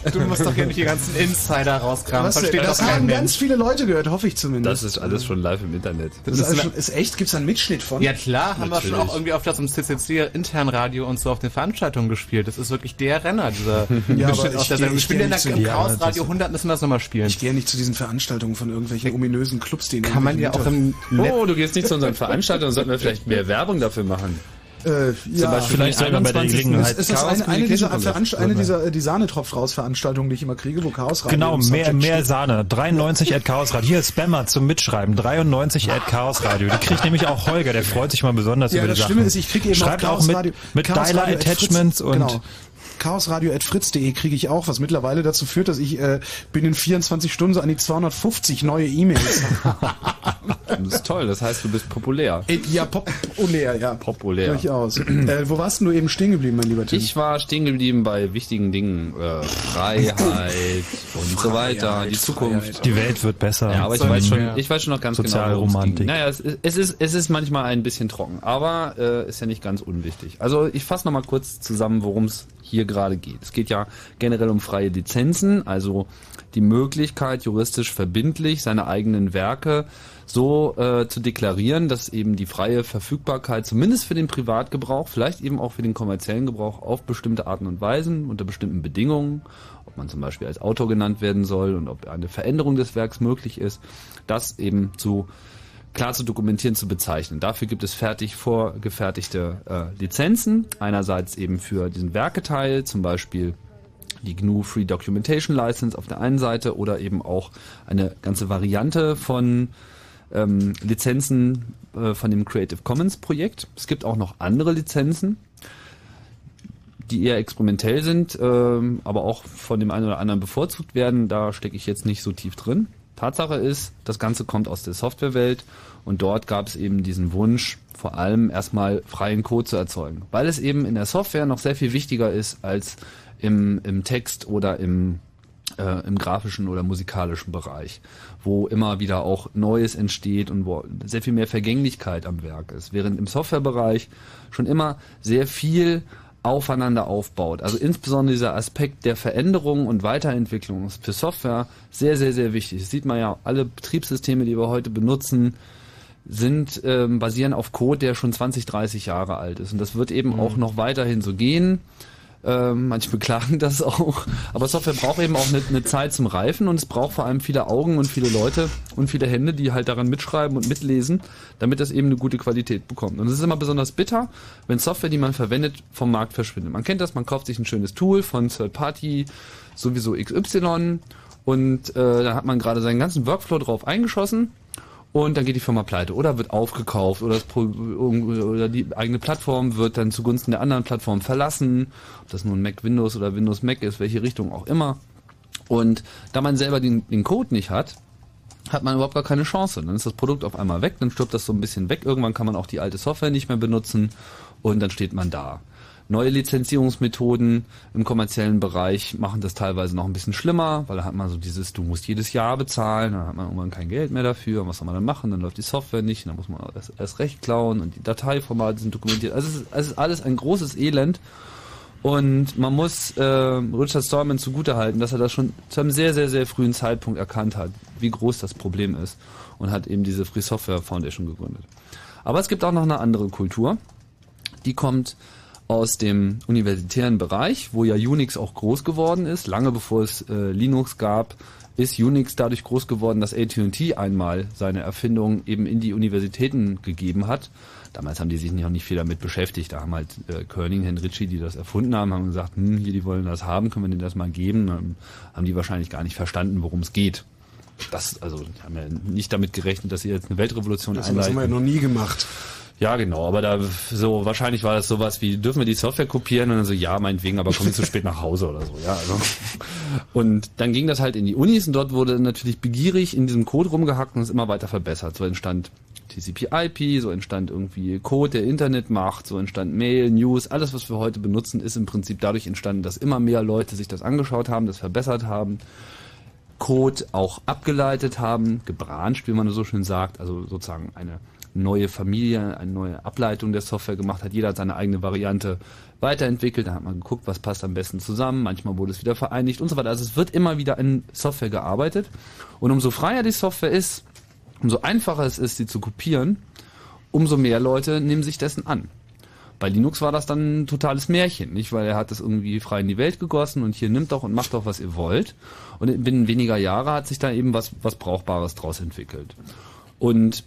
Du musst doch hier nicht die ganzen Insider rauskramen. Was, Versteht das doch kein haben Mensch. ganz viele Leute gehört, hoffe ich zumindest. Das ist alles schon live im Internet. Das ist, alles schon, ist echt? Gibt's da einen Mitschnitt von? Ja klar, haben wir schon Natürlich. auch irgendwie auf das im CCC Internradio und so auf den Veranstaltungen gespielt. Das ist wirklich der Renner, dieser Ja, Mitschnitt aus ich der Sendung. ich wir in der im Ja, Chaos das Radio ist- 100 müssen wir das nochmal spielen. Ich gehe nicht zu diesen Veranstaltungen von irgendwelchen ominösen Clubs, die in Kann man ja auch im Oh, du gehst nicht zu unseren Veranstaltungen, sollten wir vielleicht mehr Werbung dafür machen. Äh, ja, Vielleicht sollten wir bei der 21. Gelegenheit- Ist das Chaos eine, eine dieser, Veranst eine dieser äh, die Sahnetropf raus Veranstaltungen, die ich immer kriege, wo Chaos Radio Genau, mehr, mehr? Sahne. 93 at Chaos Radio. Hier ist Spammer zum Mitschreiben. 93 at Chaos Radio. Die kriegt nämlich auch Holger, der freut sich mal besonders Ja, über die das Sachen. Schlimme ist, ich kriege eben Schreibt auch Chaos mit, Radio, mit Chaos Dialer Radio at Attachments Fritz, und genau. chaosradio.fritz.de kriege ich auch, was mittlerweile dazu führt, dass ich äh, binnen 24 Stunden so an die 250 neue E-Mails Das ist toll, das heißt, du bist populär. Äh, Ja, populär, ja. Populär. Durchaus. äh, wo warst denn du eben stehen geblieben, mein lieber Tim? Ich war stehen geblieben bei wichtigen Dingen, äh, Freiheit und so weiter, die Zukunft. die Welt wird besser. Ja, aber ich weiß schon, ich weiß schon noch ganz genau, worum es Sozialromantik. Naja, es ist, es ist, es ist manchmal ein bisschen trocken, aber äh, ist ja nicht ganz unwichtig. Also ich fasse noch mal kurz zusammen, worum es hier gerade geht. Es geht ja generell um freie Lizenzen, also die Möglichkeit, juristisch verbindlich seine eigenen Werke so äh, zu deklarieren, dass eben die freie Verfügbarkeit zumindest für den Privatgebrauch, vielleicht eben auch für den kommerziellen Gebrauch auf bestimmte Arten und Weisen, unter bestimmten Bedingungen, ob man zum Beispiel als Autor genannt werden soll und ob eine Veränderung des Werks möglich ist, das eben zu klar zu dokumentieren, zu bezeichnen. Dafür gibt es fertig vorgefertigte äh, Lizenzen, einerseits eben für diesen Werketeil, zum Beispiel die GNU Free Documentation License auf der einen Seite oder eben auch eine ganze Variante von ähm, Lizenzen äh, von dem Creative Commons Projekt. Es gibt auch noch andere Lizenzen, die eher experimentell sind, ähm, aber auch von dem einen oder anderen bevorzugt werden. Da stecke ich jetzt nicht so tief drin. Tatsache ist, das Ganze kommt aus der Softwarewelt und dort gab es eben diesen Wunsch, vor allem erstmal freien Code zu erzeugen, weil es eben in der Software noch sehr viel wichtiger ist als im, im Text oder im, äh, im grafischen oder musikalischen Bereich, wo immer wieder auch Neues entsteht und wo sehr viel mehr Vergänglichkeit am Werk ist, während im Softwarebereich schon immer sehr viel aufeinander aufbaut. Also insbesondere dieser Aspekt der Veränderung und Weiterentwicklung ist für Software sehr, sehr, sehr wichtig. Das sieht man ja, alle Betriebssysteme, die wir heute benutzen, sind ähm, basieren auf Code, der schon 20, 30 Jahre alt ist. Und das wird eben auch noch weiterhin so gehen. Ähm, manche beklagen das auch. Aber Software braucht eben auch eine, eine Zeit zum Reifen und es braucht vor allem viele Augen und viele Leute und viele Hände, die halt daran mitschreiben und mitlesen, damit das eben eine gute Qualität bekommt. Und es ist immer besonders bitter, wenn Software, die man verwendet, vom Markt verschwindet. Man kennt das, man kauft sich ein schönes Tool von Third Party, sowieso XY und äh, dann hat man gerade seinen ganzen Workflow drauf eingeschossen und dann geht die Firma pleite oder wird aufgekauft oder, Pro oder die eigene Plattform wird dann zugunsten der anderen Plattform verlassen, ob das nun Mac Windows oder Windows Mac ist, welche Richtung auch immer. Und da man selber den, den Code nicht hat, hat man überhaupt gar keine Chance. Dann ist das Produkt auf einmal weg, dann stirbt das so ein bisschen weg. Irgendwann kann man auch die alte Software nicht mehr benutzen und dann steht man da. Neue Lizenzierungsmethoden im kommerziellen Bereich machen das teilweise noch ein bisschen schlimmer, weil da hat man so dieses, du musst jedes Jahr bezahlen, dann hat man irgendwann kein Geld mehr dafür, und was soll man dann machen, dann läuft die Software nicht, dann muss man erst, erst recht klauen und die Dateiformate sind dokumentiert. Also es ist, es ist alles ein großes Elend und man muss äh, Richard Stallman zugutehalten, dass er das schon zu einem sehr, sehr, sehr frühen Zeitpunkt erkannt hat, wie groß das Problem ist und hat eben diese Free Software Foundation gegründet. Aber es gibt auch noch eine andere Kultur, die kommt aus dem universitären Bereich, wo ja Unix auch groß geworden ist. Lange bevor es äh, Linux gab, ist Unix dadurch groß geworden, dass AT&T einmal seine Erfindung eben in die Universitäten gegeben hat. Damals haben die sich noch nicht viel damit beschäftigt. Da haben halt äh, Körning, Henrici, die das erfunden haben, haben gesagt, hm, hier, die wollen das haben, können wir denen das mal geben. Dann haben die wahrscheinlich gar nicht verstanden, worum es geht. Das, also, die haben ja nicht damit gerechnet, dass sie jetzt eine Weltrevolution Das, einleiten. das haben wir ja noch nie gemacht. Ja, genau, aber da so wahrscheinlich war das sowas wie, dürfen wir die Software kopieren? Und dann so, ja, meinetwegen, aber kommen zu spät nach Hause oder so, ja. Also. Und dann ging das halt in die Unis und dort wurde natürlich begierig in diesem Code rumgehackt und es immer weiter verbessert. So entstand TCP/IP, so entstand irgendwie Code, der Internet macht, so entstand Mail, News, alles, was wir heute benutzen, ist im Prinzip dadurch entstanden, dass immer mehr Leute sich das angeschaut haben, das verbessert haben. Code auch abgeleitet haben, gebranscht, wie man so schön sagt, also sozusagen eine neue Familie, eine neue Ableitung der Software gemacht hat. Jeder hat seine eigene Variante weiterentwickelt, da hat man geguckt, was passt am besten zusammen, manchmal wurde es wieder vereinigt und so weiter. Also es wird immer wieder in Software gearbeitet und umso freier die Software ist, umso einfacher es ist, sie zu kopieren, umso mehr Leute nehmen sich dessen an. Bei Linux war das dann ein totales Märchen, nicht? Weil er hat das irgendwie frei in die Welt gegossen und hier nimmt doch und macht doch, was ihr wollt. Und binnen weniger Jahre hat sich da eben was, was Brauchbares draus entwickelt. Und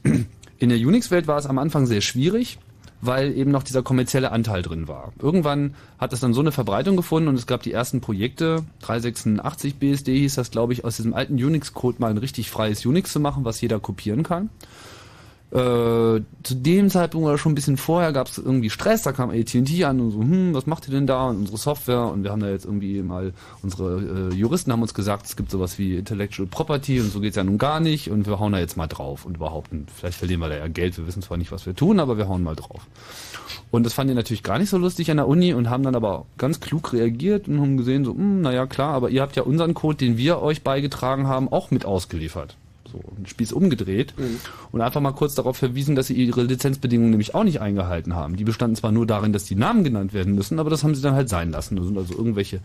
in der Unix-Welt war es am Anfang sehr schwierig, weil eben noch dieser kommerzielle Anteil drin war. Irgendwann hat es dann so eine Verbreitung gefunden und es gab die ersten Projekte, 386 BSD hieß das, glaube ich, aus diesem alten Unix-Code mal ein richtig freies Unix zu machen, was jeder kopieren kann. Äh, zu dem Zeitpunkt oder schon ein bisschen vorher gab es irgendwie Stress, da kam AT&T an und so, hm, was macht ihr denn da und unsere Software und wir haben da jetzt irgendwie mal, unsere äh, Juristen haben uns gesagt, es gibt sowas wie Intellectual Property und so geht's ja nun gar nicht und wir hauen da jetzt mal drauf und behaupten, vielleicht verlieren wir da ja Geld, wir wissen zwar nicht, was wir tun, aber wir hauen mal drauf. Und das fanden die natürlich gar nicht so lustig an der Uni und haben dann aber ganz klug reagiert und haben gesehen, so, hm, naja klar, aber ihr habt ja unseren Code, den wir euch beigetragen haben, auch mit ausgeliefert so einen Spieß umgedreht mhm. und einfach mal kurz darauf verwiesen, dass sie ihre Lizenzbedingungen nämlich auch nicht eingehalten haben. Die bestanden zwar nur darin, dass die Namen genannt werden müssen, aber das haben sie dann halt sein lassen. Das sind also irgendwelche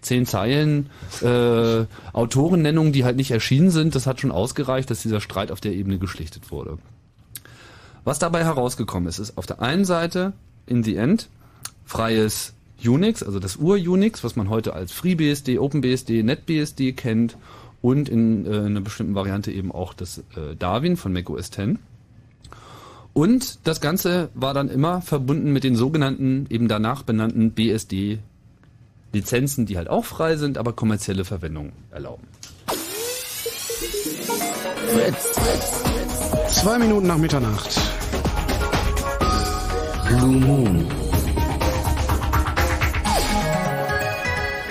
zehn Zeilen äh, Autorennennungen, die halt nicht erschienen sind. Das hat schon ausgereicht, dass dieser Streit auf der Ebene geschlichtet wurde. Was dabei herausgekommen ist, ist auf der einen Seite in the end freies Unix, also das Ur-Unix, was man heute als FreeBSD, OpenBSD, NetBSD kennt und in äh, einer bestimmten Variante eben auch das äh, Darwin von Mac OS X. Und das Ganze war dann immer verbunden mit den sogenannten, eben danach benannten BSD Lizenzen, die halt auch frei sind, aber kommerzielle Verwendung erlauben. Zwei Minuten nach Mitternacht. Blue Moon.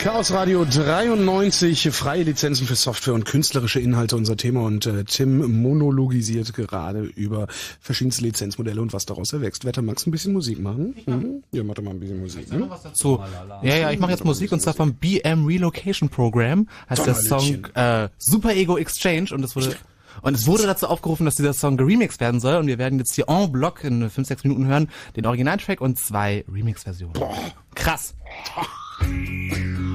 Chaos Radio 93, freie Lizenzen für Software und künstlerische Inhalte unser Thema und äh, Tim monologisiert gerade über verschiedenste Lizenzmodelle und was daraus erwächst. Wetter, magst du ein bisschen Musik machen? Mhm. Ja, mach doch mal ein bisschen Musik. Ne? So, ja, ja, ich mache jetzt Musik und zwar vom BM Relocation Program, heißt der Song äh, Super Ego Exchange und es wurde und es wurde dazu aufgerufen, dass dieser Song geremixed werden soll und wir werden jetzt hier en bloc in 5, 6 Minuten hören, den Originaltrack und zwei Remix-Versionen. Krass.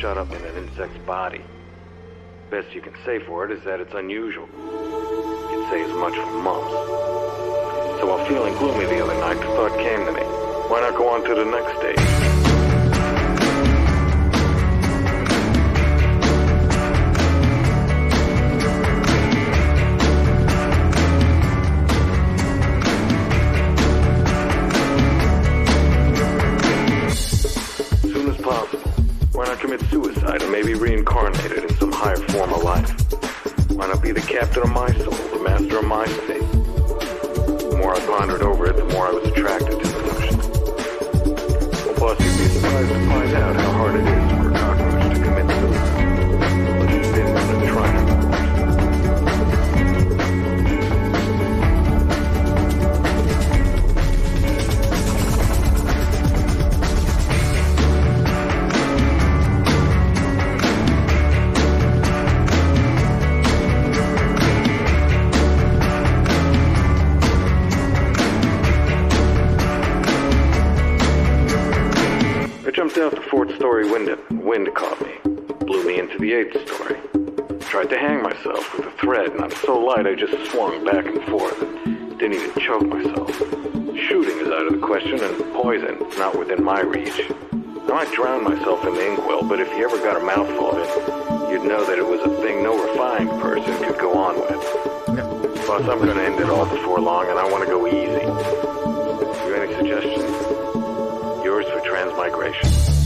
shut up in an insect's body. Best you can say for it is that it's unusual. You could say as much for mumps. So while feeling gloomy the other night, the thought came to me. Why not go on to the next stage? And I'm so light I just swung back and forth. Didn't even choke myself. Shooting is out of the question, and poison is not within my reach. I might drown myself in the inkwell, but if you ever got a mouthful of it, you'd know that it was a thing no refined person could go on with. Plus, I'm gonna end it all before long, and I want to go easy. You any suggestions? Yours for transmigration.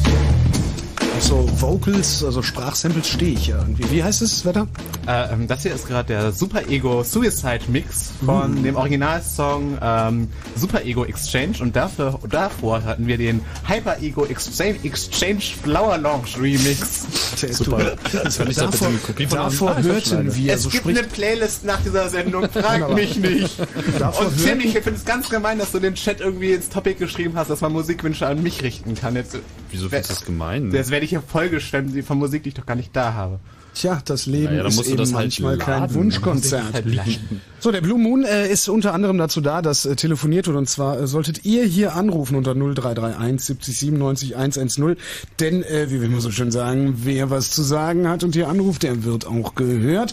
So Vocals, also Sprachsamples stehe ich ja irgendwie. Wie heißt es, Wetter? Äh, ähm, das hier ist gerade der Super Ego Suicide Mix von Mhm. dem Originalsong ähm, Super Ego Exchange und dafür, davor hatten wir den Hyper Ego Exchange, Exchange Flower Launch Remix. Der ist Super. Das war nicht so bitte eine Kopie von Davor hörten wir, Es so gibt spricht- eine Playlist nach dieser Sendung, frag mich nicht. Davor und Tim, ich finde es ganz gemein, dass du den Chat irgendwie ins Topic geschrieben hast, dass man Musikwünsche an mich richten kann. Jetzt, Wieso findest du das gemein? Das werde ich hier vollgeschwemmt von Musik, die ich doch gar nicht da habe. Tja, das Leben Naja, ist eben das halt manchmal kein laden. Wunschkonzert. Halt. So, der Blue Moon äh, ist unter anderem dazu da, dass äh, telefoniert wird und zwar äh, solltet ihr hier anrufen unter 0331 70 97 110, denn äh, wie wir immer so schön sagen, wer was zu sagen hat und hier anruft, der wird auch gehört.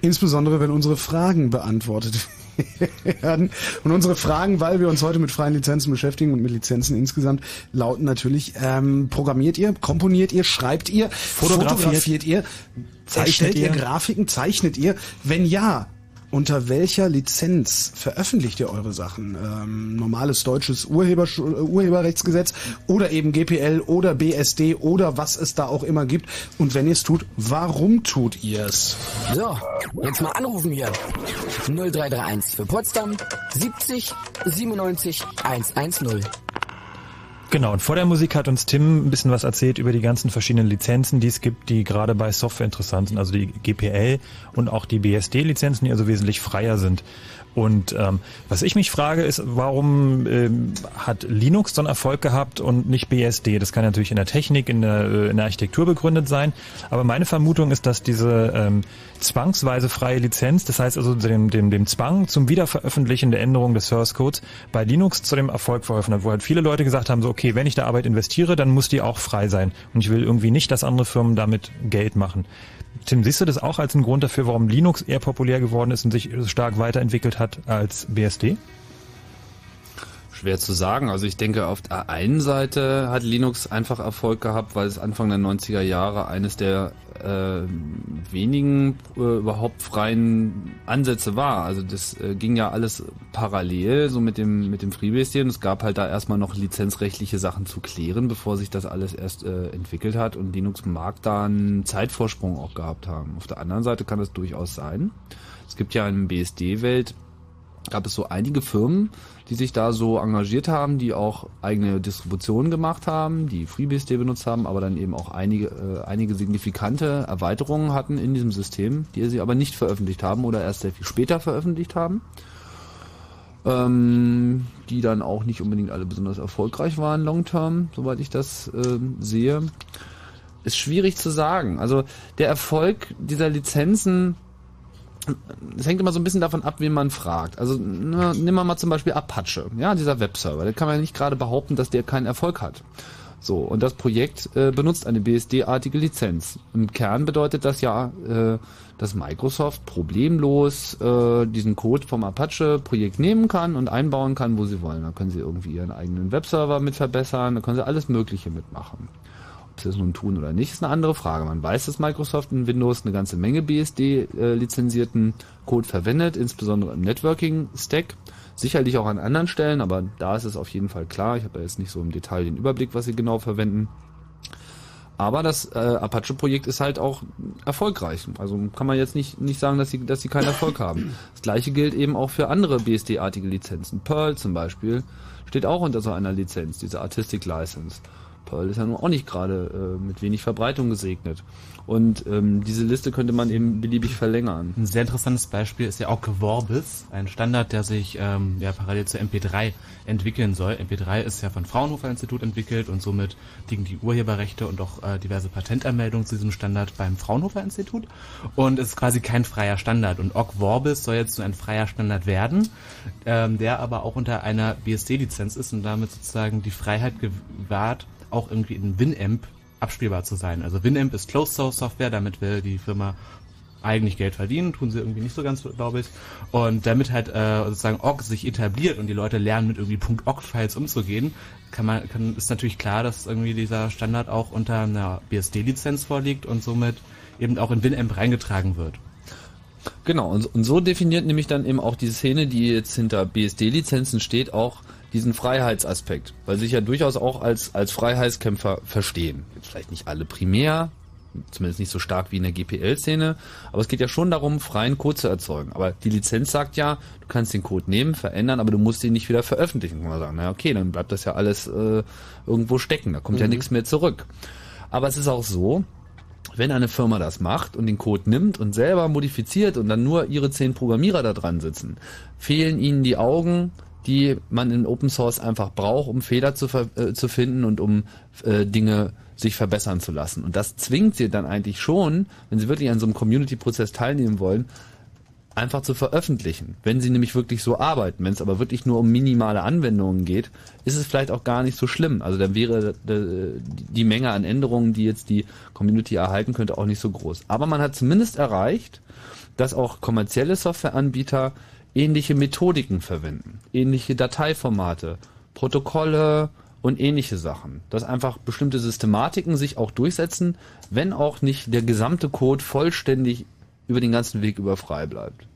Insbesondere wenn unsere Fragen beantwortet werden. Und unsere Fragen, weil wir uns heute mit freien Lizenzen beschäftigen und mit Lizenzen insgesamt, lauten natürlich, ähm, programmiert ihr, komponiert ihr, schreibt ihr, Fotografiert. fotografiert ihr, Zeichnet ihr ihr? Grafiken, zeichnet ihr? Wenn ja, unter welcher Lizenz veröffentlicht ihr eure Sachen? Ähm, normales deutsches Urheber, Urheberrechtsgesetz oder eben GPL oder BSD oder was es da auch immer gibt? Und wenn ihr es tut, warum tut ihr es? So, jetzt mal anrufen hier. 0331 für Potsdam 70 97 110. Genau, und vor der Musik hat uns Tim ein bisschen was erzählt über die ganzen verschiedenen Lizenzen, die es gibt, die gerade bei Software interessant sind, also die GPL und auch die BSD-Lizenzen, die also wesentlich freier sind. Und ähm, was ich mich frage, ist, warum ähm, hat Linux so einen Erfolg gehabt und nicht BSD? Das kann natürlich in der Technik, in der, äh, in der Architektur begründet sein. Aber meine Vermutung ist, dass diese ähm, zwangsweise freie Lizenz, das heißt also dem, dem, dem Zwang zum Wiederveröffentlichen der Änderung des Source Codes bei Linux zu dem Erfolg verholfen hat, wo halt viele Leute gesagt haben, so okay, wenn ich da Arbeit investiere, dann muss die auch frei sein. Und ich will irgendwie nicht, dass andere Firmen damit Geld machen. Tim, siehst du das auch als einen Grund dafür, warum Linux eher populär geworden ist und sich stark weiterentwickelt hat als BSD? Schwer zu sagen. Also ich denke, auf der einen Seite hat Linux einfach Erfolg gehabt, weil es Anfang der 90er Jahre eines der äh, wenigen äh, überhaupt freien Ansätze war. Also das äh, ging ja alles parallel, so mit dem mit dem FreeBSD und es gab halt da erstmal noch lizenzrechtliche Sachen zu klären, bevor sich das alles erst äh, entwickelt hat und Linux mag da einen Zeitvorsprung auch gehabt haben. Auf der anderen Seite kann das durchaus sein. Es gibt ja in BSD-Welt gab es so einige Firmen, die sich da so engagiert haben, die auch eigene Distributionen gemacht haben, die FreeBSD benutzt haben, aber dann eben auch einige, äh, einige signifikante Erweiterungen hatten in diesem System, die sie aber nicht veröffentlicht haben oder erst sehr viel später veröffentlicht haben, ähm, die dann auch nicht unbedingt alle besonders erfolgreich waren long term, soweit ich das ähm, sehe. Ist schwierig zu sagen. Also der Erfolg dieser Lizenzen es hängt immer so ein bisschen davon ab, wen man fragt. Also ne, nehmen wir mal zum Beispiel Apache, ja, dieser Webserver. Da kann man ja nicht gerade behaupten, dass der keinen Erfolg hat. So, und das Projekt äh, benutzt eine BSD-artige Lizenz. Im Kern bedeutet das ja, äh, dass Microsoft problemlos äh, diesen Code vom Apache-Projekt nehmen kann und einbauen kann, wo sie wollen. Da können sie irgendwie ihren eigenen Webserver mit verbessern, da können sie alles Mögliche mitmachen. Ob sie das nun tun oder nicht, ist eine andere Frage. Man weiß, dass Microsoft in Windows eine ganze Menge BSD-lizenzierten Code verwendet, insbesondere im Networking-Stack. Sicherlich auch an anderen Stellen, aber da ist es auf jeden Fall klar. Ich habe ja jetzt nicht so im Detail den Überblick, was sie genau verwenden. Aber das äh, Apache-Projekt ist halt auch erfolgreich. Also kann man jetzt nicht, nicht sagen, dass sie, dass sie keinen Erfolg haben. Das gleiche gilt eben auch für andere BSD-artige Lizenzen. Perl zum Beispiel steht auch unter so einer Lizenz, diese Artistic License. Perl ist ja nun auch nicht gerade äh, mit wenig Verbreitung gesegnet. Und ähm, diese Liste könnte man eben beliebig verlängern. Ein sehr interessantes Beispiel ist ja auch Vorbis, ein Standard, der sich ähm, ja parallel zu MP3 entwickeln soll. MP3 ist ja von Fraunhofer Institut entwickelt und somit liegen die Urheberrechte und auch äh, diverse Patentanmeldungen zu diesem Standard beim Fraunhofer Institut. Und es ist quasi kein freier Standard. Und Ogg Vorbis soll jetzt so ein freier Standard werden, ähm, der aber auch unter einer BSD-Lizenz ist und damit sozusagen die Freiheit gewahrt, auch irgendwie in Winamp abspielbar zu sein. Also Winamp ist Closed Source Software, damit will die Firma eigentlich Geld verdienen, tun sie irgendwie nicht so ganz, glaube ich. Und damit halt äh, sozusagen OGG sich etabliert und die Leute lernen, mit irgendwie .ogg-Files umzugehen, kann man, kann, ist natürlich klar, dass irgendwie dieser Standard auch unter einer BSD-Lizenz vorliegt und somit eben auch in Winamp reingetragen wird. Genau, und, und so definiert nämlich dann eben auch die Szene, die jetzt hinter BSD-Lizenzen steht, auch diesen Freiheitsaspekt, weil sie sich ja durchaus auch als, als Freiheitskämpfer verstehen. Jetzt vielleicht nicht alle primär, zumindest nicht so stark wie in der GPL-Szene, aber es geht ja schon darum, freien Code zu erzeugen. Aber die Lizenz sagt ja, du kannst den Code nehmen, verändern, aber du musst ihn nicht wieder veröffentlichen. Kann man sagen, na okay, dann bleibt das ja alles äh, irgendwo stecken, da kommt mhm. ja nichts mehr zurück. Aber es ist auch so, wenn eine Firma das macht und den Code nimmt und selber modifiziert und dann nur ihre zehn Programmierer da dran sitzen, fehlen ihnen die Augen, die man in Open Source einfach braucht, um Fehler zu, äh, zu finden und um äh, Dinge sich verbessern zu lassen. Und das zwingt sie dann eigentlich schon, wenn sie wirklich an so einem Community-Prozess teilnehmen wollen, einfach zu veröffentlichen. Wenn sie nämlich wirklich so arbeiten, wenn es aber wirklich nur um minimale Anwendungen geht, ist es vielleicht auch gar nicht so schlimm. Also dann wäre äh, die Menge an Änderungen, die jetzt die Community erhalten könnte, auch nicht so groß. Aber man hat zumindest erreicht, dass auch kommerzielle Softwareanbieter ähnliche Methodiken verwenden, ähnliche Dateiformate, Protokolle und ähnliche Sachen. Dass einfach bestimmte Systematiken sich auch durchsetzen, wenn auch nicht der gesamte Code vollständig über den ganzen Weg über frei bleibt.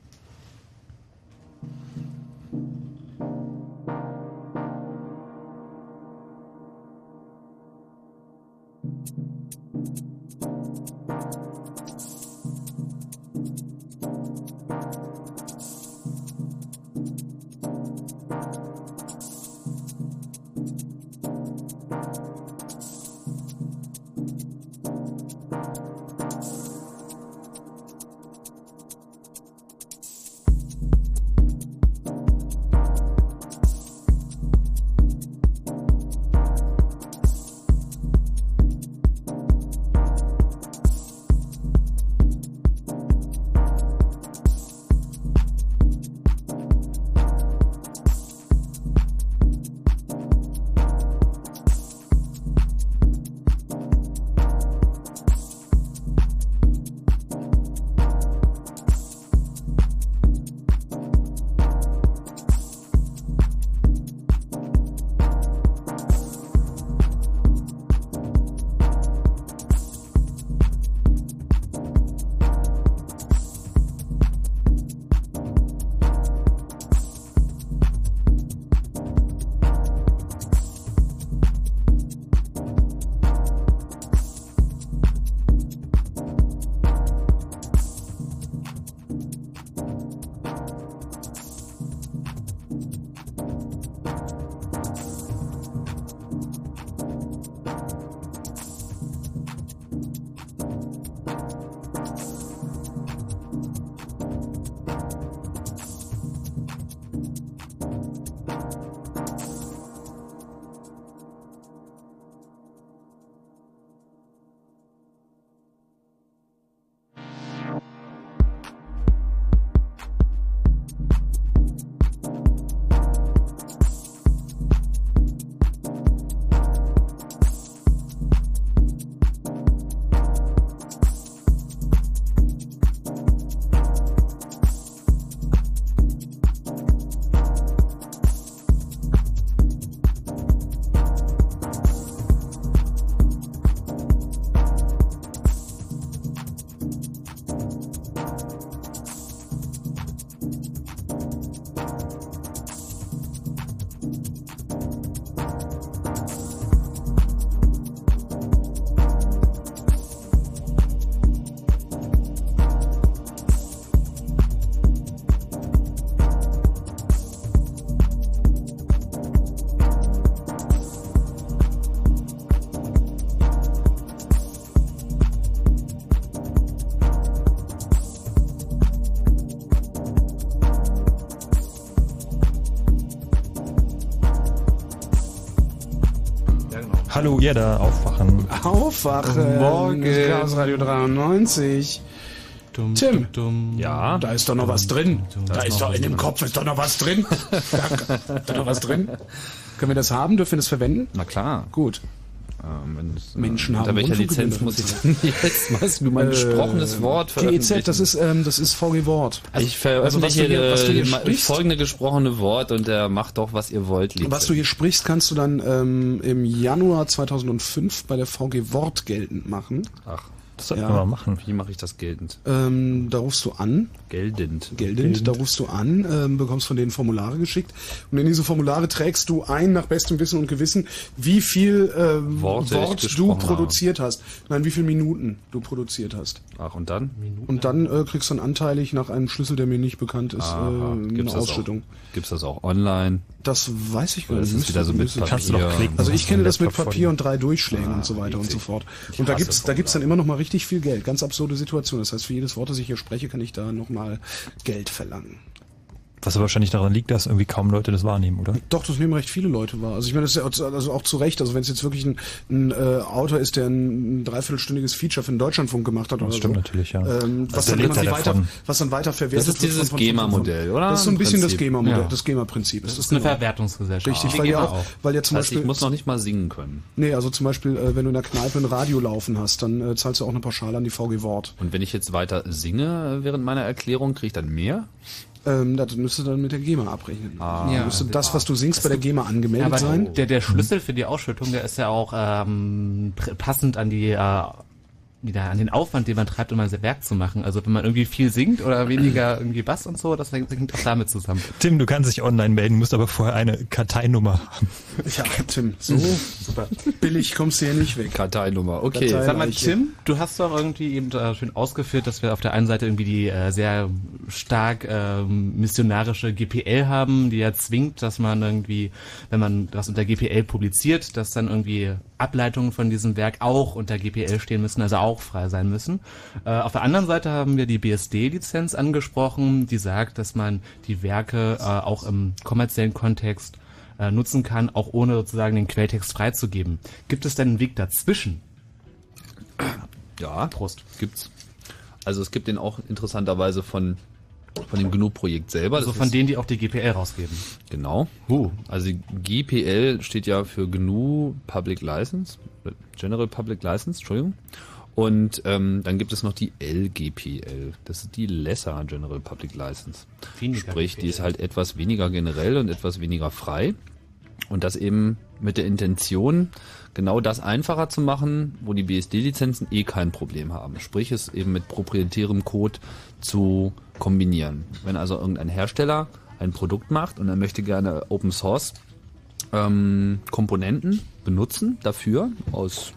Hallo, ihr da, aufwachen. Aufwachen. Morgen. Chaos Radio 93. Tim, Ja. da ist doch noch was drin. Da ist doch in dem Kopf ist doch noch was drin. Da ist doch noch was drin. Können wir das haben? Dürfen wir das verwenden? Na klar. Gut. Menschen unter haben welcher Rundfunkgebühren Lizenz muss ich denn jetzt was nur mein gesprochenes Wort GEZ, veröffentlichen? das ist, ähm, das ist VG Wort. ich Also, was du veröffentliche hier- was du hier äh, sprichst- folgende gesprochene Wort und der macht doch, was ihr wollt, liebe. Was du hier sprichst, kannst du dann ähm, im Januar 2005 bei der VG Wort geltend machen. Ach, das sollten Ja. wir mal machen. Wie mache ich das geltend? Ähm, da rufst du an. Geldend. Geldend, da rufst du an, ähm, bekommst von denen Formulare geschickt und in diese Formulare trägst du ein nach bestem Wissen und Gewissen, wie viel ähm, Worte Wort du produziert hast. Nein, wie viel Minuten du produziert hast. Ach, und dann? Und dann äh, kriegst du dann anteilig nach einem Schlüssel, der mir nicht bekannt ist, Aha. äh, eine Gibt's das Ausschüttung. Auch, gibt's das auch online? Das weiß ich gar nicht. ist es Müsste- wieder so mit Papier? Kannst du doch klicken. Also ich kenne das mit Papier und drei Durchschlägen Ah, und so weiter und so fort. Und da gibt's, da gibt's dann immer noch mal richtig viel Geld. Ganz absurde Situation. Das heißt, für jedes Wort, das ich hier spreche, kann ich da noch mal Geld verlangen. Was aber wahrscheinlich daran liegt, dass irgendwie kaum Leute das wahrnehmen, oder? Doch, das nehmen recht viele Leute wahr. Also ich meine, das ist ja auch- also auch zu Recht. Also wenn es jetzt wirklich ein, ein äh, Autor ist, der ein, dreiviertelstündiges Feature für den Deutschlandfunk gemacht hat Das oder stimmt so, natürlich, ja. ähm, was, Also dann der immer lebt ja weiter, davon. was dann weiter verwertet Das ist wird dieses GEMA-Modell, oder? Das ist so ein bisschen das Prinzip. GEMA-Modell, Ja. das GEMA-Prinzip. Das ist eine Verwertungsgesellschaft. Richtig, weil ja auch. weil ja zum Das heißt, Beispiel ich muss noch nicht mal singen können. Nee, also zum Beispiel, äh, wenn du in der Kneipe ein Radio laufen hast, dann äh, zahlst du auch eine Pauschale an die VG Wort. Und wenn ich jetzt weiter singe äh, während meiner Erklärung, kriege ich dann mehr? Ähm, das müsste dann mit der GEMA abrechnen. Ah. Ja. Müsste das, was du singst, bei der GEMA angemeldet Aber sein. der, der Schlüssel für die Ausschüttung, der ist ja auch ähm, passend an die äh, wieder an den Aufwand, den man treibt, um ein Werk zu machen. Also wenn man irgendwie viel singt oder weniger irgendwie Bass und so, das hängt, auch damit zusammen. Tim, du kannst dich online melden, musst aber vorher eine Karteinummer haben. Ja, Tim, so super. Billig kommst du hier nicht weg. Karteinummer, okay. Kartei- Sag mal. Tim, du hast doch irgendwie eben äh, schön ausgeführt, dass wir auf der einen Seite irgendwie die äh, sehr stark ähm, missionarische GPL haben, die ja zwingt, dass man irgendwie, wenn man das unter GPL publiziert, dass dann irgendwie Ableitungen von diesem Werk auch unter GPL stehen müssen, also auch frei sein müssen. Äh, auf der anderen Seite haben wir die BSD-Lizenz angesprochen, die sagt, dass man die Werke äh, auch im kommerziellen Kontext äh, nutzen kann, auch ohne sozusagen den Quelltext freizugeben. Gibt es denn einen Weg dazwischen? Ja, Prost. Gibt's. Also es gibt den auch interessanterweise von von dem GNU-Projekt selber. Also von denen, die auch die GPL rausgeben. Genau. Also GPL steht ja für GNU Public License, General Public License, Entschuldigung. Und ähm, dann gibt es noch die LGPL, das ist die Lesser General Public License. Weniger Sprich, die GPL. ist halt etwas weniger generell und etwas weniger frei. Und das eben mit der Intention, genau das einfacher zu machen, wo die BSD-Lizenzen eh kein Problem haben. Sprich, es eben mit proprietärem Code zu kombinieren. Wenn also irgendein Hersteller ein Produkt macht und er möchte gerne Open Source ähm, Komponenten benutzen dafür aus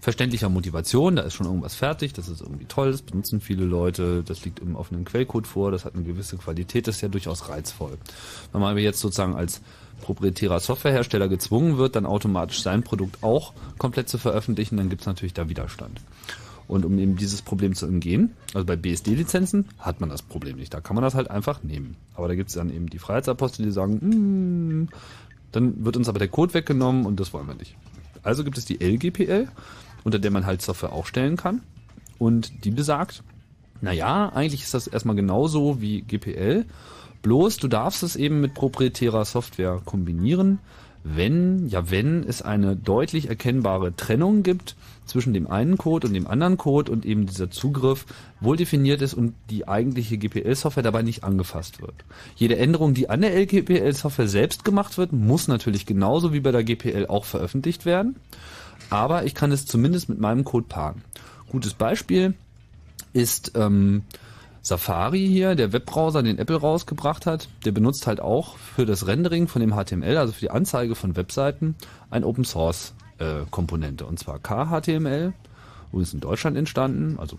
verständlicher Motivation, da ist schon irgendwas fertig, das ist irgendwie toll, das benutzen viele Leute, das liegt im offenen Quellcode vor, das hat eine gewisse Qualität, das ist ja durchaus reizvoll. Wenn man aber jetzt sozusagen als proprietärer Softwarehersteller gezwungen wird, dann automatisch sein Produkt auch komplett zu veröffentlichen, dann gibt es natürlich da Widerstand. Und um eben dieses Problem zu umgehen, also bei BSD-Lizenzen hat man das Problem nicht. Da kann man das halt einfach nehmen. Aber da gibt es dann eben die Freiheitsapostel, die sagen, "Mm, dann wird uns aber der Code weggenommen und das wollen wir nicht. Also gibt es die LGPL, unter der man halt Software aufstellen kann. Und die besagt, naja, eigentlich ist das erstmal genauso wie GPL, bloß du darfst es eben mit proprietärer Software kombinieren, wenn, ja wenn es eine deutlich erkennbare Trennung gibt zwischen dem einen Code und dem anderen Code und eben dieser Zugriff wohl definiert ist und die eigentliche GPL-Software dabei nicht angefasst wird. Jede Änderung, die an der LGPL-Software selbst gemacht wird, muss natürlich genauso wie bei der GPL auch veröffentlicht werden, aber ich kann es zumindest mit meinem Code paaren. Gutes Beispiel ist ähm, Safari hier, der Webbrowser, den Apple rausgebracht hat, der benutzt halt auch für das Rendering von dem HTML, also für die Anzeige von Webseiten, ein Open Source äh, Komponente und zwar KHTML ist in Deutschland entstanden, also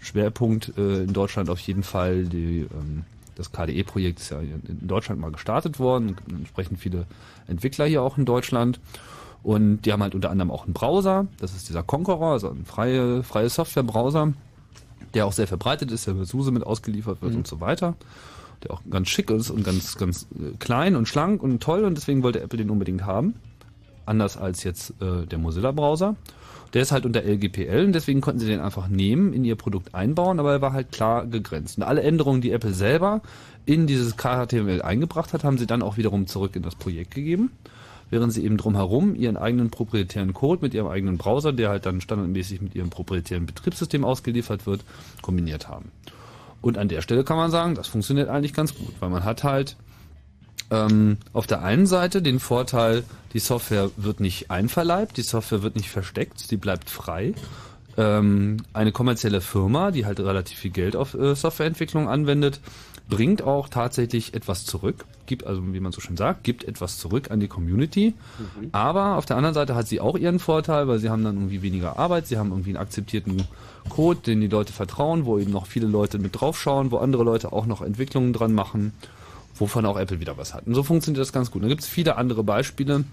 Schwerpunkt äh, in Deutschland auf jeden Fall. Die, ähm, das KDE-Projekt ist ja in Deutschland mal gestartet worden, entsprechend viele Entwickler hier auch in Deutschland. Und die haben halt unter anderem auch einen Browser, das ist dieser Conqueror, also ein freie, freie Software-Browser, der auch sehr verbreitet ist, der über SUSE mit ausgeliefert wird Mhm. und so weiter. Der auch ganz schick ist und ganz, ganz äh, klein und schlank und toll und deswegen wollte Apple den unbedingt haben. anders als jetzt äh, der Mozilla-Browser. Der ist halt unter LGPL und deswegen konnten sie den einfach nehmen, in ihr Produkt einbauen, aber er war halt klar gegrenzt. Und alle Änderungen, die Apple selber in dieses KHTML eingebracht hat, haben sie dann auch wiederum zurück in das Projekt gegeben, während sie eben drumherum ihren eigenen proprietären Code mit ihrem eigenen Browser, der halt dann standardmäßig mit ihrem proprietären Betriebssystem ausgeliefert wird, kombiniert haben. Und an der Stelle kann man sagen, das funktioniert eigentlich ganz gut, weil man hat halt ähm, auf der einen Seite den Vorteil, die Software wird nicht einverleibt, die Software wird nicht versteckt, die bleibt frei. Ähm, eine kommerzielle Firma, die halt relativ viel Geld auf äh, Softwareentwicklung anwendet, bringt auch tatsächlich etwas zurück, gibt also, wie man so schön sagt, gibt etwas zurück an die Community. Mhm. Aber auf der anderen Seite hat sie auch ihren Vorteil, weil sie haben dann irgendwie weniger Arbeit, sie haben irgendwie einen akzeptierten Code, den die Leute vertrauen, wo eben noch viele Leute mit draufschauen, wo andere Leute auch noch Entwicklungen dran machen, wovon auch Apple wieder was hat. Und so funktioniert das ganz gut. Da gibt es viele andere Beispiele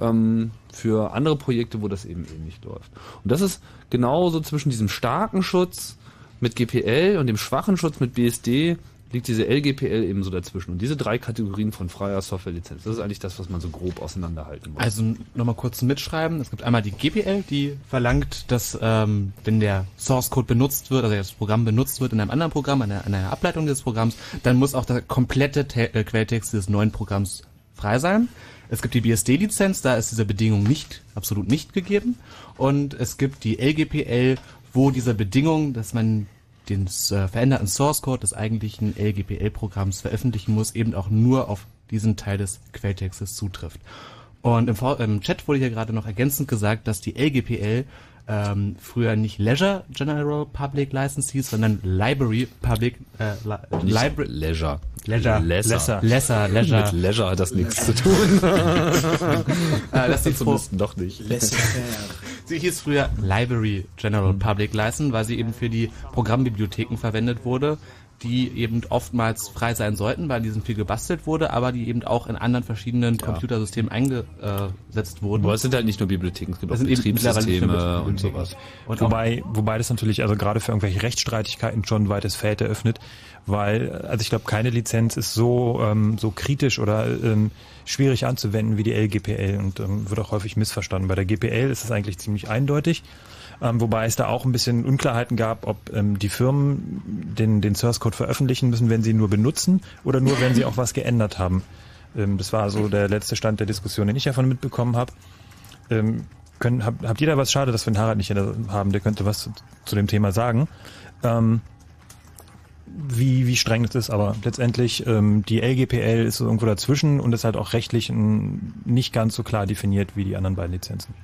ähm, für andere Projekte, wo das eben ähnlich läuft. Und das ist genauso zwischen diesem starken Schutz mit GPL und dem schwachen Schutz mit BSD liegt diese LGPL eben so dazwischen. Und diese drei Kategorien von freier Softwarelizenz, das ist eigentlich das, was man so grob auseinanderhalten muss. Also nochmal kurz Mitschreiben. Es gibt einmal die GPL, die verlangt, dass ähm, wenn der Source Code benutzt wird, also das Programm benutzt wird in einem anderen Programm, einer, einer Ableitung des Programms, dann muss auch der komplette Te äh, Quelltext des neuen Programms frei sein. Es gibt die BSD-Lizenz, da ist diese Bedingung nicht, absolut nicht gegeben. Und es gibt die LGPL, wo diese Bedingung, dass man den äh, veränderten Source Code des eigentlichen LGPL-Programms veröffentlichen muss, eben auch nur auf diesen Teil des Quelltextes zutrifft. Und im, V im Chat wurde hier gerade noch ergänzend gesagt, dass die LGPL ähm, früher nicht Leisure General Public License hieß, sondern Library Public äh, Li Library Leisure. Leisure. Lesser. Lesser, Leisure. Mit Leisure hat das nichts zu tun. äh, das ist Zumindest noch nicht. Sie hieß früher Library General Public License, weil sie eben für die Programmbibliotheken verwendet wurde, die eben oftmals frei sein sollten, weil diesen viel gebastelt wurde, aber die eben auch in anderen verschiedenen Computersystemen eingesetzt wurden. Aber es sind halt nicht nur Bibliotheken, es gibt auch Betriebssysteme und Bibliotheken. sowas. Und wobei, wobei das natürlich also gerade für irgendwelche Rechtsstreitigkeiten schon ein weites Feld eröffnet, weil also ich glaube keine Lizenz ist so ähm, so kritisch oder ähm, schwierig anzuwenden wie die LGPL und ähm, wird auch häufig missverstanden. Bei der GPL ist es eigentlich ziemlich eindeutig. Ähm, wobei es da auch ein bisschen Unklarheiten gab, ob ähm, die Firmen den, den Source Code veröffentlichen müssen, wenn sie ihn nur benutzen oder nur, wenn sie auch was geändert haben. Ähm, das war so der letzte Stand der Diskussion, den ich davon mitbekommen habe. Ähm, können, hab, habt ihr da was? Schade, dass wir den Harald nicht haben, der könnte was zu, zu dem Thema sagen. Ähm, wie, wie streng das ist, aber letztendlich ähm, die LGPL ist irgendwo dazwischen und ist halt auch rechtlich nicht ganz so klar definiert wie die anderen beiden Lizenzen.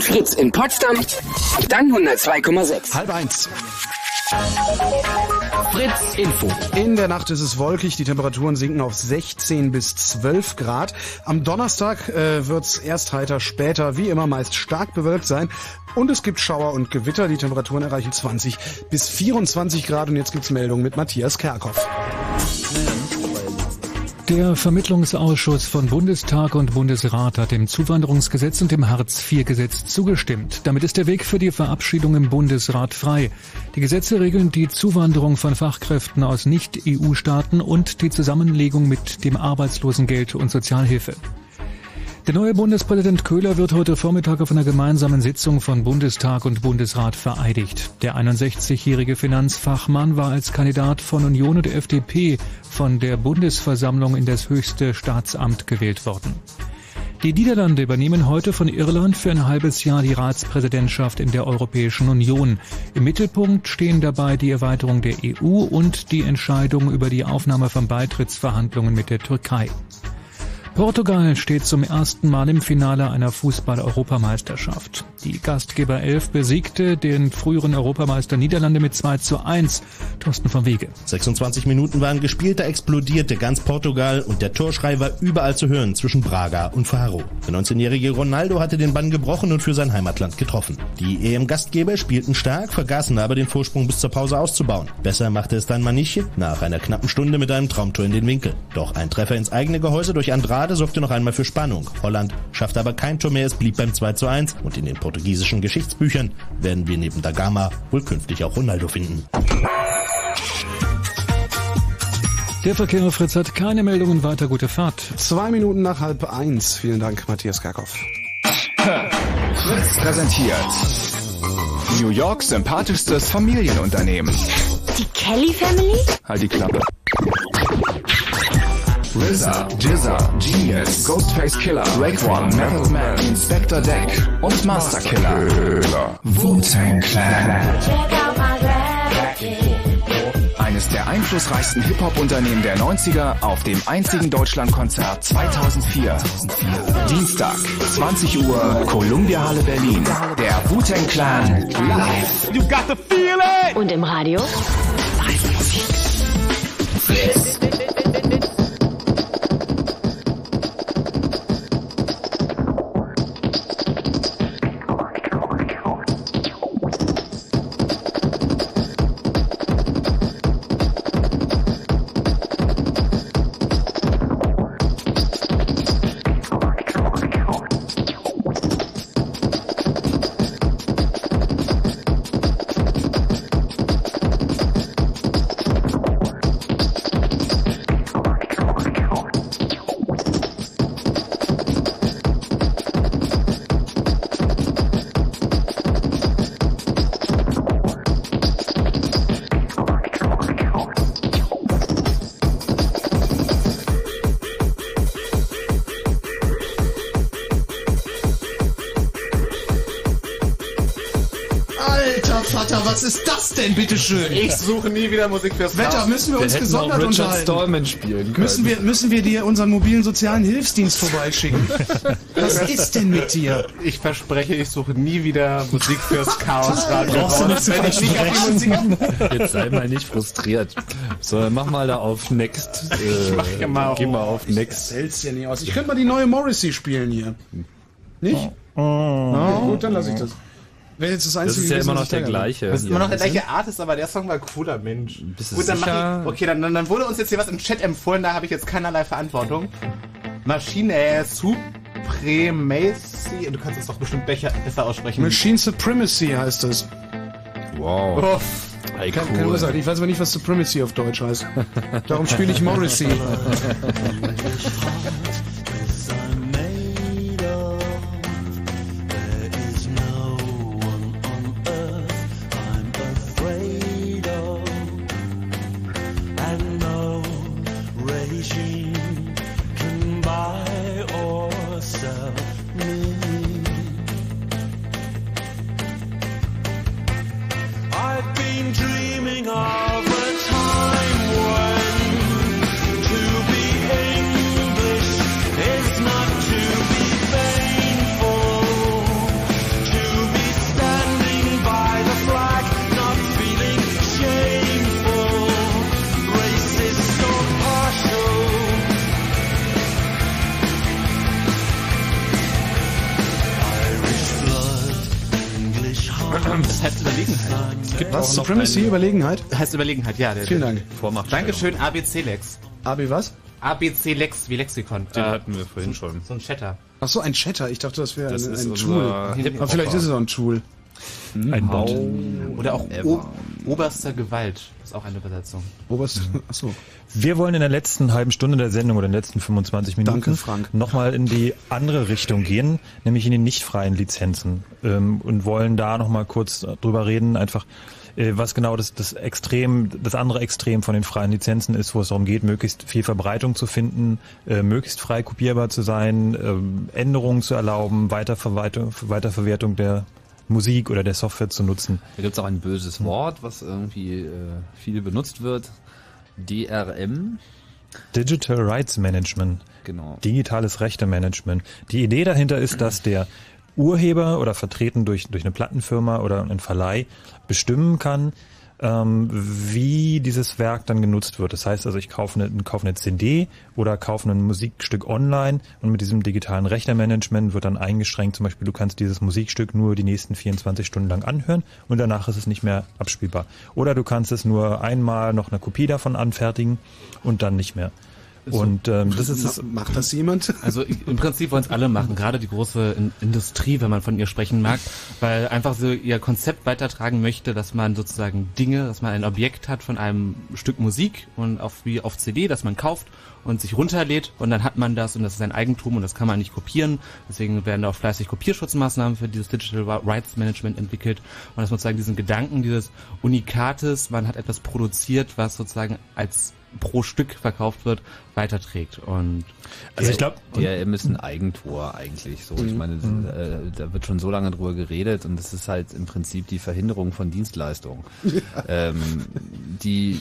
Fritz in Potsdam, dann 102,6. Halb eins. Fritz Info. In der Nacht ist es wolkig, die Temperaturen sinken auf 16 bis 12 Grad. Am Donnerstag äh, wird's erst heiter, später wie immer meist stark bewölkt sein. Und es gibt Schauer und Gewitter. Die Temperaturen erreichen 20 bis 24 Grad. Und jetzt gibt's Meldungen mit Matthias Kerkhoff. Der Vermittlungsausschuss von Bundestag und Bundesrat hat dem Zuwanderungsgesetz und dem Hartz-IV-Gesetz zugestimmt. Damit ist der Weg für die Verabschiedung im Bundesrat frei. Die Gesetze regeln die Zuwanderung von Fachkräften aus Nicht-EU-Staaten und die Zusammenlegung mit dem Arbeitslosengeld und Sozialhilfe. Der neue Bundespräsident Köhler wird heute Vormittag auf einer gemeinsamen Sitzung von Bundestag und Bundesrat vereidigt. Der 61-jährige Finanzfachmann war als Kandidat von Union und FDP von der Bundesversammlung in das höchste Staatsamt gewählt worden. Die Niederlande übernehmen heute von Irland für ein halbes Jahr die Ratspräsidentschaft in der Europäischen Union. Im Mittelpunkt stehen dabei die Erweiterung der EU und die Entscheidung über die Aufnahme von Beitrittsverhandlungen mit der Türkei. Portugal steht zum ersten Mal im Finale einer Fußball-Europameisterschaft. Die Gastgeber 11 besiegte den früheren Europameister Niederlande mit 2 zu 1. Thorsten vom Wege. 26 Minuten waren gespielt, da explodierte ganz Portugal und der Torschrei war überall zu hören zwischen Braga und Faro. Der 19-jährige Ronaldo hatte den Bann gebrochen und für sein Heimatland getroffen. Die EM-Gastgeber spielten stark, vergaßen aber den Vorsprung bis zur Pause auszubauen. Besser machte es dann Maniche nach einer knappen Stunde mit einem Traumtor in den Winkel. Doch ein Treffer ins eigene Gehäuse durch Andrade sorgte noch einmal für Spannung. Holland schaffte aber kein Tor mehr, es blieb beim 2 zu 1 und in den portugiesischen Geschichtsbüchern werden wir neben Da Gama wohl künftig auch Ronaldo finden. Der Verkehr Fritz hat keine Meldungen weiter. Gute Fahrt. Zwei Minuten nach halb eins. Vielen Dank, Matthias Kerkhoff. Fritz präsentiert New Yorks sympathischstes Familienunternehmen. Die Kelly Family? Halt die Klappe. RZA, Jizza, Genius, Ghostface Killer, Raekwon, Method Man, Inspector Deck und Master Killer. Wu-Tang Clan. Eines der einflussreichsten Hip-Hop-Unternehmen der 90er auf dem einzigen Deutschlandkonzert 2004. Dienstag, 20 Uhr, Columbia Halle Berlin. Der Wu-Tang Clan live. You got the feeling! Und im Radio? Fritz. Alter denn, bitteschön? Ich suche nie wieder Musik fürs Wetter, Chaos. müssen wir uns gesondert unterhalten. Stallman spielen können. Müssen wir, müssen wir dir unseren mobilen sozialen Hilfsdienst vorbeischicken? Was ist denn mit dir? Ich verspreche, ich suche nie wieder Musik fürs Chaos Radio. Brauchst du nicht zu Wenn ich nicht auf die Musik Jetzt sei mal nicht frustriert. So, mach mal da auf Next. Äh, Ich mach hier mal Geh auf- mal auf Next. Hält's ja nicht aus. Ich könnte mal die neue Morrissey spielen hier. Nicht? Oh. Na, gut, dann lasse ich das. Wäre jetzt das Das Einzige ist ja immer noch der gleiche. Das ist immer noch der gleiche Artist, aber der Song war cooler, Mensch. Bist du Gut, dann sicher? mach ich, okay, dann, dann, wurde uns jetzt hier was im Chat empfohlen, da habe ich jetzt keinerlei Verantwortung. Maschine Supremacy, du kannst es doch bestimmt besser, besser aussprechen. Machine Supremacy heißt es. Wow. Uff. Ey, Keine, keine cool. Ursache. Ich weiß aber nicht, was Supremacy auf Deutsch heißt. Darum spiele ich Morrissey. Supremacy, Überlegenheit? Heißt Überlegenheit, ja. Der, Vielen Dank. Dankeschön, ABC Lex. AB was? ABC Lex, wie Lexikon. Den hatten wir vorhin schon. So ein Chatter. Ach so, ein Chatter. Ich dachte, das wäre ein, ein Tool. Aber vielleicht ist es auch ein Tool. Ein Bot. Oder auch o oberster Gewalt. Ist auch eine Übersetzung. Oberst. Achso. Wir wollen in der letzten halben Stunde der Sendung oder in den letzten 25 Minuten Danke, Frank. nochmal in die andere Richtung gehen, nämlich in die nicht freien Lizenzen ähm, und wollen da nochmal kurz drüber reden, einfach äh, was genau das, das Extrem, das andere Extrem von den freien Lizenzen ist, wo es darum geht, möglichst viel Verbreitung zu finden, äh, möglichst frei kopierbar zu sein, ähm, Änderungen zu erlauben, Weiterverwaltung, Weiterverwertung der Musik oder der Software zu nutzen. Da gibt es auch ein böses Wort, was irgendwie äh, viel benutzt wird. DRM. Digital Rights Management. Genau. Digitales Rechtemanagement. Die Idee dahinter ist, dass der Urheber oder vertreten durch, durch eine Plattenfirma oder einen Verleih bestimmen kann, ähm, wie dieses Werk dann genutzt wird. Das heißt also, ich kaufe eine, kaufe eine CD oder kaufe ein Musikstück online und mit diesem digitalen Rechnermanagement wird dann eingeschränkt, zum Beispiel du kannst dieses Musikstück nur die nächsten 24 Stunden lang anhören und danach ist es nicht mehr abspielbar. Oder du kannst es nur einmal noch eine Kopie davon anfertigen und dann nicht mehr. Und ähm, das ist es. Macht das jemand? Also im Prinzip wollen es alle machen, gerade die große In Industrie, wenn man von ihr sprechen mag, weil einfach so ihr Konzept weitertragen möchte, dass man sozusagen Dinge, dass man ein Objekt hat von einem Stück Musik und auf wie auf CD, das man kauft und sich runterlädt und dann hat man das und das ist sein Eigentum und das kann man nicht kopieren. Deswegen werden da auch fleißig Kopierschutzmaßnahmen für dieses Digital Rights Management entwickelt und dass man sozusagen diesen Gedanken dieses Unikates, man hat etwas produziert, was sozusagen als pro Stück verkauft wird, weiterträgt. Und Also ich glaube, DRM ist ein Eigentor eigentlich. So, ich Mhm. meine, Mhm. äh, da wird schon so lange drüber geredet und das ist halt im Prinzip die Verhinderung von Dienstleistungen. ähm, die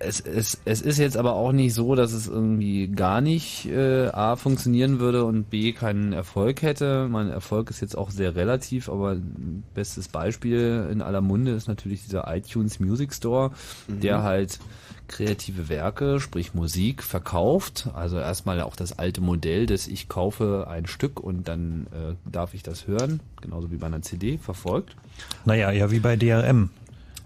es, es, es ist jetzt aber auch nicht so, dass es irgendwie gar nicht äh, A funktionieren würde und B keinen Erfolg hätte. Mein Erfolg ist jetzt auch sehr relativ, aber ein bestes Beispiel in aller Munde ist natürlich dieser iTunes Music Store, Mhm. der halt kreative Werke, sprich Musik, verkauft. Also erstmal auch das alte Modell, dass ich kaufe ein Stück und dann äh, darf ich das hören, genauso wie bei einer CD, verfolgt. Naja, ja wie bei DRM.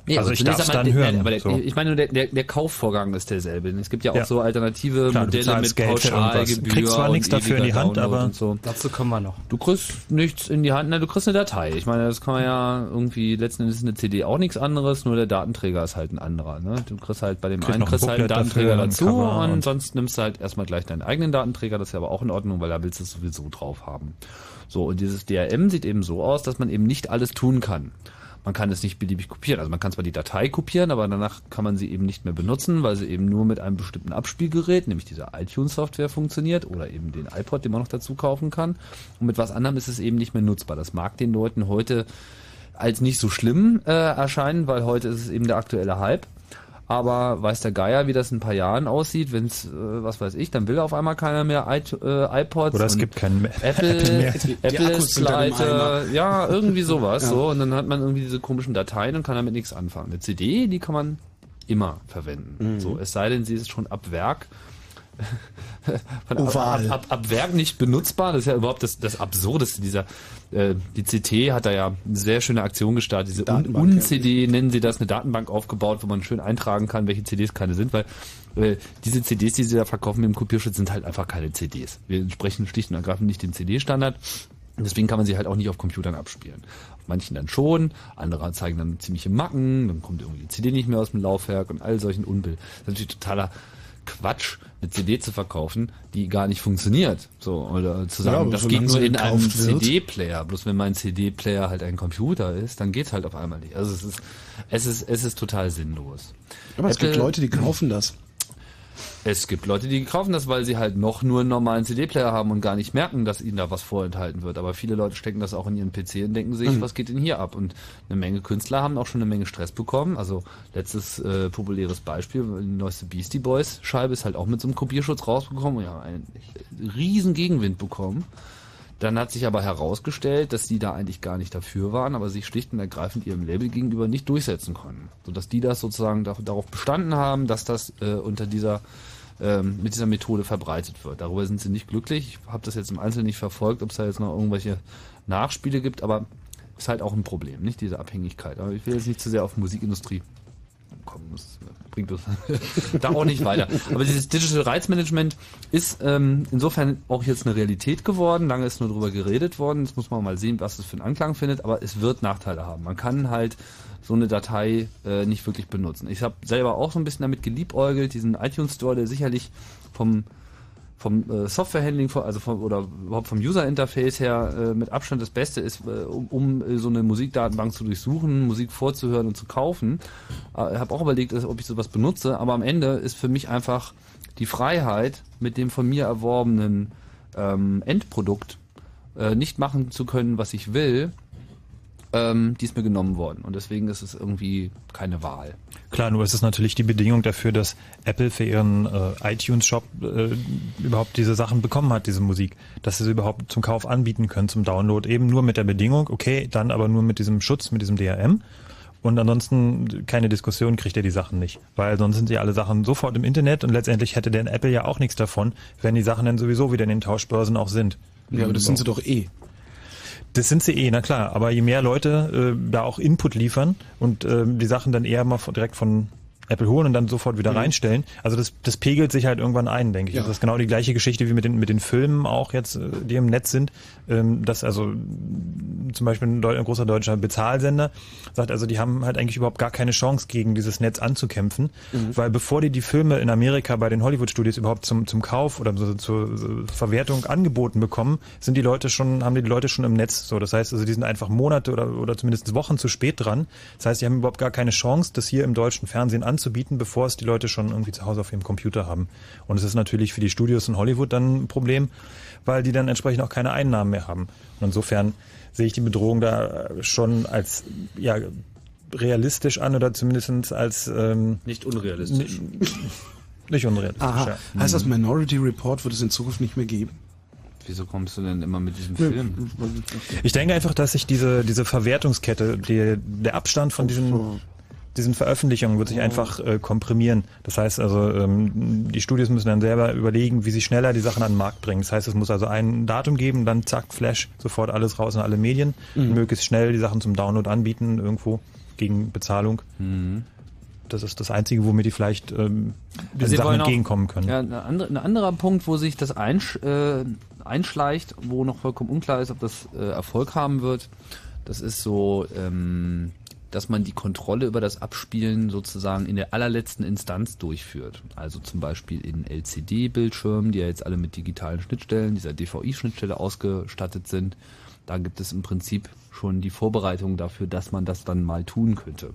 Nee, also ich darf es dann der- hören. Aber der, so. Ich meine nur, der, der, der Kaufvorgang ist derselbe. Es gibt ja auch Ja. so alternative Klar, Modelle mit Geld. Pauschalgebühr. Du kriegst zwar und nichts dafür in die Hand, Download aber- und so. dazu kommen wir noch. Du kriegst nichts in die Hand, na, du kriegst eine Datei. Ich meine, das kann man ja irgendwie, letzten Endes ist eine CD auch nichts anderes, nur der Datenträger ist halt ein anderer. Ne? Du kriegst halt bei dem Kriegst einen noch ein kriegst halt einen Datenträger dazu und, und- sonst nimmst du halt erstmal gleich deinen eigenen Datenträger, das ist ja aber auch in Ordnung, weil da willst du es sowieso drauf haben. So, und dieses DRM sieht eben so aus, dass man eben nicht alles tun kann. Man kann es nicht beliebig kopieren. Also man kann zwar die Datei kopieren, aber danach kann man sie eben nicht mehr benutzen, weil sie eben nur mit einem bestimmten Abspielgerät, nämlich dieser iTunes-Software funktioniert oder eben den iPod, den man noch dazu kaufen kann. Und mit was anderem ist es eben nicht mehr nutzbar. Das mag den Leuten heute als nicht so schlimm äh, erscheinen, weil heute ist es eben der aktuelle Hype. Aber weiß der Geier, wie das in ein paar Jahren aussieht, wenn es, äh, was weiß ich, dann will auf einmal keiner mehr I äh, iPods. Oder es gibt keinen Apple, Apple mehr. Apple ist pleite, Eimer. ja, irgendwie sowas, Ja. so. Und dann hat man irgendwie diese komischen Dateien und kann damit nichts anfangen. Eine CD, die kann man immer verwenden. Mhm. So, es sei denn, sie ist schon ab Werk ab, Oval. ab, ab, ab Werk nicht benutzbar. Das ist ja überhaupt das, das Absurdeste dieser. Äh, die CT hat da ja eine sehr schöne Aktion gestartet. Diese Un-CD nennen sie das, eine Datenbank aufgebaut, wo man schön eintragen kann, welche CDs keine sind, weil äh, diese CDs, die sie da verkaufen mit dem Kopierschutz, sind halt einfach keine CDs. Wir entsprechen schlicht und ergreifend nicht den CD-Standard. Deswegen kann man sie halt auch nicht auf Computern abspielen. Auf manchen dann schon, andere zeigen dann ziemliche Macken, dann kommt irgendwie die CD nicht mehr aus dem Laufwerk und all solchen Unbill. Das ist natürlich totaler Quatsch, eine CD zu verkaufen, die gar nicht funktioniert. So, oder zu Ja, sagen, aber das geht nur in einem. CD-Player. Bloß wenn mein CD-Player halt ein Computer ist, dann geht's halt auf einmal nicht. Also es ist, es ist, es ist total sinnlos. Aber es gibt Apple- Leute, die kaufen das. Es gibt Leute, die kaufen das, weil sie halt noch nur einen normalen CD-Player haben und gar nicht merken, dass ihnen da was vorenthalten wird. Aber viele Leute stecken das auch in ihren PC und denken sich, Mhm. was geht denn hier ab? Und eine Menge Künstler haben auch schon eine Menge Stress bekommen. Also letztes äh, populäres Beispiel, die neueste Beastie Boys Scheibe ist halt auch mit so einem Kopierschutz rausgekommen und ja, einen riesen Gegenwind bekommen. Dann hat sich aber herausgestellt, dass die da eigentlich gar nicht dafür waren, aber sich schlicht und ergreifend ihrem Label gegenüber nicht durchsetzen konnten. Sodass die das sozusagen da, darauf bestanden haben, dass das äh, unter dieser ähm, mit dieser Methode verbreitet wird. Darüber sind sie nicht glücklich. Ich habe das jetzt im Einzelnen nicht verfolgt, ob es da jetzt noch irgendwelche Nachspiele gibt, aber ist halt auch ein Problem, nicht diese Abhängigkeit. Aber ich will jetzt nicht zu sehr auf Musikindustrie kommen. Das bringt uns da auch nicht weiter. Aber dieses Digital Rights Management ist ähm, insofern auch jetzt eine Realität geworden. Lange ist nur darüber geredet worden. Jetzt muss man mal sehen, was es für einen Anklang findet. Aber es wird Nachteile haben. Man kann halt so eine Datei äh, nicht wirklich benutzen. Ich habe selber auch so ein bisschen damit geliebäugelt, diesen iTunes Store, der sicherlich vom vom äh, Softwarehandling, also vom, oder überhaupt vom User-Interface her äh, mit Abstand das Beste ist, äh, um, um äh, so eine Musikdatenbank zu durchsuchen, Musik vorzuhören und zu kaufen. Äh, ich habe auch überlegt, ob ich sowas benutze, aber am Ende ist für mich einfach die Freiheit, mit dem von mir erworbenen ähm, Endprodukt äh, nicht machen zu können, was ich will, ähm, die ist mir genommen worden. Und deswegen ist es irgendwie keine Wahl. Klar, nur ist es natürlich die Bedingung dafür, dass Apple für ihren äh, iTunes-Shop äh, überhaupt diese Sachen bekommen hat, diese Musik. Dass sie sie überhaupt zum Kauf anbieten können, zum Download. Eben nur mit der Bedingung, okay, dann aber nur mit diesem Schutz, mit diesem DRM. Und ansonsten keine Diskussion kriegt er die Sachen nicht. Weil sonst sind ja alle Sachen sofort im Internet und letztendlich hätte der Apple ja auch nichts davon, wenn die Sachen dann sowieso wieder in den Tauschbörsen auch sind. Ja, aber das sind sie doch eh. Das sind sie eh, na klar. Aber je mehr Leute äh, da auch Input liefern und äh, die Sachen dann eher mal direkt von Apple holen und dann sofort wieder Mhm. reinstellen. Also das, das pegelt sich halt irgendwann ein, denke ich. Ja. Das ist genau die gleiche Geschichte wie mit den, mit den Filmen auch jetzt, äh, die im Netz sind. Ähm, dass also zum Beispiel ein, ein großer deutscher Bezahlsender sagt, also die haben halt eigentlich überhaupt gar keine Chance, gegen dieses Netz anzukämpfen. Mhm. Weil bevor die die Filme in Amerika bei den Hollywood-Studios überhaupt zum, zum Kauf oder so, zur Verwertung angeboten bekommen, sind die Leute schon, haben die Leute schon im Netz. So, das heißt also, die sind einfach Monate oder, oder zumindest Wochen zu spät dran. Das heißt, die haben überhaupt gar keine Chance, das hier im deutschen Fernsehen anzubieten, bevor es die Leute schon irgendwie zu Hause auf ihrem Computer haben. Und es ist natürlich für die Studios in Hollywood dann ein Problem, weil die dann entsprechend auch keine Einnahmen mehr haben. Und insofern sehe ich die Bedrohung da schon als ja realistisch an oder zumindest als ähm, Nicht unrealistisch. Nicht, unrealistisch. Aha. Ja. Heißt das Minority Report wird es in Zukunft nicht mehr geben? Wieso kommst du denn immer mit diesem. Film? Ich denke einfach, dass sich diese, diese Verwertungskette, die, der Abstand von diesen, diesen Veröffentlichungen wird sich einfach äh, komprimieren. Das heißt also, ähm, die Studios müssen dann selber überlegen, wie sie schneller die Sachen an den Markt bringen. Das heißt, es muss also ein Datum geben, dann zack, Flash, sofort alles raus in alle Medien, Mhm. möglichst schnell die Sachen zum Download anbieten, irgendwo gegen Bezahlung. Das ist das Einzige, womit die vielleicht ähm, Also Sachen auch- entgegenkommen können. Ja, ein, andere, ein anderer Punkt, wo sich das einsch, äh, einschleicht, wo noch vollkommen unklar ist, ob das äh, Erfolg haben wird, das ist so, ähm, dass man die Kontrolle über das Abspielen sozusagen in der allerletzten Instanz durchführt. Also zum Beispiel in LCD-Bildschirmen, die ja jetzt alle mit digitalen Schnittstellen, dieser DVI-Schnittstelle ausgestattet sind. Da gibt es im Prinzip schon die Vorbereitung dafür, dass man das dann mal tun könnte.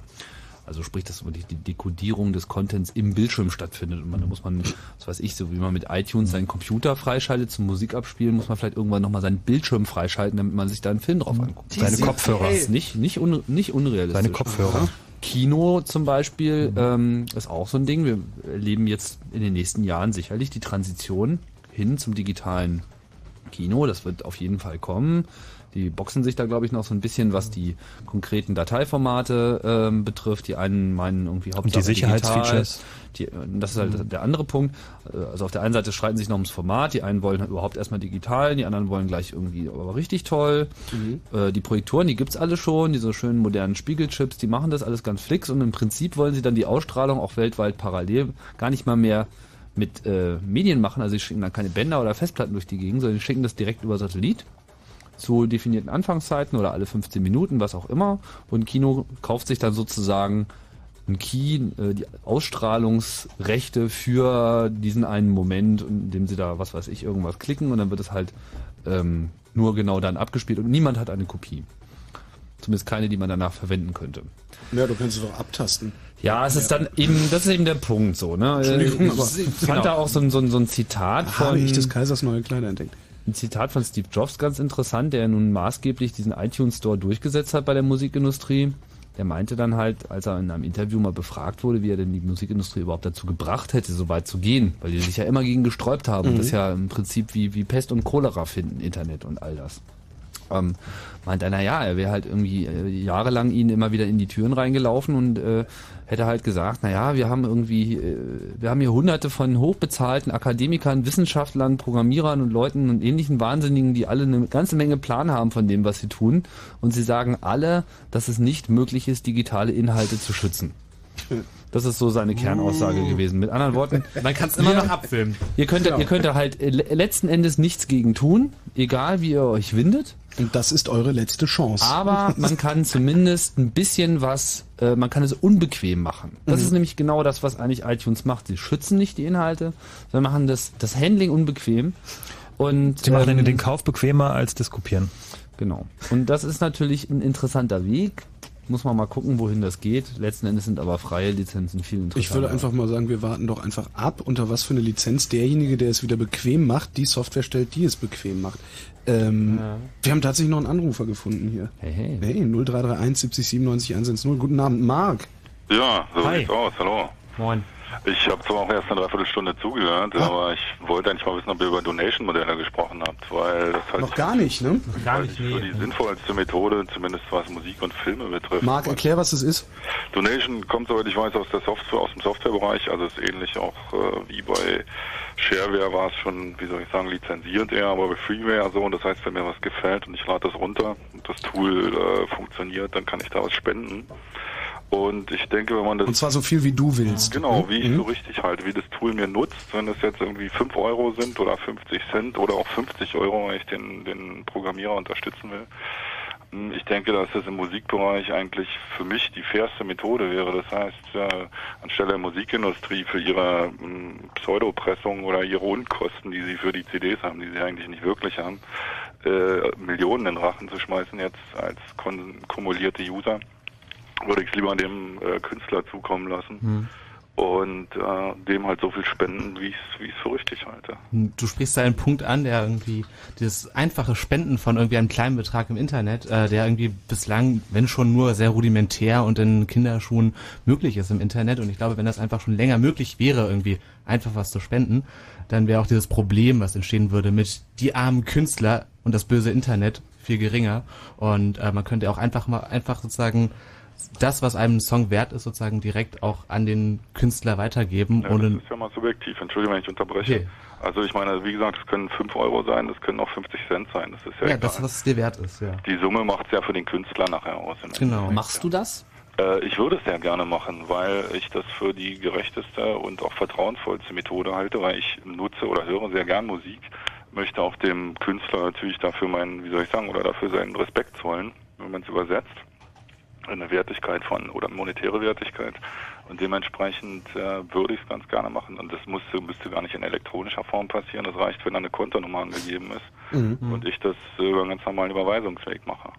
Also sprich, dass wirklich die Dekodierung des Contents im Bildschirm stattfindet. Und man, da muss man, was weiß ich, so wie man mit iTunes seinen Computer freischaltet zum Musikabspielen, muss man vielleicht irgendwann nochmal seinen Bildschirm freischalten, damit man sich da einen Film drauf anguckt. Seine Kopfhörer. Das ist nicht, nicht, un, nicht unrealistisch. Seine Kopfhörer. Kino zum Beispiel ähm, ist auch so ein Ding. Wir erleben jetzt in den nächsten Jahren sicherlich die Transition hin zum digitalen Kino. Das wird auf jeden Fall kommen. Die boxen sich da, glaube ich, noch so ein bisschen, was die konkreten Dateiformate ähm, betrifft. Die einen meinen irgendwie Hauptsache Sicherheitsfeatures? digital. Die, das ist halt der andere Punkt. Äh, Also auf der einen Seite streiten sich noch ums Format. Die einen wollen halt überhaupt erstmal digital, die anderen wollen gleich irgendwie aber richtig toll. Äh, die Projektoren, die gibt's alle schon, diese schönen modernen Spiegelchips, die machen das alles ganz flix und im Prinzip wollen sie dann die Ausstrahlung auch weltweit parallel gar nicht mal mehr mit äh, Medien machen, also sie schicken dann keine Bänder oder Festplatten durch die Gegend, sondern sie schicken das direkt über Satellit zu definierten Anfangszeiten oder alle 15 Minuten, was auch immer. Und Kino kauft sich dann sozusagen ein Key, äh, die Ausstrahlungsrechte für diesen einen Moment, in dem sie da, was weiß ich, irgendwas klicken und dann wird es halt ähm, nur genau dann abgespielt und niemand hat eine Kopie. Zumindest keine, die man danach verwenden könnte. Ja, du kannst es doch abtasten. Ja, es ist dann eben, das ist eben der Punkt so, ne? Aber- ich fand genau. da auch so ein, so ein, so ein Zitat von. Habe ich des Kaisers neue Kleider entdeckt. Ein Zitat von Steve Jobs ganz interessant, der nun maßgeblich diesen iTunes Store durchgesetzt hat bei der Musikindustrie. Der meinte dann halt, als er in einem Interview mal befragt wurde, wie er denn die Musikindustrie überhaupt dazu gebracht hätte, so weit zu gehen, weil die sich ja immer gegen gesträubt haben Mhm. das ja im Prinzip wie, wie Pest und Cholera finden, Internet und all das. Ähm, meint einer, ja, er wäre halt irgendwie äh, jahrelang ihnen immer wieder in die Türen reingelaufen und äh, hätte halt gesagt, naja, wir haben irgendwie, äh, wir haben hier hunderte von hochbezahlten Akademikern, Wissenschaftlern, Programmierern und Leuten und ähnlichen Wahnsinnigen, die alle eine ganze Menge Plan haben von dem, was sie tun. Und sie sagen alle, dass es nicht möglich ist, digitale Inhalte zu schützen. Das ist so seine Kernaussage gewesen. Mit anderen Worten, Man kann es immer noch abfilmen. Ihr könnt, Genau. ihr könnt da halt äh, le- letzten Endes nichts gegen tun, egal wie ihr euch windet. Und das ist eure letzte Chance. Aber man kann zumindest ein bisschen was, äh, man kann es unbequem machen. Das Mhm. ist nämlich genau das, was eigentlich iTunes macht. Sie schützen nicht die Inhalte, sondern machen das, das Handling unbequem. Und, Sie machen ähm, den Kauf bequemer als das Kopieren. Genau. Und das ist natürlich ein interessanter Weg. Muss man mal gucken, wohin das geht. Letzten Endes sind aber freie Lizenzen viel interessanter. Ich würde einfach mal sagen, wir warten doch einfach ab, unter was für eine Lizenz derjenige, der es wieder bequem macht, die Software stellt, die es bequem macht. Ähm, Wir haben tatsächlich noch einen Anrufer gefunden hier. Hey, hey. Hey, 0331 70 97 110. Guten Abend, Marc. Ja, so Hi. sieht's aus. Hallo. Moin. Ich habe zwar auch erst eine Dreiviertelstunde zugehört, aber ich wollte eigentlich mal wissen, ob ihr über Donation-Modelle gesprochen habt, weil das halt Noch gar nicht, ne? Gar nicht, so die sinnvollste Methode, zumindest was Musik und Filme betrifft. Marc, erklär, was das ist. Donation kommt, soweit ich weiß, aus der Software, aus dem Softwarebereich, also ist ähnlich auch äh, wie bei Shareware war es schon, wie soll ich sagen, lizenziert eher, aber bei Freeware so. Und das heißt, wenn mir was gefällt und ich lade das runter und das Tool äh, funktioniert, dann kann ich da was spenden. Und ich denke, wenn man das Und zwar so viel, wie du willst. Genau, wie ich Mhm. so richtig halte, wie das Tool mir nutzt, wenn es jetzt irgendwie 5 Euro sind oder 50 Cent oder auch 50 Euro, wenn ich den, den Programmierer unterstützen will. Hm, Ich denke, dass das im Musikbereich eigentlich für mich die fairste Methode wäre. Das heißt, äh, anstelle der Musikindustrie für ihre hm, Pseudopressung oder ihre Unkosten, die sie für die CDs haben, die sie eigentlich nicht wirklich haben, äh, Millionen in Rachen zu schmeißen jetzt als kumulierte User, würde ich es lieber dem äh, Künstler zukommen lassen und äh, dem halt so viel spenden, wie ich es für richtig halte. Du sprichst da einen Punkt an, der irgendwie dieses einfache Spenden von irgendwie einem kleinen Betrag im Internet, äh, der irgendwie bislang, wenn schon nur sehr rudimentär und in Kinderschuhen möglich ist im Internet. Und ich glaube, wenn das einfach schon länger möglich wäre, irgendwie einfach was zu spenden, dann wäre auch dieses Problem, was entstehen würde mit die armen Künstler und das böse Internet viel geringer. Und äh, man könnte auch einfach mal einfach sozusagen das, was einem ein Song wert ist, sozusagen direkt auch an den Künstler weitergeben, Ja, ohne das ist ja mal subjektiv, Entschuldigung, wenn ich unterbreche. Okay. Also ich meine, wie gesagt, es können 5 Euro sein, das können auch 50 Cent sein, das ist ja, ja, egal. das, was es dir wert ist, ja. Die Summe macht es ja für den Künstler nachher aus. Genau. Endeffekt. Machst du das? Äh, ich würde es sehr gerne machen, weil ich das für die gerechteste und auch vertrauensvollste Methode halte, weil ich nutze oder höre sehr gern Musik, möchte auch dem Künstler natürlich dafür meinen, wie soll ich sagen, oder dafür seinen Respekt zollen, wenn man es übersetzt. Eine Wertigkeit von oder monetäre Wertigkeit. Und dementsprechend äh, würde ich es ganz gerne machen. Und das musste, müsste gar nicht in elektronischer Form passieren. Das reicht, wenn da eine Kontonummer angegeben ist Mhm. und ich das über einen ganz normalen Überweisungsweg mache.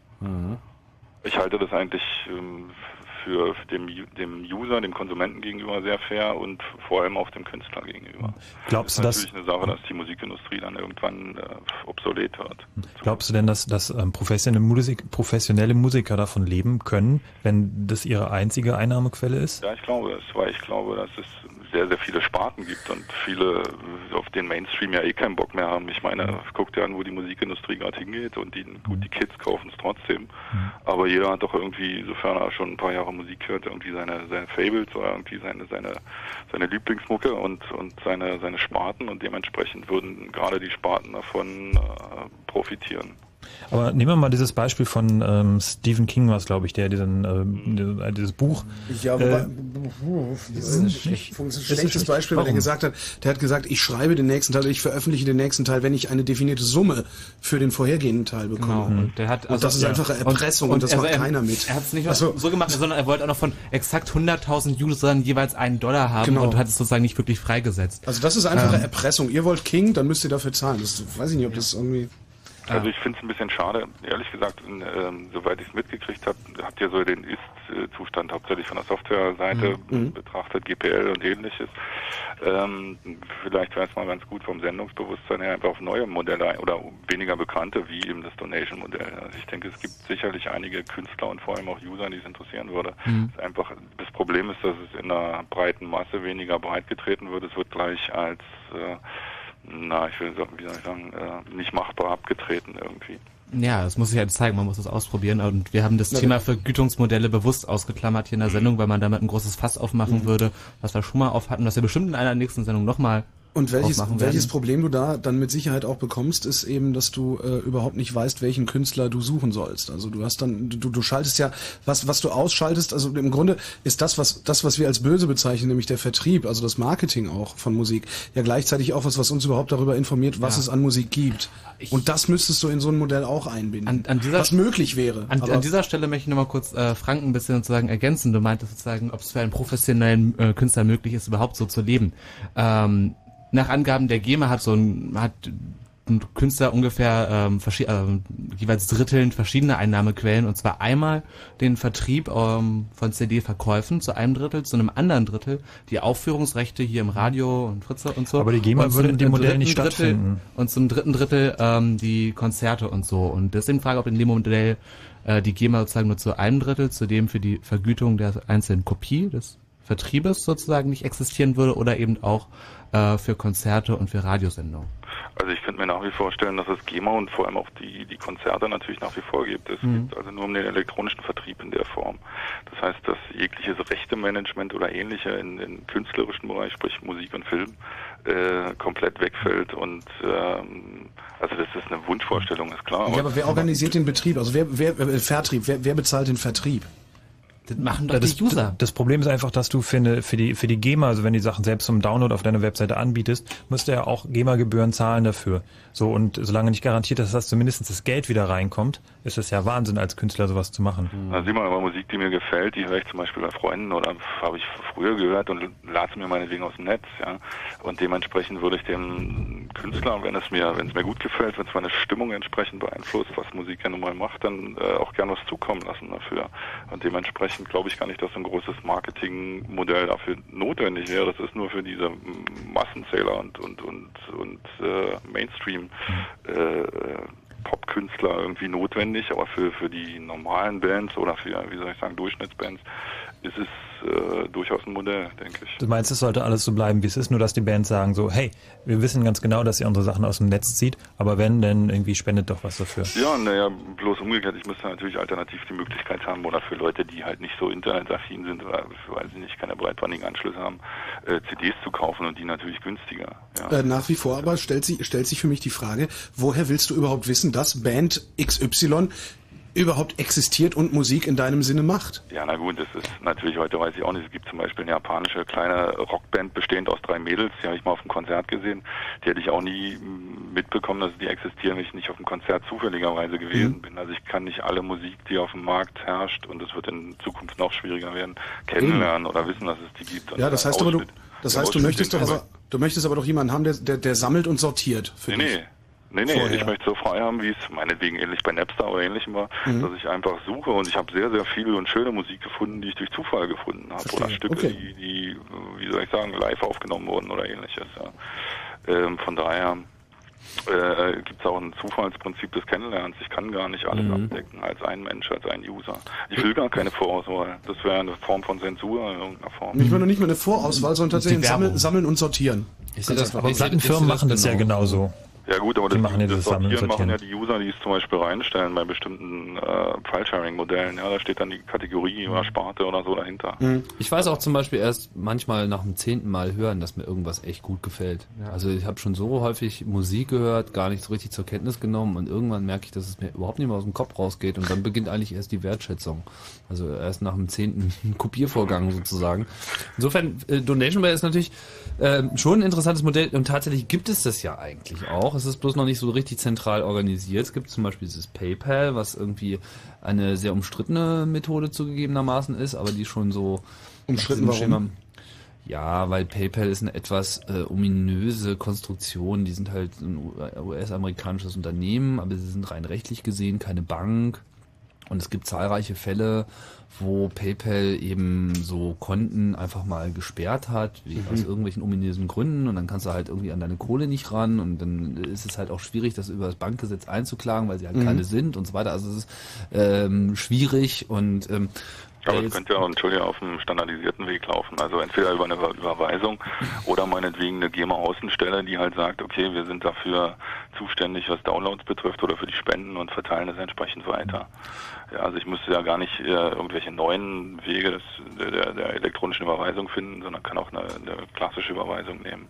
Ich halte das eigentlich ähm, für dem, dem User, dem Konsumenten gegenüber sehr fair und vor allem auch dem Künstler gegenüber. Glaubst du, das dass ist natürlich eine Sache, dass die Musikindustrie dann irgendwann äh, obsolet wird. glaubst du denn, dass, dass ähm, professionelle, Musik, professionelle Musiker davon leben können, wenn das ihre einzige Einnahmequelle ist? Ja, ich glaube es, weil ich glaube, dass es sehr, sehr viele Sparten gibt und viele auf den Mainstream ja eh keinen Bock mehr haben. Ich meine, guck dir an, wo die Musikindustrie gerade hingeht und die, gut, die Kids kaufen es trotzdem. Aber jeder hat doch irgendwie, sofern er schon ein paar Jahre Musik hört, irgendwie seine, seine Fables oder irgendwie seine, seine, seine Lieblingsmucke und, und seine, seine Sparten und dementsprechend würden gerade die Sparten davon äh, profitieren. Aber nehmen wir mal dieses Beispiel von ähm, Stephen King, was glaube ich, der diesen, ähm, äh, dieses Buch. Ja, äh, wobei, das ist ein, nicht- ein das ist schlechtes nicht- Beispiel, weil er gesagt hat, der hat gesagt, ich schreibe den nächsten Teil, oder ich veröffentliche den nächsten Teil, wenn ich eine definierte Summe für den vorhergehenden Teil bekomme. Genau. Und der hat und das ist ja. einfach Erpressung und, das also macht er, keiner mit. Er hat es nicht Ach so. so gemacht, sondern er wollte auch noch von exakt 100.000 Usern jeweils einen Dollar haben Genau. und hat es sozusagen nicht wirklich freigesetzt. Also das ist einfache Ähm, Erpressung. Ihr wollt King, dann müsst ihr dafür zahlen. Das weiß ich nicht, ob das irgendwie... Also ich finde es ein bisschen schade, ehrlich gesagt, ähm, soweit ich es mitgekriegt habe, habt ihr so den Ist-Zustand hauptsächlich von der Softwareseite Mhm. betrachtet, GPL und ähnliches. Ähm, vielleicht wäre es mal ganz gut vom Sendungsbewusstsein her einfach auf neue Modelle oder weniger bekannte, wie eben das Donation-Modell. Also ich denke, es gibt sicherlich einige Künstler und vor allem auch User, die es interessieren würde. Mhm. Ist einfach, das Problem ist, dass es in einer breiten Masse weniger breit getreten wird. Es wird gleich als äh, na, ich will sagen, wie soll ich sagen, äh, nicht machbar abgetreten irgendwie. Ja, das muss sich halt zeigen, man muss das ausprobieren und wir haben das Na, Thema Vergütungsmodelle bewusst ausgeklammert hier in der Sendung, weil man damit ein großes Fass aufmachen Mhm. würde, was wir schon mal auf hatten, was wir bestimmt in einer nächsten Sendung nochmal Und welches, welches. Problem du da dann mit Sicherheit auch bekommst, ist eben, dass du äh, überhaupt nicht weißt, welchen Künstler du suchen sollst. Also du hast dann, du, du schaltest ja, was, was du ausschaltest, also im Grunde ist das, was, das, was wir als böse bezeichnen, nämlich der Vertrieb, also das Marketing auch von Musik, ja gleichzeitig auch was, was uns überhaupt darüber informiert, was Ja. es an Musik gibt. Und das müsstest du in so ein Modell auch einbinden. An, an dieser, was möglich wäre. An, an dieser Stelle möchte ich nochmal kurz äh, Frank ein bisschen sozusagen ergänzen. Du meintest sozusagen, ob es für einen professionellen äh, Künstler möglich ist, überhaupt so zu leben. Ähm, nach Angaben der GEMA hat so ein, hat ein Künstler ungefähr ähm, ähm, jeweils dritteln verschiedene Einnahmequellen und zwar einmal den Vertrieb ähm, von CD-Verkäufen zu einem Drittel, zu einem anderen Drittel die Aufführungsrechte hier im Radio und Fritze und so. Aber die GEMA würde in dem Modell nicht Drittel- stattfinden. Und zum dritten Drittel ähm, die Konzerte und so. Und deswegen frage, ob in dem Modell äh, die GEMA sozusagen nur zu einem Drittel, zu dem für die Vergütung der einzelnen Kopie des Vertriebes sozusagen nicht existieren würde oder eben auch äh, für Konzerte und für Radiosendungen. Also ich könnte mir nach wie vor vorstellen, dass es GEMA und vor allem auch die, die Konzerte natürlich nach wie vor gibt. Es Mhm. geht also nur um den elektronischen Vertrieb in der Form. Das heißt, dass jegliches Rechtemanagement oder ähnliche in den künstlerischen Bereich, sprich Musik und Film, äh, komplett wegfällt und ähm, also das ist eine Wunschvorstellung, ist klar. ja, aber wer organisiert den Betrieb? Also wer, wer äh, Vertrieb? Wer, wer bezahlt den Vertrieb? Das machen Ja, das, Das Problem ist einfach, dass du für, eine, für, die, für die GEMA, also wenn die Sachen selbst zum Download auf deiner Webseite anbietest, musst du ja auch GEMA-Gebühren zahlen dafür. So, und solange nicht garantiert dass zumindest das Geld wieder reinkommt, ist es ja Wahnsinn, als Künstler sowas zu machen. Da sieh mal, aber Musik, die mir gefällt, die höre ich zum Beispiel bei Freunden oder habe ich früher gehört und lade mir meinetwegen aus dem Netz, ja. Und dementsprechend würde ich dem Künstler, wenn es mir, wenn es mir gut gefällt, wenn es meine Stimmung entsprechend beeinflusst, was Musik ja nun mal macht, dann äh, auch gern was zukommen lassen dafür. Und dementsprechend glaube ich gar nicht, dass ein großes Marketingmodell dafür notwendig wäre. Das ist nur für diese Massenzähler und und und und äh, Mainstream äh, Popkünstler irgendwie notwendig, aber für, für die normalen Bands oder für, wie soll ich sagen, Durchschnittsbands ist es äh, durchaus ein Modell, denke ich. Du meinst, es sollte alles so bleiben, wie es ist, nur dass die Bands sagen so, hey, wir wissen ganz genau, dass ihr unsere Sachen aus dem Netz zieht, aber wenn, dann irgendwie spendet doch was dafür. Ja, naja, bloß umgekehrt, ich müsste natürlich alternativ die Möglichkeit haben, oder für Leute, die halt nicht so internetaffin sind oder weil sie nicht keine breitbandigen Anschlüsse haben, äh, CDs zu kaufen und die natürlich günstiger. Ja. Äh, nach wie vor aber stellt sich, stellt sich für mich die Frage, woher willst du überhaupt wissen, dass Band XY überhaupt existiert und Musik in deinem Sinne macht? Ja, na gut, das ist natürlich heute weiß ich auch nicht. Es gibt zum Beispiel eine japanische kleine Rockband bestehend aus drei Mädels, die habe ich mal auf dem Konzert gesehen. Die hätte ich auch nie mm, mitbekommen, dass die existieren, wenn ich nicht auf dem Konzert zufälligerweise gewesen Mhm. bin. Also ich kann nicht alle Musik, die auf dem Markt herrscht, und es wird in Zukunft noch schwieriger werden, kennenlernen oder wissen, dass es die gibt. Und Ja, das heißt aber du, das heißt du möchtest doch aber, du möchtest aber doch jemanden haben, der, der, der sammelt und sortiert für Nee, dich. nee. Nee, nee, Vorher. ich möchte so frei haben, wie es meinetwegen ähnlich bei Napster oder ähnlichem war, Mhm. dass ich einfach suche und ich habe sehr, sehr viel und schöne Musik gefunden, die ich durch Zufall gefunden habe. Oder. Stücke, Okay. die, die, wie soll ich sagen, live aufgenommen wurden oder ähnliches. Ja. Ähm, von daher äh, gibt es auch ein Zufallsprinzip des Kennenlernens. Ich kann gar nicht alles Mhm. abdecken als ein Mensch, als ein User. Ich will gar keine Vorauswahl. Das wäre eine Form von Zensur in irgendeiner Form. Ich meine nicht nur eine Vorauswahl, sondern tatsächlich Sammeln, sammeln und sortieren. Ich sehe das, aber Plattenfirmen machen das ja genauso. Ja gut, aber Die das, machen ja das das Sortieren machen ja die User, die es zum Beispiel reinstellen bei bestimmten äh, File-Sharing-Modellen. Ja, da steht dann die Kategorie oder Sparte oder so dahinter. Ich weiß auch zum Beispiel erst manchmal nach dem zehnten Mal hören, dass mir irgendwas echt gut gefällt. Ja. Also ich habe schon so häufig Musik gehört, gar nicht so richtig zur Kenntnis genommen und irgendwann merke ich, dass es mir überhaupt nicht mehr aus dem Kopf rausgeht und dann beginnt eigentlich erst die Wertschätzung. Also erst nach dem zehnten Kopiervorgang sozusagen. Insofern, äh, Donation Bell ist natürlich äh, schon ein interessantes Modell und tatsächlich gibt es das ja eigentlich auch. Es ist bloß noch nicht so richtig zentral organisiert. Es gibt zum Beispiel dieses PayPal, was irgendwie eine sehr umstrittene Methode zugegebenermaßen ist, aber die schon so Umstritten, warum? ja, weil PayPal ist eine etwas äh, ominöse Konstruktion. Die sind halt ein US-amerikanisches Unternehmen, aber sie sind rein rechtlich gesehen keine Bank. Und es gibt zahlreiche Fälle, wo PayPal eben so Konten einfach mal gesperrt hat, wie Mhm. aus irgendwelchen ominösen Gründen. Und dann kannst du halt irgendwie an deine Kohle nicht ran. Und dann ist es halt auch schwierig, das über das Bankgesetz einzuklagen, weil sie halt Mhm. keine sind und so weiter. Also es ist ähm, schwierig und ähm, Aber es könnte ja, Entschuldigung, auf einem standardisierten Weg laufen. Also entweder über eine Über- Überweisung oder meinetwegen eine GEMA-Außenstelle, die halt sagt, okay, wir sind dafür zuständig, was Downloads betrifft oder für die Spenden und verteilen das entsprechend weiter. Ja, also ich müsste ja gar nicht äh, irgendwelche neuen Wege des, der, der elektronischen Überweisung finden, sondern kann auch eine, eine klassische Überweisung nehmen.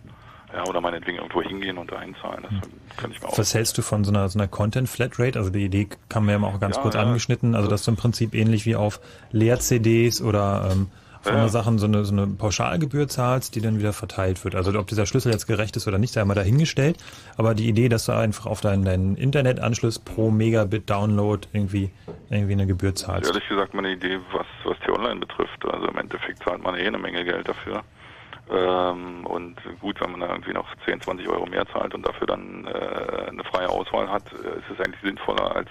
Ja, oder meinetwegen irgendwo hingehen und da einzahlen. Das kann ich mir auch Was hältst du von so einer, so einer Content-Flatrate? Also die Idee kam mir ja auch ganz Ja, kurz ja. angeschnitten, also dass du im Prinzip ähnlich wie auf Leer-CDs oder ähm, Ja. Sachen so eine, so eine Pauschalgebühr zahlst, die dann wieder verteilt wird. Also ob dieser Schlüssel jetzt gerecht ist oder nicht, sei mal dahingestellt. Aber die Idee, dass du einfach auf deinen, deinen Internetanschluss pro Megabit-Download irgendwie, irgendwie eine Gebühr zahlst. ehrlich gesagt meine Idee, was, was die Online betrifft. Also im Endeffekt zahlt man eh eine Menge Geld dafür. Ähm, und gut, wenn man da irgendwie noch 10, 20 Euro mehr zahlt und dafür dann äh, eine freie Auswahl hat, äh, ist es eigentlich sinnvoller als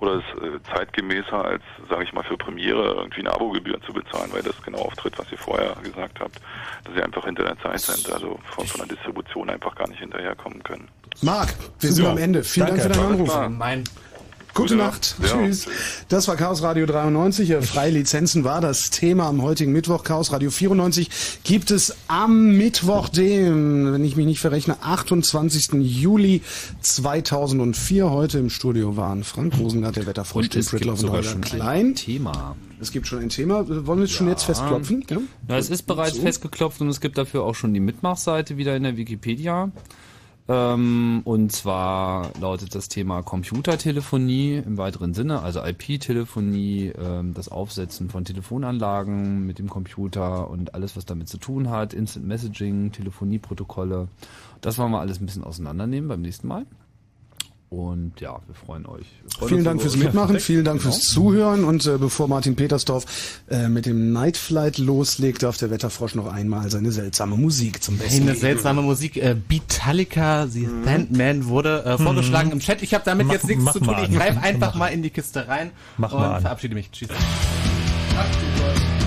oder ist äh, zeitgemäßer als, sage ich mal, für Premiere irgendwie eine Abogebühr zu bezahlen, weil das genau auftritt, was ihr vorher gesagt habt, dass sie einfach hinter der Zeit sind, also von, von der Distribution einfach gar nicht hinterherkommen können. Marc, wir sind Super. am Ende. Vielen Danke. Dank für deinen Anruf. Mein Gute Gute Nacht. Nacht. Ja. Tschüss. Das war Chaos Radio 93. Äh, Freie Lizenzen war das Thema am heutigen Mittwoch. Chaos Radio 94 gibt es am Mittwoch, dem, wenn ich mich nicht verrechne, 28. Juli 2004. Heute im Studio waren Frank Rosengart, der Wetterfrosch, Und Tim es gibt Pritloff und Holger schon Klein. ein Thema. Es gibt schon ein Thema. Wollen wir es schon jetzt festklopfen? Ja? Na, es ist bereits So. festgeklopft und es gibt dafür auch schon die Mitmachseite wieder in der Wikipedia. Ähm, und zwar lautet das Thema Computertelefonie im weiteren Sinne, also IP-Telefonie, ähm, das Aufsetzen von Telefonanlagen mit dem Computer und alles, was damit zu tun hat, Instant Messaging, Telefonieprotokolle. Das wollen wir alles ein bisschen auseinandernehmen beim nächsten Mal. Und ja, wir freuen euch. Wir freuen Vielen Dank fürs Mitmachen, vielen Dank Genau. fürs Zuhören und äh, bevor Martin Petersdorf äh, mit dem Night Flight loslegt, darf der Wetterfrosch noch einmal seine seltsame Musik zum Besten Eine geben. seltsame Musik. Äh, Beatallica, The Mhm. Sandman wurde äh, vorgeschlagen im Chat. Ich habe damit Mach- jetzt nichts zu tun. Ich greife einfach Mach. mal in die Kiste rein Mach und verabschiede mich. Tschüss. Ach du Gott.